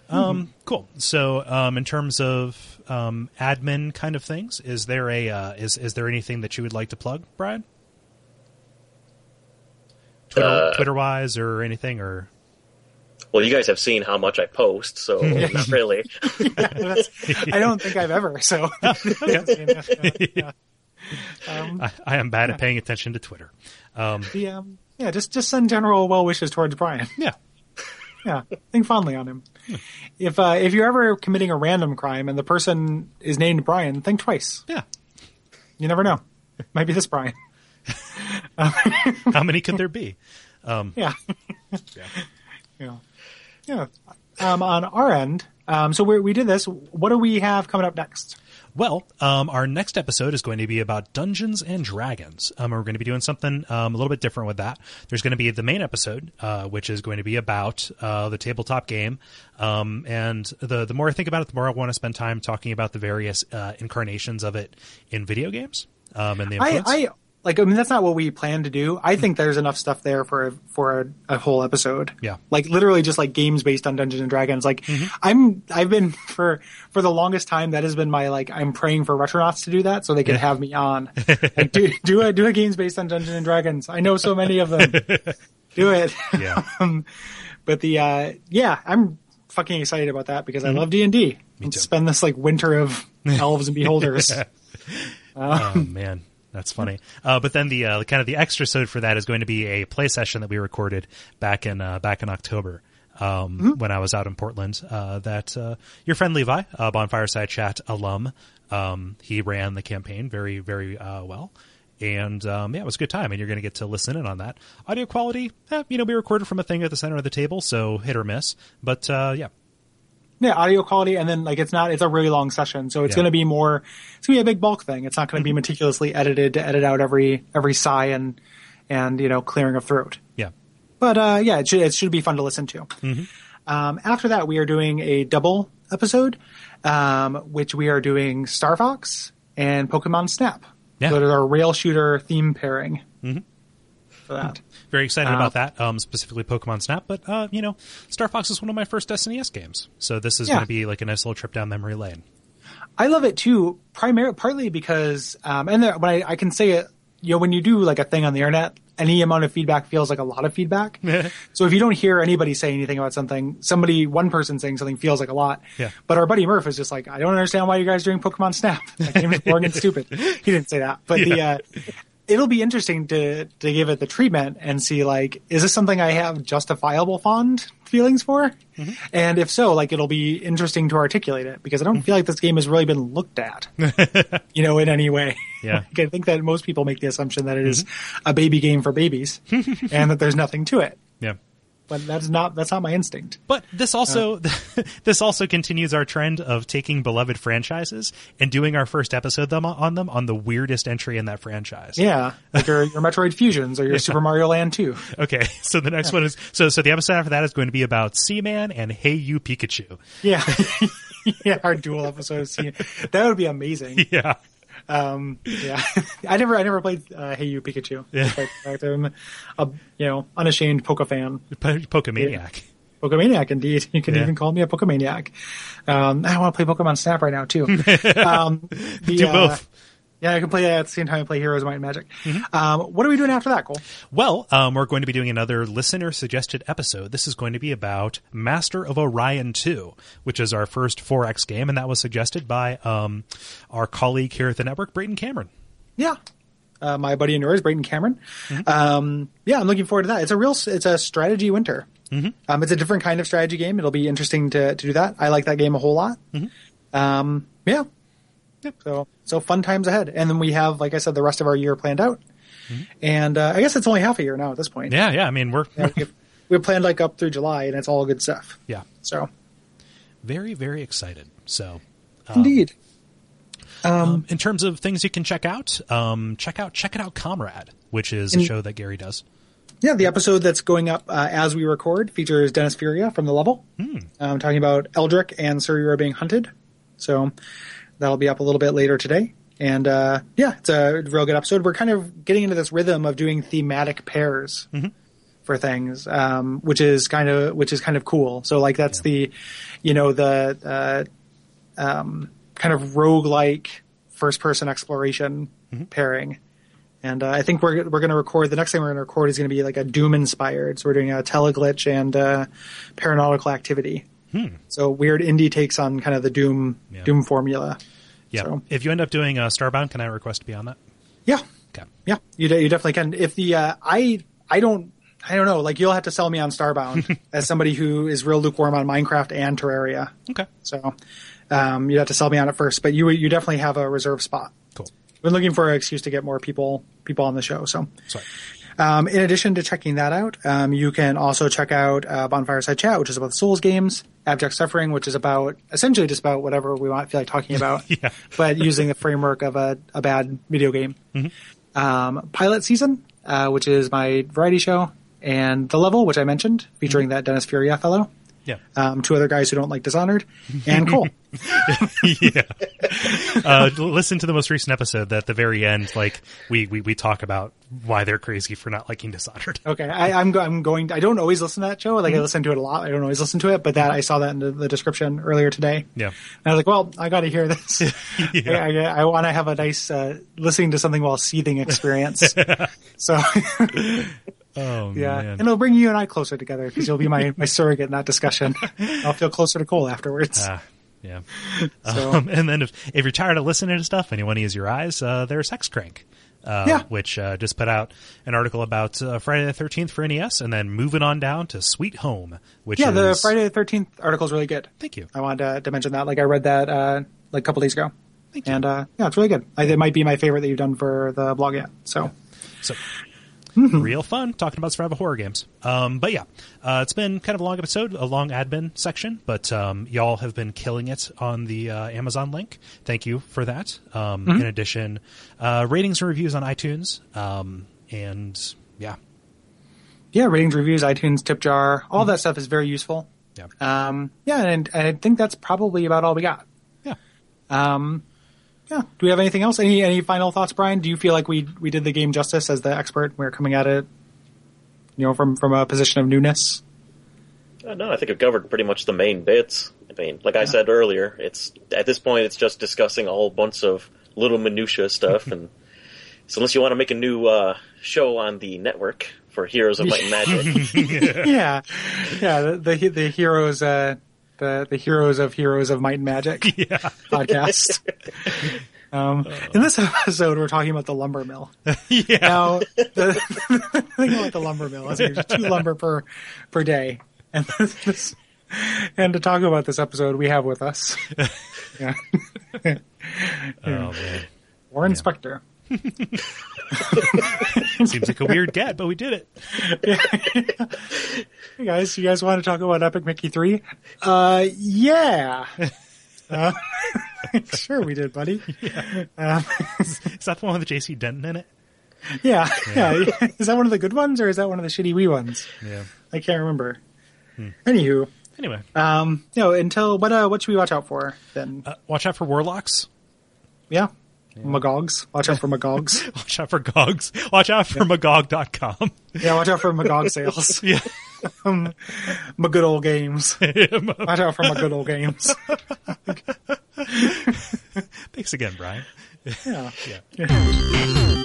Um, cool. So, um, in terms of um, admin kind of things, is there a uh, is is there anything that you would like to plug, Brian? Twitter, Uh, Twitter wise, or anything, or Well, you guys have seen how much I post, so [laughs] not really. That's- [laughs] I don't think I've ever. So [laughs] yeah. Um, I, I am bad at paying attention to Twitter. Um, the, um, yeah, just just send general well wishes towards Brian. yeah, Yeah, think fondly on him. If uh, if you're ever committing a random crime and the person is named Brian, think twice. yeah. You never know. It might be this Brian. How many could there be? Yeah. Yeah. Yeah. Yeah. Um, on our end, um, so we we did this. What do we have coming up next? Well, um, our next episode is going to be about Dungeons and Dragons. Um, we're going to be doing something um, a little bit different with that. There's going to be the main episode, uh, which is going to be about uh, the tabletop game. Um, and the the more I think about it, the more I want to spend time talking about the various uh, incarnations of it in video games. Um, and the I, influence. I like. I mean, that's not what we plan to do. I think there's enough stuff there for a, for a, a whole episode. Yeah. Like literally just like games based on Dungeons and Dragons. Like I'm, I've been [laughs] for for the longest time. That has been my like. I'm praying for Retronauts to do that so they can have me on. [laughs] like, do do a do a games based on Dungeons and Dragons. I know so many of them. [laughs] do it. Yeah. um, but the uh, yeah, I'm fucking excited about that because I love D and D. too. Spend this like winter of elves and beholders. oh man that's funny uh, but then the uh, kind of the extra sode for that is going to be a play session that we recorded back in uh, back in october um, when i was out in portland uh, that uh, your friend levi uh, bonfireside chat alum um, he ran the campaign very very uh, well and um, yeah, it was a good time, and you're going to get to listen in on that. Audio quality, eh, you know, we recorded from a thing at the center of the table, so hit or miss. But uh, yeah, Yeah, audio quality, and then like it's not it's a really long session, so it's Yeah. going to be more. It's going to be a big bulk thing. It's not going to be meticulously edited to edit out every every sigh and and you know clearing of throat. yeah, But uh, yeah, it should it should be fun to listen to. Um, after that, we are doing a double episode, um, which we are doing Star Fox and Pokemon Snap. Yeah. So there's our rail shooter theme pairing for that. Very excited Uh, about that. Um, specifically Pokemon Snap, but uh, you know, Star Fox is one of my first SNES games, so this is Yeah. going to be like a nice little trip down memory lane. I love it too, primarily partly because, um, and there, when I, I can say it, you know, when you do like a thing on the internet, any amount of feedback feels like a lot of feedback. so if you don't hear anybody say anything about something, somebody, one person saying something feels like a lot. Yeah. But our buddy Murph is just like, I don't understand why you guys are doing Pokemon Snap. That game is boring and stupid. He didn't say that, but the, [laughs] uh, it'll be interesting to to give it the treatment and see like is this something I have justifiable fond feelings for? Mm-hmm. And if so, like it'll be interesting to articulate it because I don't feel like this game has really been looked at, [laughs] you know, in any way. Yeah. [laughs] Like, I think that most people make the assumption that it is a baby game for babies [laughs] and that there's nothing to it. Yeah. But that's not that's not my instinct. But this also [laughs] this also continues our trend of taking beloved franchises and doing our first episode them on them on the weirdest entry in that franchise. Yeah, like your, your Metroid Fusions or your [laughs] Super Mario Land 2. Okay, [laughs] so the next one is so so the episode after that is going to be about Seaman and Hey You Pikachu. Yeah. yeah, our dual episode of episodes. That would be amazing. Yeah. Um, yeah, [laughs] I never, I never played uh, Hey You Pikachu. Yeah. Despite the fact that I'm a, you know, unashamed Poke fan. Po- Pokemaniac. Pokemaniac, indeed. You can Yeah. even call me a Pokemaniac. Um, I want to play Pokemon Snap right now too. [laughs] um, the, Do uh, both. Yeah, I can play that at the same time I play Heroes of Might and Magic. Mm-hmm. Um, what are we doing after that, Kole? Well, um, we're going to be doing another listener suggested episode. This is going to be about Master of Orion 2, which is our first 4X game, and that was suggested by um, our colleague here at the network, Brayden Cameron. Yeah. Uh, my buddy and yours, Brayden Cameron. Mm-hmm. Um, yeah, I'm looking forward to that. It's a real, it's a strategy winter. Mm-hmm. Um, it's a different kind of strategy game. It'll be interesting to, to do that. I like that game a whole lot. Um, yeah. So, so fun times ahead. And then we have, like I said, the rest of our year planned out. And, uh, I guess it's only half a year now at this point. Yeah, yeah. I mean, we're Yeah, we've, we've planned like up through July and it's all good stuff. yeah, So, very, very excited. So, indeed. um, in terms of things you can check out, um, check out check it out, Comrade, which is a show that Gary does. Yeah, the episode that's going up uh, as we record features Dennis Furia from the level, um, talking about Eldritch and Sir, You Are being hunted. So that'll be up a little bit later today. And uh, yeah, it's a real good episode. We're kind of getting into this rhythm of doing thematic pairs for things, um, which is kind of which is kind of cool. So like that's the, you know, the uh, um, kind of roguelike first person exploration pairing. And uh, I think we're we're going to record the next thing we're going to record is going to be like a Doom inspired. So we're doing a teleglitch and uh, paranautical activity. So weird indie takes on kind of the Doom Yeah. Doom formula. Yeah. So- If you end up doing uh, Starbound, can I request to be on that? Yeah, Okay. yeah, you you definitely can. If the uh, I I don't I don't know like you'll have to sell me on Starbound [laughs] as somebody who is real lukewarm on Minecraft and Terraria. Okay. So um, you'd have to sell me on it first, but you you definitely have a reserve spot. Cool. Been looking for an excuse to get more people people on the show. So Sorry. Um, in addition to checking that out, um, you can also check out uh, Bonfireside Chat, which is about the Souls games, Abject Suffering, which is about essentially just about whatever we want feel like talking about, [laughs] Yeah. but using the framework of a, a bad video game. Um, Pilot Season, uh, which is my variety show, and The Level, which I mentioned, featuring that Dennis Furia fellow. Yeah. Um, two other guys who don't like Dishonored, and Kole. [laughs] yeah. Uh, listen to the most recent episode. That at the very end, like we, we we talk about why they're crazy for not liking Dishonored. [laughs] Okay, I, I'm go- I'm going. I don't always listen to that show. Like I listen to it a lot. I don't always listen to it, but that I saw that in the, the description earlier today. Yeah. And I was like, well, I got to hear this. [laughs] Yeah. I, I, I want to have a nice uh, listening to something while seething experience. so Oh yeah, man. and it'll bring you and I closer together because you'll be my my surrogate in that discussion. [laughs] I'll feel closer to Kole afterwards. Ah, yeah. [laughs] So- Um, and then if, if you're tired of listening to stuff and you want to use your eyes, uh, there's Sex Crank. Uh, Yeah. which uh, just put out an article about uh, Friday the 13th for NES, and then moving on down to Sweet Home, which yeah, is the Friday the Thirteenth article is really good. Thank you. I wanted to, to mention that. Like I read that uh, like a couple days ago, Thank you. and uh, yeah, it's really good. I, it might be my favorite that you've done for the blog yet. So So Mm-hmm. real fun talking about survival horror games. Um, but yeah, uh, it's been kind of a long episode, a long admin section, but um, y'all have been killing it on the uh, Amazon link. Thank you for that. Um, Mm-hmm. In addition, uh, ratings and reviews on iTunes, um, and yeah, yeah, ratings, reviews, iTunes, tip jar, all that stuff is very useful. yeah, Um, yeah, and, and I think that's probably about all we got. yeah. Um, yeah. Do we have anything else? Any any final thoughts, Brian? Do you feel like we we did the game justice as the expert? We're coming at it, you know, from from a position of newness. Uh, no, I think I've covered pretty much the main bits. I mean, like I said earlier, it's at this point it's just discussing a whole bunch of little minutia stuff, [laughs] and so unless you want to make a new uh, show on the network for Heroes of Might and Magic, [laughs] yeah, yeah. The the, the heroes, uh, the the heroes of heroes of might and magic [laughs] Yeah. podcast. Um, in this episode, we're talking about the lumber mill. yeah. Now, the [laughs] thing about the lumber mill is there's two lumber per per day, and [laughs] this, and to talk about this episode, we have with us, yeah, Oh man, Warren Spector. [laughs] seems like a weird get, but we did it. [laughs] Hey guys, you guys want to talk about Epic Mickey three? Uh, yeah. Uh, [laughs] sure, we did, buddy. Um, Is that the one with JC Denton in it? yeah, yeah. Is that one of the good ones or is that one of the shitty wee ones? Yeah. I can't remember. Anywho, Anyway, um, no. Until what? Uh, what should we watch out for then? uh, watch out for warlocks. Yeah. Magogs. Watch out for Magogs. [laughs] Watch out for Gogs. Watch out for Magog.com. yeah, watch out for Magog sales. [laughs] Yeah. Um, my good old games. [laughs] Watch out for my good old games. Thanks again, Brian. Yeah. Yeah.